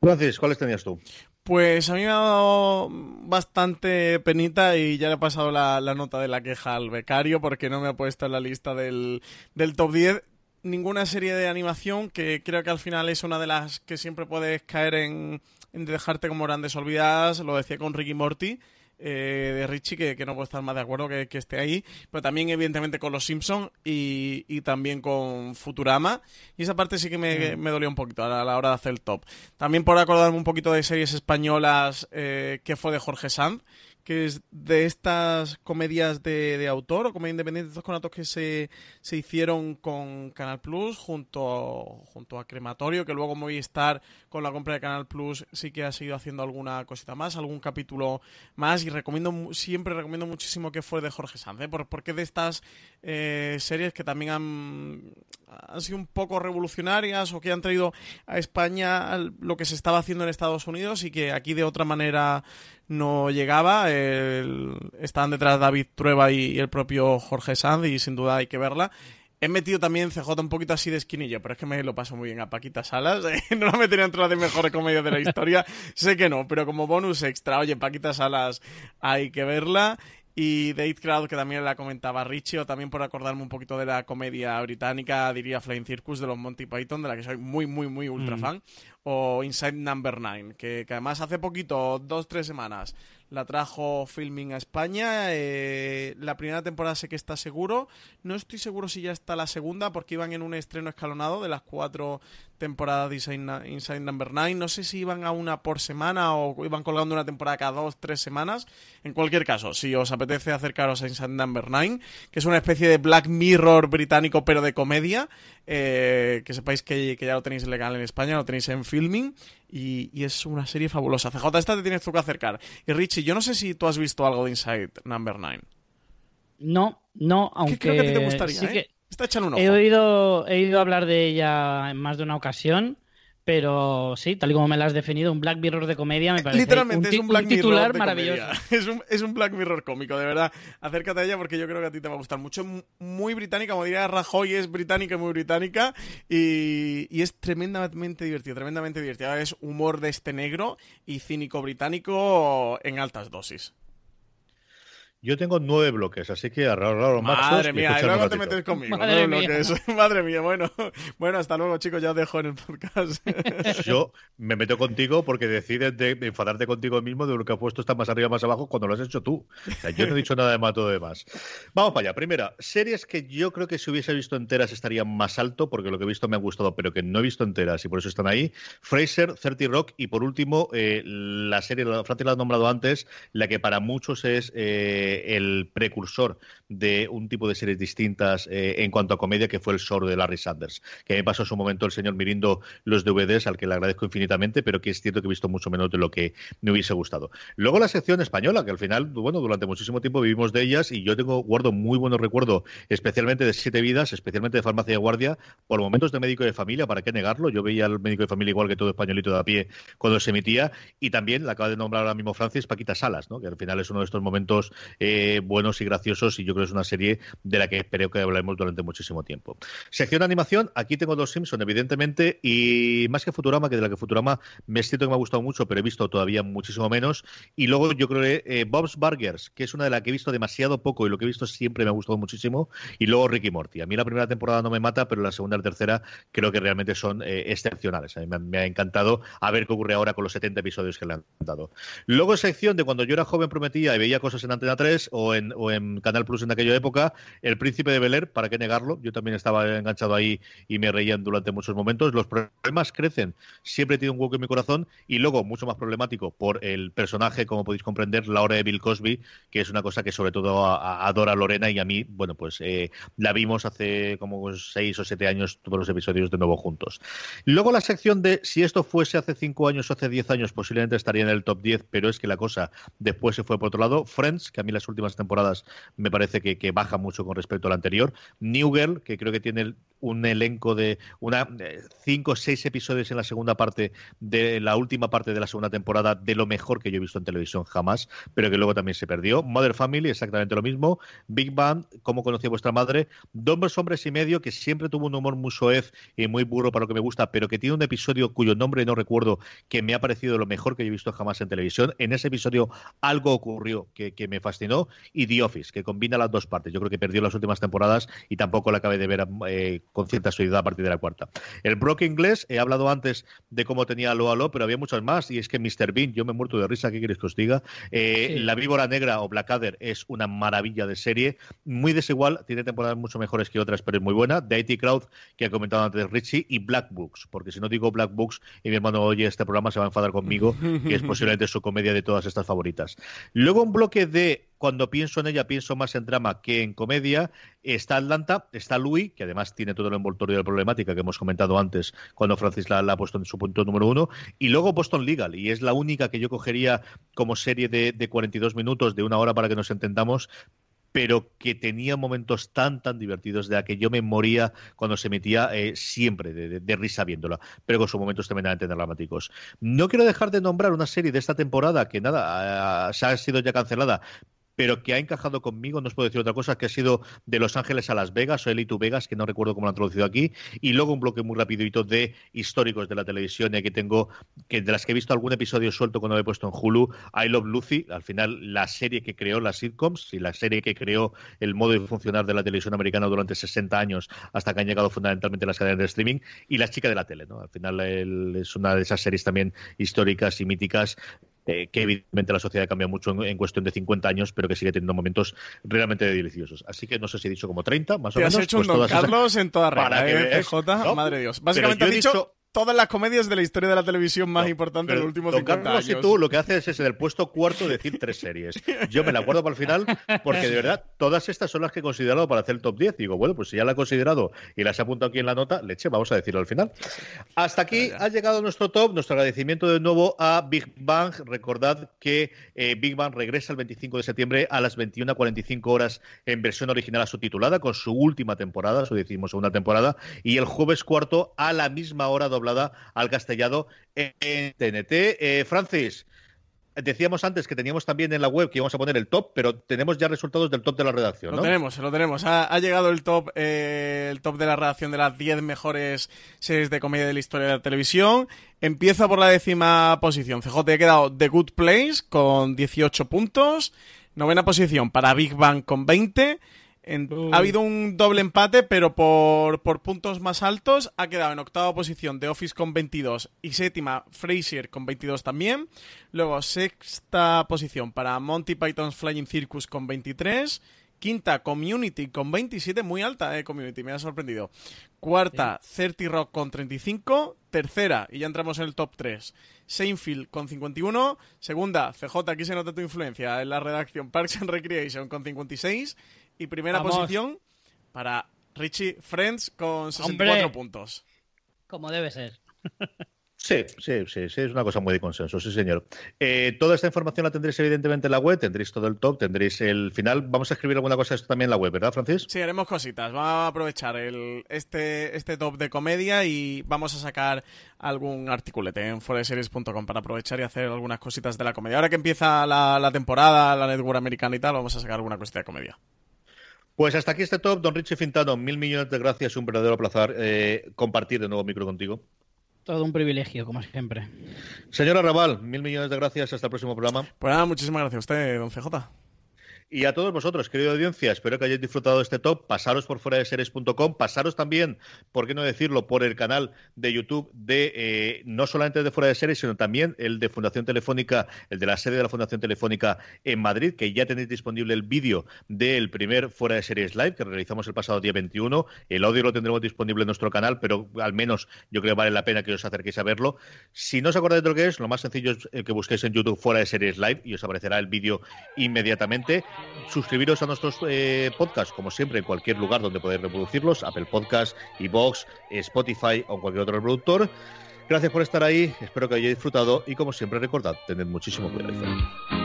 Francis, ¿cuáles tenías tú? Pues a mí me ha dado bastante penita y ya le he pasado la, la nota de la queja al becario porque no me ha puesto en la lista del, del top 10 ninguna serie de animación que creo que al final es una de las que siempre puedes caer en, en dejarte como grandes olvidadas. Lo decía con Ricky Morty. Eh, de Richie, que, que no puedo estar más de acuerdo que, que esté ahí, pero también evidentemente con Los Simpson y, y también con Futurama. Y esa parte sí que me, me dolió un poquito a la, a la hora de hacer el top. También por acordarme un poquito de series españolas eh, que fue de Jorge Sanz, que es de estas comedias de, de autor o comedias independientes, estos conatos que se, se hicieron con Canal Plus junto, junto a Crematorio, que luego Movistar con la compra de Canal Plus sí que ha seguido haciendo alguna cosita más, algún capítulo más y recomiendo siempre recomiendo muchísimo que fue de Jorge Sanz, ¿eh? Por- porque de estas eh, series que también han, han sido un poco revolucionarias o que han traído a España lo que se estaba haciendo en Estados Unidos y que aquí de otra manera no llegaba. Estaban detrás David Trueba y, el propio Jorge Sanz y sin duda hay que verla. He metido también CJ un poquito así de esquinillo, pero es que me lo paso muy bien a Paquita Salas. eh, No la metería entre las de mejores comedias de la historia. sé que no, pero como bonus extra, oye, Paquita Salas hay que verla. Y Eighth Crowd, que también la comentaba Richie, o también por acordarme un poquito de la comedia británica, diría Flying Circus de los Monty Python, de la que soy muy, muy, muy ultra Mm. fan. O Inside Number 9, que, que además hace poquito, dos, tres semanas, la trajo filming a España. eh, la primera temporada sé que está seguro. No estoy seguro si ya está la segunda, porque iban en un estreno escalonado de las cuatro temporadas de Inside, Inside Number 9. No sé si iban a una por semana o iban colgando una temporada cada dos, tres semanas. En cualquier caso, si os apetece acercaros a Inside Number 9, que es una especie de Black Mirror británico, pero de comedia, eh, que sepáis que, que ya lo tenéis legal en España, lo tenéis en filming. Y, y es una serie fabulosa. CJ, esta te tienes tú que acercar. Y Richie, yo no sé si tú has visto algo de Inside Number 9. No, no, aunque creo que a ti te gustaría, sí ¿eh? que Está echando un ojo. he oído, he oído hablar de ella en más de una ocasión, pero sí, tal y como me la has definido, un Black Mirror de comedia me parece Literalmente ti- es un Black titular Mirror de maravilloso. Es un, es un Black Mirror cómico, de verdad. Acércate a ella porque yo creo que a ti te va a gustar mucho. Muy británica, como diría Rajoy, es británica, muy británica. Y, y es tremendamente divertido, tremendamente divertido. Es humor de este negro y cínico británico en altas dosis. Yo tengo nueve bloques, así que arreglar los Madre mía, y luego te metes conmigo. Madre mía. Madre mía, bueno. Bueno, hasta luego, chicos. Ya os dejo en el podcast. Yo me meto contigo porque decides de enfadarte contigo mismo de lo que has puesto está más arriba más abajo cuando lo has hecho tú. O sea, yo no he dicho nada de más todo demás. Vamos para allá. Primera, series que yo creo que si hubiese visto enteras estarían más alto porque lo que he visto me ha gustado, pero que no he visto enteras y por eso están ahí. Fraser, 30 Rock y por último, eh, la serie, la Francis la ha nombrado antes, la que para muchos es eh, el precursor de un tipo de series distintas eh, en cuanto a comedia que fue el show de Larry Sanders, que me pasó en su momento el señor Mirindo los DVDs, al que le agradezco infinitamente, pero que es cierto que he visto mucho menos de lo que me hubiese gustado. Luego la sección española, que al final, bueno, durante muchísimo tiempo vivimos de ellas y yo tengo, guardo muy buenos recuerdos, especialmente de Siete Vidas, especialmente de Farmacia de Guardia, por momentos de médico de familia, ¿para qué negarlo? Yo veía al médico de familia igual que todo españolito de a pie cuando se emitía y también, la acaba de nombrar ahora mismo Francis, Paquita Salas, ¿no? que al final es uno de estos momentos eh, buenos y graciosos y yo creo que es una serie de la que espero que hablaremos durante muchísimo tiempo. Sección de animación, aquí tengo dos Simpson, evidentemente, y más que Futurama, que de la que Futurama me siento que me ha gustado mucho, pero he visto todavía muchísimo menos. Y luego yo creo que eh, Bob's Burgers, que es una de las que he visto demasiado poco y lo que he visto siempre me ha gustado muchísimo. Y luego Ricky Morty. A mí la primera temporada no me mata, pero la segunda y la tercera creo que realmente son eh, excepcionales. A mí me, me ha encantado a ver qué ocurre ahora con los 70 episodios que le han dado. Luego sección de cuando yo era joven prometía y veía cosas en Antena 3 3 o en, o en Canal Plus en aquella época. El Príncipe de Bel ¿para qué negarlo? Yo también estaba enganchado ahí y me reían durante muchos momentos. Los problemas crecen. Siempre tiene un hueco en mi corazón. Y luego, mucho más problemático, por el personaje, como podéis comprender, la hora de Bill Cosby, que es una cosa que sobre todo adora Lorena y a mí, bueno, pues eh, la vimos hace como seis o siete años todos los episodios de nuevo juntos. Luego la sección de si esto fuese hace cinco años o hace diez años, posiblemente estaría en el top 10, pero es que la cosa después se fue por otro lado. Friends, que a mí las últimas temporadas me parece que, baja mucho con respecto a la anterior. New Girl, que creo que tiene un elenco de una eh, cinco o seis episodios en la segunda parte de la última parte de la segunda temporada de lo mejor que yo he visto en televisión jamás, pero que luego también se perdió. Mother Family, exactamente lo mismo. Big Bang, cómo conocí a vuestra madre. Dos hombres y medio, que siempre tuvo un humor muy soez y muy burro para lo que me gusta, pero que tiene un episodio cuyo nombre no recuerdo, que me ha parecido lo mejor que yo he visto jamás en televisión. En ese episodio algo ocurrió que me fascinó. Y The Office, que combina las dos partes. Yo creo que perdió las últimas temporadas y tampoco la acabé de ver eh, con cierta solidez a partir de la cuarta. El Broke inglés, he hablado antes de cómo tenía lo a lo, pero había muchas más, y es que Mr. Bean, yo me he muerto de risa, ¿qué queréis que os diga? Eh, la Víbora Negra o Blackadder es una maravilla de serie, muy desigual, tiene temporadas mucho mejores que otras, pero es muy buena. The IT Crowd, que ha comentado antes Richie, y Black Books, porque si no digo Black Books y mi hermano oye este programa se va a enfadar conmigo, que es posiblemente su comedia de todas estas favoritas. Luego un bloque de cuando pienso en ella, pienso más en drama que en comedia. Está Atlanta, está Louis, que además tiene todo el envoltorio de la problemática que hemos comentado antes cuando Francis la, ha puesto en su punto número uno. Y luego Boston Legal, y es la única que yo cogería como serie de, de 42 minutos, de una hora para que nos entendamos, pero que tenía momentos tan, tan divertidos de la que yo me moría cuando se metía eh, siempre de, risa viéndola, pero con sus momentos tremendamente dramáticos. No quiero dejar de nombrar una serie de esta temporada que nada, se ha sido ya cancelada, pero que ha encajado conmigo, no os puedo decir otra cosa, que ha sido de Los Ángeles a Las Vegas o Elite Vegas, que no recuerdo cómo lo han traducido aquí, y luego un bloque muy rapidito de históricos de la televisión, y aquí tengo, que de las que he visto algún episodio suelto cuando lo he puesto en Hulu, I Love Lucy, al final la serie que creó las sitcoms y la serie que creó el modo de funcionar de la televisión americana durante 60 años, hasta que han llegado fundamentalmente las cadenas de streaming, y La chica de la tele, ¿no? Al final es una de esas series también históricas y míticas eh, que evidentemente la sociedad cambia mucho en, cuestión de 50 años, pero que sigue teniendo momentos realmente deliciosos. Así que no sé si he dicho como 30, más o menos. Te has hecho un pues Don Carlos en toda regla, ¿eh? J, madre Dios. Básicamente has dicho todas las comedias de la historia de la televisión más importante de los últimos don 50 Carlos años. y tú lo que haces es en el puesto cuarto decir tres series. Yo me la guardo para el final porque de verdad todas estas son las que he considerado para hacer el top 10. digo, bueno, pues si ya la he considerado y las he apuntado aquí en la nota, leche, vamos a decirlo al final. Hasta aquí ha llegado nuestro top. Nuestro agradecimiento de nuevo a Big Bang. Recordad que eh, Big Bang regresa el 25 de septiembre a las 21.45 horas en versión original subtitulada con su última temporada, su decimos segunda temporada, y el jueves cuarto a la misma hora doble al castellado en TNT. Eh, Francis, decíamos antes que teníamos también en la web que íbamos a poner el top, pero tenemos ya resultados del top de la redacción, ¿no? Lo tenemos, lo tenemos. Ha, llegado el top, eh, el top de la redacción de las 10 mejores series de comedia de la historia de la televisión. Empieza por la décima posición. CJ ha quedado The Good Place con 18 puntos. Novena posición para Big Bang con 20. Ha habido un doble empate, pero por, puntos más altos ha quedado en octava posición The Office con 22 y séptima Frasier con 22 también. Luego sexta posición para Monty Python's Flying Circus con 23. Quinta, Community con 27, muy alta, eh, Community, me ha sorprendido. Cuarta, 30 Rock con 35. Tercera, y ya entramos en el top 3, Seinfeld con 51. Segunda, CJ, aquí se nota tu influencia en la redacción, Parks and Recreation con 56. Y primera posición para Richie Friends con 64 puntos. Como debe ser. Sí, sí, sí, sí, es una cosa muy de consenso, sí, señor. Eh, toda esta información la tendréis evidentemente en la web, tendréis todo el top, tendréis el final. Vamos a escribir alguna cosa esto también en la web, ¿verdad, Francis? Sí, haremos cositas. Vamos a aprovechar el, este, este top de comedia y vamos a sacar algún articulete en foreseries.com para aprovechar y hacer algunas cositas de la comedia. Ahora que empieza la, la temporada, la network americana y tal, vamos a sacar alguna cosita de comedia. Pues hasta aquí este top, don Richie Fintano. Mil millones de gracias un verdadero placer eh, compartir de nuevo micro contigo. Todo un privilegio, como siempre. Señora Raval, mil millones de gracias. Hasta el próximo programa. Pues nada, muchísimas gracias a usted, don CJ. Y a todos vosotros, querida audiencia, espero que hayáis disfrutado de este top. Pasaros por fuera de series.com, pasaros también, por qué no decirlo, por el canal de YouTube de eh, no solamente de fuera de series, sino también el de Fundación Telefónica, el de la sede de la Fundación Telefónica en Madrid, que ya tenéis disponible el vídeo del primer fuera de series live que realizamos el pasado día 21. El audio lo tendremos disponible en nuestro canal, pero al menos yo creo que vale la pena que os acerquéis a verlo. Si no os acordáis de lo que es, lo más sencillo es que busquéis en YouTube fuera de series live y os aparecerá el vídeo inmediatamente. Suscribiros a nuestros eh, podcasts, como siempre, en cualquier lugar donde podéis reproducirlos, Apple Podcasts, iVoox, Spotify o cualquier otro reproductor. Gracias por estar ahí, espero que hayáis disfrutado y como siempre recordad, tened muchísimo cuidado.